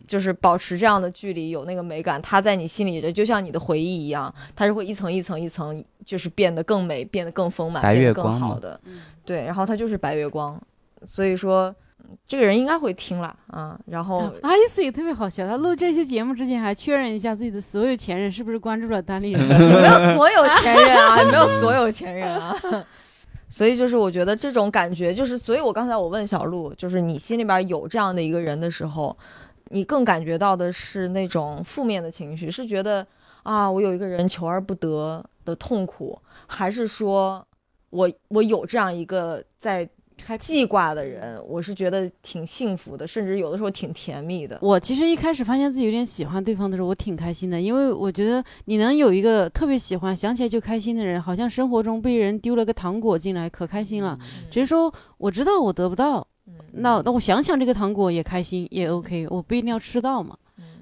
就是保持这样的距离，有那个美感，它在你心里就像你的回忆一样，它是会一层一层一层，就是变得更美，变得更丰满，白变得更好的。嗯对，然后它就是白月光，所以说嗯这个人应该会听了啊。然后啊阿伊斯也特别好笑，他录这期节目之前还确认一下自己的所有前任是不是关注了单立人。也没有所有前任啊，也没有所有前任啊。所以就是我觉得这种感觉，就是所以我刚才我问小鹿，就是你心里边有这样的一个人的时候，你更感觉到的是那种负面的情绪，是觉得啊我有一个人求而不得的痛苦，还是说我我有这样一个在还记挂的人，我是觉得挺幸福的，甚至有的时候挺甜蜜的。我其实一开始发现自己有点喜欢对方的时候，我挺开心的，因为我觉得你能有一个特别喜欢、想起来就开心的人，好像生活中被人丢了个糖果进来，可开心了。只是说我知道我得不到，嗯那那我想想这个糖果也开心，也 OK，我不一定要吃到嘛。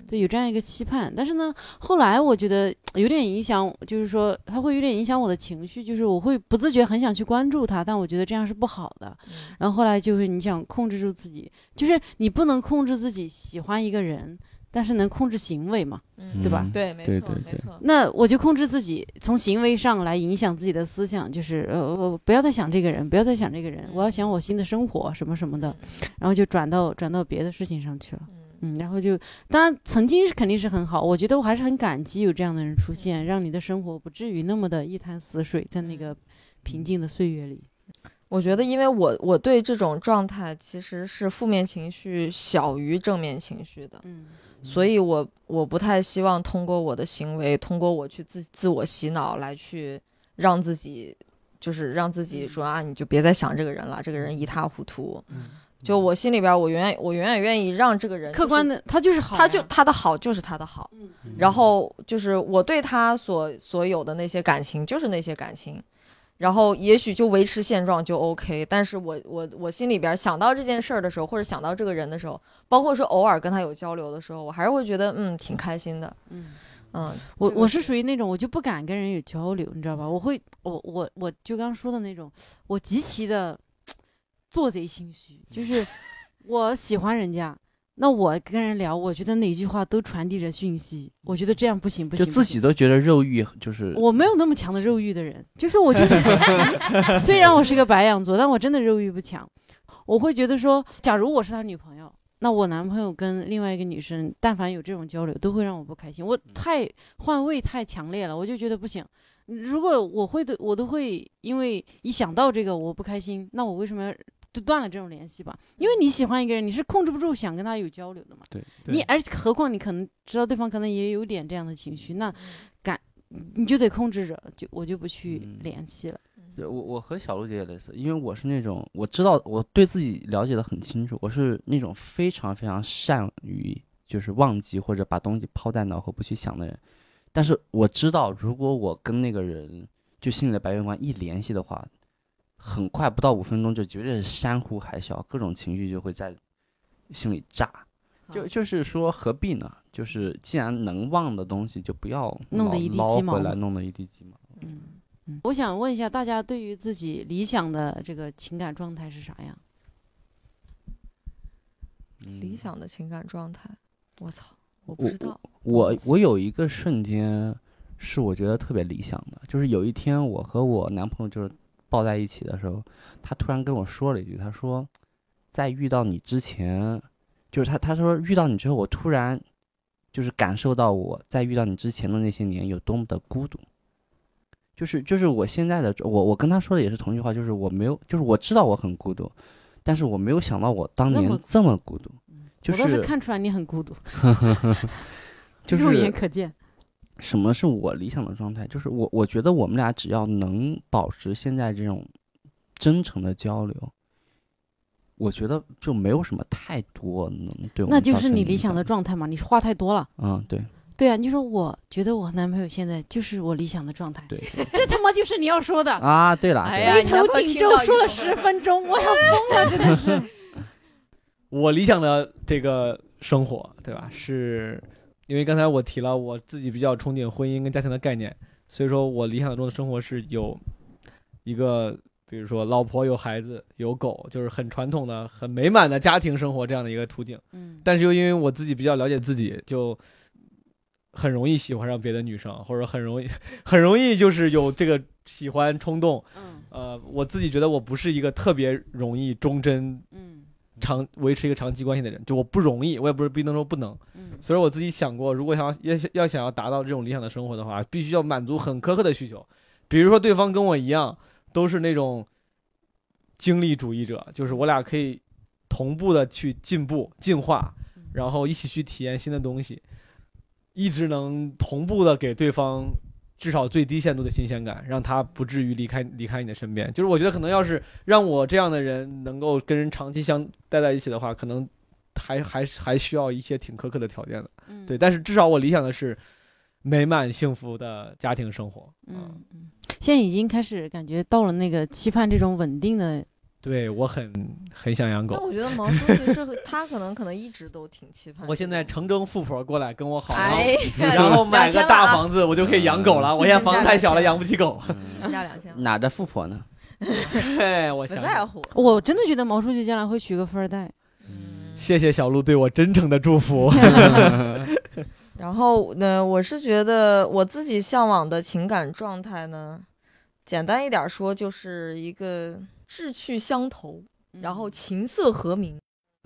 嗯对，有这样一个期盼。但是呢，后来我觉得有点影响，就是说他会有点影响我的情绪，就是我会不自觉很想去关注他，但我觉得这样是不好的。嗯然后后来就是你想控制住自己，就是你不能控制自己喜欢一个人，但是能控制行为嘛。嗯对吧嗯对，没对对对错没错。那我就控制自己，从行为上来影响自己的思想，就是呃，我不要再想这个人，不要再想这个人，我要想我新的生活什么什么的，然后就转到转到别的事情上去了。嗯嗯，然后就当然曾经是肯定是很好，我觉得我还是很感激有这样的人出现，让你的生活不至于那么的一潭死水，在那个平静的岁月里。我觉得，因为我我对这种状态其实是负面情绪小于正面情绪的，嗯所以我我不太希望通过我的行为，通过我去自自我洗脑来去让自己，就是让自己说啊，你就别再想这个人了，这个人一塌糊涂。嗯就我心里边，我永远我永远愿意让这个人的，客观的，他就是好呀，他就他的好就是他的好，嗯然后就是我对他所所有的那些感情就是那些感情，然后也许就维持现状就 OK。但是我我我心里边想到这件事儿的时候，或者想到这个人的时候，包括说偶尔跟他有交流的时候，我还是会觉得嗯挺开心的。嗯。嗯，我我是属于那种我就不敢跟人有交流，你知道吧？我会我我我就刚说的那种，我极其的做贼心虚，就是我喜欢人家，那我跟人聊，我觉得哪句话都传递着讯息，我觉得这样不行不行，就自己都觉得肉欲就是我没有那么强的肉欲的人，就是我就是，虽然我是个白羊座，但我真的肉欲不强。我会觉得说，假如我是他女朋友，那我男朋友跟另外一个女生，但凡有这种交流，都会让我不开心。我太换位太强烈了，我就觉得不行。如果我会的，我都会因为一想到这个我不开心，那我为什么要就断了这种联系吧？因为你喜欢一个人，你是控制不住想跟他有交流的嘛。对，你而且何况你可能知道对方可能也有点这样的情绪，那感你就得控制着，就我就不去嗯联系了。对我我和小鹿姐也类似，因为我是那种我知道我对自己了解的很清楚，我是那种非常非常善于就是忘记或者把东西抛在脑后不去想的人。但是我知道，如果我跟那个人就心里的白月光一联系的话，很快不到五分钟就绝对是山呼海啸，各种情绪就会在心里炸。就就是说何必呢？就是既然能忘的东西，就不要老弄得一地鸡毛回来，弄得一地鸡毛。嗯嗯，我想问一下大家，对于自己理想的这个情感状态是啥样？理想的情感状态，我操，我不知道。我我有一个瞬间是我觉得特别理想的，就是有一天我和我男朋友就是抱在一起的时候，他突然跟我说了一句，他说，在遇到你之前，就是他他说遇到你之后，我突然就是感受到我在遇到你之前的那些年有多么的孤独。就是就是我现在的我我跟他说的也是同一句话，就是我没有就是我知道我很孤独，但是我没有想到我当年这么孤独，就我倒是是看出来你很孤独，就是肉眼可见。什么是我理想的状态？就是我，我觉得我们俩只要能保持现在这种真诚的交流，我觉得就没有什么太多能对我那就是你理想的状态嘛，你话太多了。嗯，对对啊，你说我觉得我男朋友现在就是我理想的状态，对对这他妈就是你要说的。啊，对了，眉头紧皱说了十分钟，我要疯了，真的是。我理想的这个生活，对吧？是因为刚才我提了我自己比较憧憬婚姻跟家庭的概念，所以说我理想中的生活是有一个，比如说老婆有孩子有狗，就是很传统的、很美满的家庭生活这样的一个途径。嗯，但是又因为我自己比较了解自己，就很容易喜欢上别的女生，或者很容易 很容易就是有这个喜欢冲动。嗯呃，我自己觉得我不是一个特别容易忠贞嗯长维持一个长期关系的人，就我不容易，我也不是不能说不能。嗯所以我自己想过，如果想要要要想要达到这种理想的生活的话，必须要满足很苛刻的需求，比如说对方跟我一样都是那种经历主义者，就是我俩可以同步的去进步进化，然后一起去体验新的东西，一直能同步的给对方至少最低限度的新鲜感，让他不至于离开离开你的身边。就是我觉得可能要是让我这样的人能够跟人长期相待在一起的话，可能还还还需要一些挺苛刻的条件的。嗯，对，但是至少我理想的是美满幸福的家庭生活。啊嗯嗯，现在已经开始感觉到了那个期盼这种稳定的，对我很很想养狗。但我觉得 毛书记是他可能可能一直都挺期盼。我现在成征富婆过来跟我好，哎，然后买个大2000万啊房子，我就可以养狗了。我现在房子太小了，养不起狗。身价两千，哪的富婆呢？嘿，我不在乎。我真的觉得毛书记将来会娶个富二代。谢谢小鹿对我真诚的祝福。然后呢，我是觉得我自己向往的情感状态呢，简单一点说，就是一个志趣相投，然后琴瑟和鸣，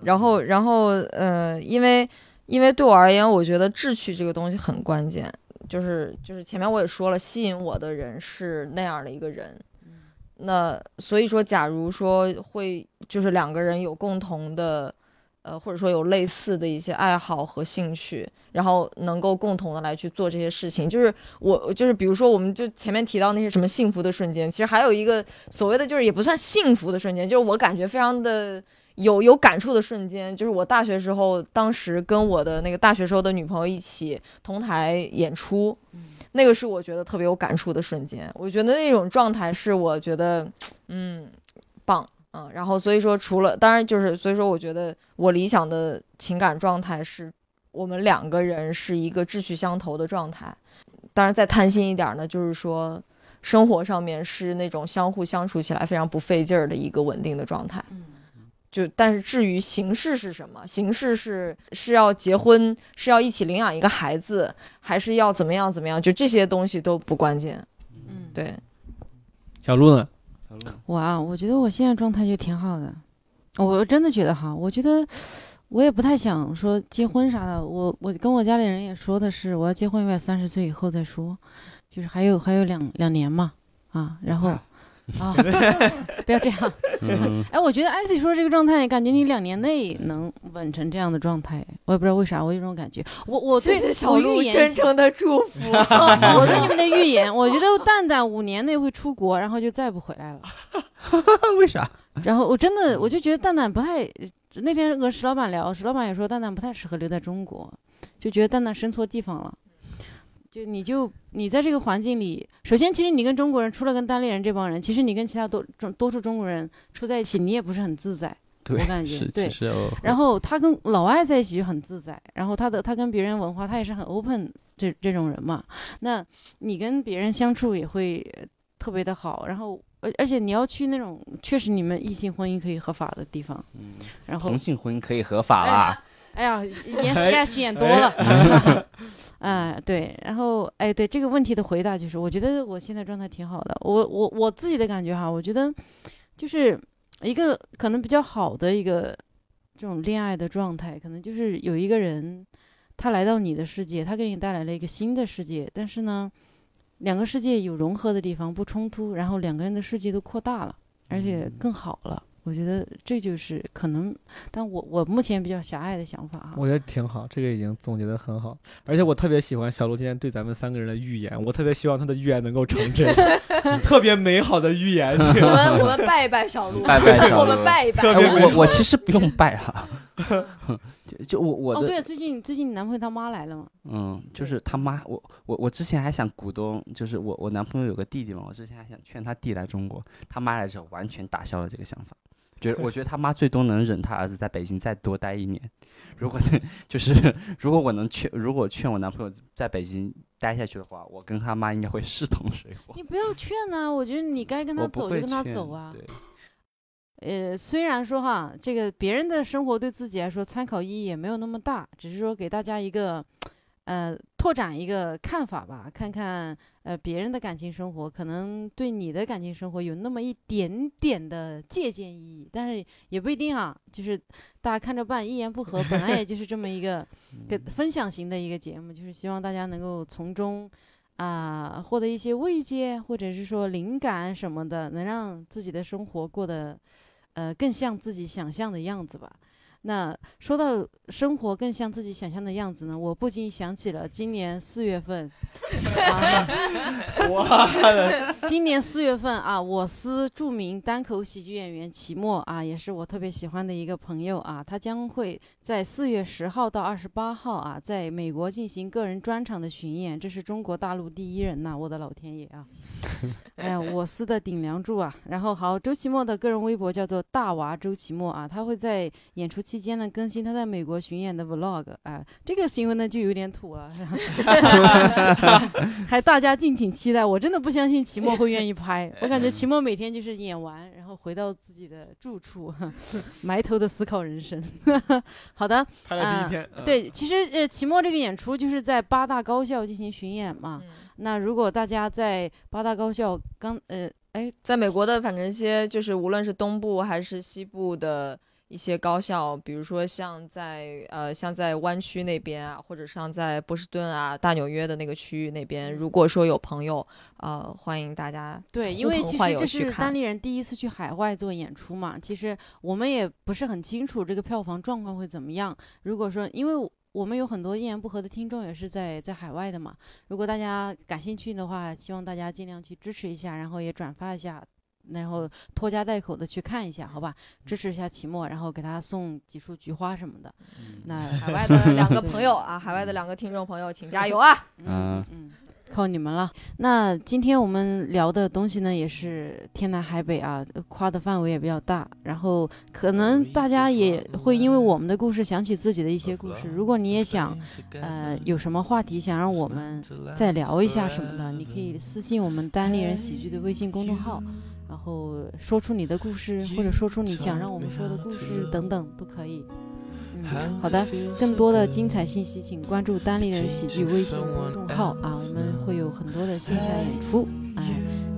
然后。然后呃，因为因为对我而言，我觉得志趣这个东西很关键，就是就是前面我也说了，吸引我的人是那样的一个人，那所以说，假如说会就是两个人有共同的，呃，或者说有类似的一些爱好和兴趣，然后能够共同的来去做这些事情，就是我就是比如说，我们就前面提到那些什么幸福的瞬间，其实还有一个所谓的就是也不算幸福的瞬间，就是我感觉非常的有有感触的瞬间，就是我大学时候当时跟我的那个大学时候的女朋友一起同台演出。那个是我觉得特别有感触的瞬间，我觉得那种状态是我觉得，嗯，棒，嗯，然后所以说除了，当然就是所以说我觉得我理想的情感状态是我们两个人是一个志趣相投的状态，当然再贪心一点呢，就是说生活上面是那种相互相处起来非常不费劲儿的一个稳定的状态。就但是至于形式是什么，形式是是要结婚，是要一起领养一个孩子，还是要怎么样怎么样？就这些东西都不关键。嗯，对。小鹿呢？我啊，我觉得我现在状态就挺好的。我真的觉得哈，我觉得我也不太想说结婚啥的。我我跟我家里人也说的是，我要结婚，要三十岁以后再说，就是还有还有两两年嘛啊，然后。啊，不要这样。哎，我觉得艾希说这个状态，感觉你两年内能稳成这样的状态，我也不知道为啥，我有这种感觉。我我对小鹿真诚的祝福。我对你们的预言，我觉得蛋蛋五年内会出国，然后就再不回来了。为啥？然后我真的我就觉得蛋蛋不太。那天和石老板聊，石老板也说蛋蛋不太适合留在中国，就觉得蛋蛋生错地方了。就你就你在这个环境里，首先其实你跟中国人，除了跟单立人这帮人，其实你跟其他多中多数中国人处在一起，你也不是很自在。对，我感觉对。然后他跟老外在一起就很自在，然后他的他跟别人文化，他也是很 open 这这种人嘛。那你跟别人相处也会特别的好，然后而而且你要去那种确实你们异性婚姻可以合法的地方，嗯，然后同性婚姻可以合法啦。哎呀，演 sketch 演多了。啊，对，然后，哎，对这个问题的回答就是，我觉得我现在状态挺好的。我我我自己的感觉哈，我觉得就是一个可能比较好的一个这种恋爱的状态，可能就是有一个人他来到你的世界，他给你带来了一个新的世界，但是呢，两个世界有融合的地方，不冲突，然后两个人的世界都扩大了，而且更好了。我觉得这就是可能，但我我目前比较狭隘的想法哈。我觉得挺好，这个已经总结的很好，而且我特别喜欢小鹿今天对咱们三个人的预言，我特别希望他的预言能够成真，特别美好的预言。我们 我们拜一拜小鹿，拜拜小鹿，我们拜一拜。我我其实不用拜哈，就就我我哦对，最近最近你男朋友他妈来了吗？嗯，就是他妈，我我我之前还想鼓动，就是我我男朋友有个弟弟嘛，我之前还想劝他弟来中国，他妈来之后完全打消了这个想法。觉得我觉得他妈最多能忍他儿子在北京再多待一年，如果 就是如果我能劝，如果劝我男朋友在北京待下去的话，我跟他妈应该会势同水火。你不要劝啊，我觉得你该跟他走就跟他走啊。呃，虽然说哈，这个别人的生活对自己来说参考意义也没有那么大，只是说给大家一个。呃，拓展一个看法吧，看看呃别人的感情生活，可能对你的感情生活有那么一点点的借鉴意义，但是也不一定啊。就是大家看着办，一言不合，本来也就是这么一个 给分享型的一个节目，就是希望大家能够从中啊获得一些慰藉，或者是说灵感什么的，能让自己的生活过得呃更像自己想象的样子吧。那说到生活更像自己想象的样子呢，我不禁想起了今年四月份，哇，今年四月份啊，我司著名单口喜剧演员齐墨啊，也是我特别喜欢的一个朋友啊，他将会在四月十号到二十八号啊，在美国进行个人专场的巡演，这是中国大陆第一人呐，我的老天爷啊！哎呀，我司的顶梁柱啊！然后好，周奇墨的个人微博叫做大娃周奇墨啊，他会在演出期间呢更新他在美国巡演的 vlog 啊，这个行为呢就有点土了，还大家敬请期待。我真的不相信齐墨会愿意拍，我感觉齐墨每天就是演完，然后回到自己的住处，埋头的思考人生。好的，拍了第一天，对，其实呃，齐墨这个演出就是在八大高校进行巡演嘛。那如果大家在八大高校刚呃哎，在美国的反正一些就是无论是东部还是西部的。一些高校，比如说像在呃像在湾区那边啊，或者像在波士顿啊、大纽约的那个区域那边，如果说有朋友，呃，欢迎大家对，因为其实这是单立人第一次去海外做演出嘛，其实我们也不是很清楚这个票房状况会怎么样。如果说因为我们有很多一言不合的听众也是在在海外的嘛，如果大家感兴趣的话，希望大家尽量去支持一下，然后也转发一下。然后拖家带口的去看一下，好吧，支持一下齐墨，然后给他送几束菊花什么的。那海外的两个 朋友啊，海外的两个听众朋友，请加油啊！嗯嗯，靠你们了。那今天我们聊的东西呢，也是天南海北啊，夸的范围也比较大。然后可能大家也会因为我们的故事想起自己的一些故事。如果你也想，呃，有什么话题想让我们再聊一下什么的，你可以私信我们单立人喜剧的微信公众号。然后说出你的故事，或者说出你想让我们说的故事等等都可以。嗯，好的，更多的精彩信息请关注单立人喜剧微信公众号啊，我们会有很多的线下演出。哎，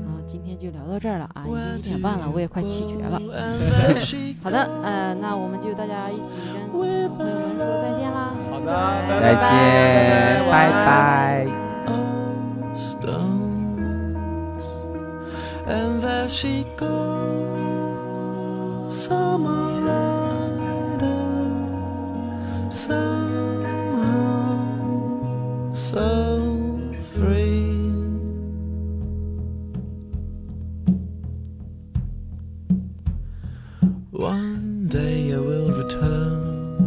然后今天就聊到这儿了啊，已经一点半了，我也快气绝了。好的，呃，那我们就大家一起跟朋友们说再见啦。好的，再见，拜拜。and there she goes, summer somehow so free. One day I will return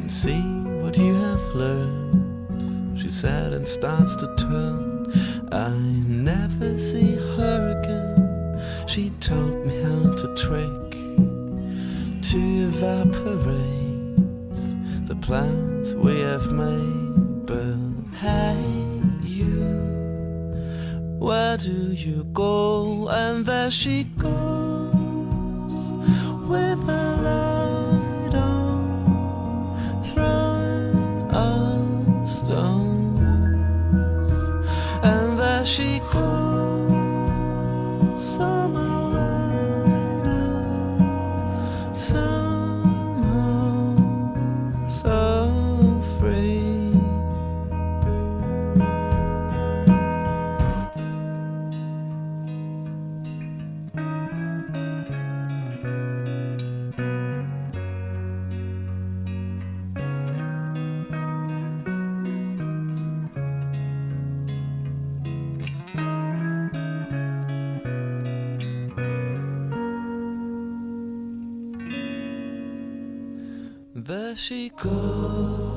and see what you have learned, she said, and starts to turn I never see her again. She taught me how to trick, to evaporate plans we have made. But hey, you, where do you go? And there she goes with Mexico.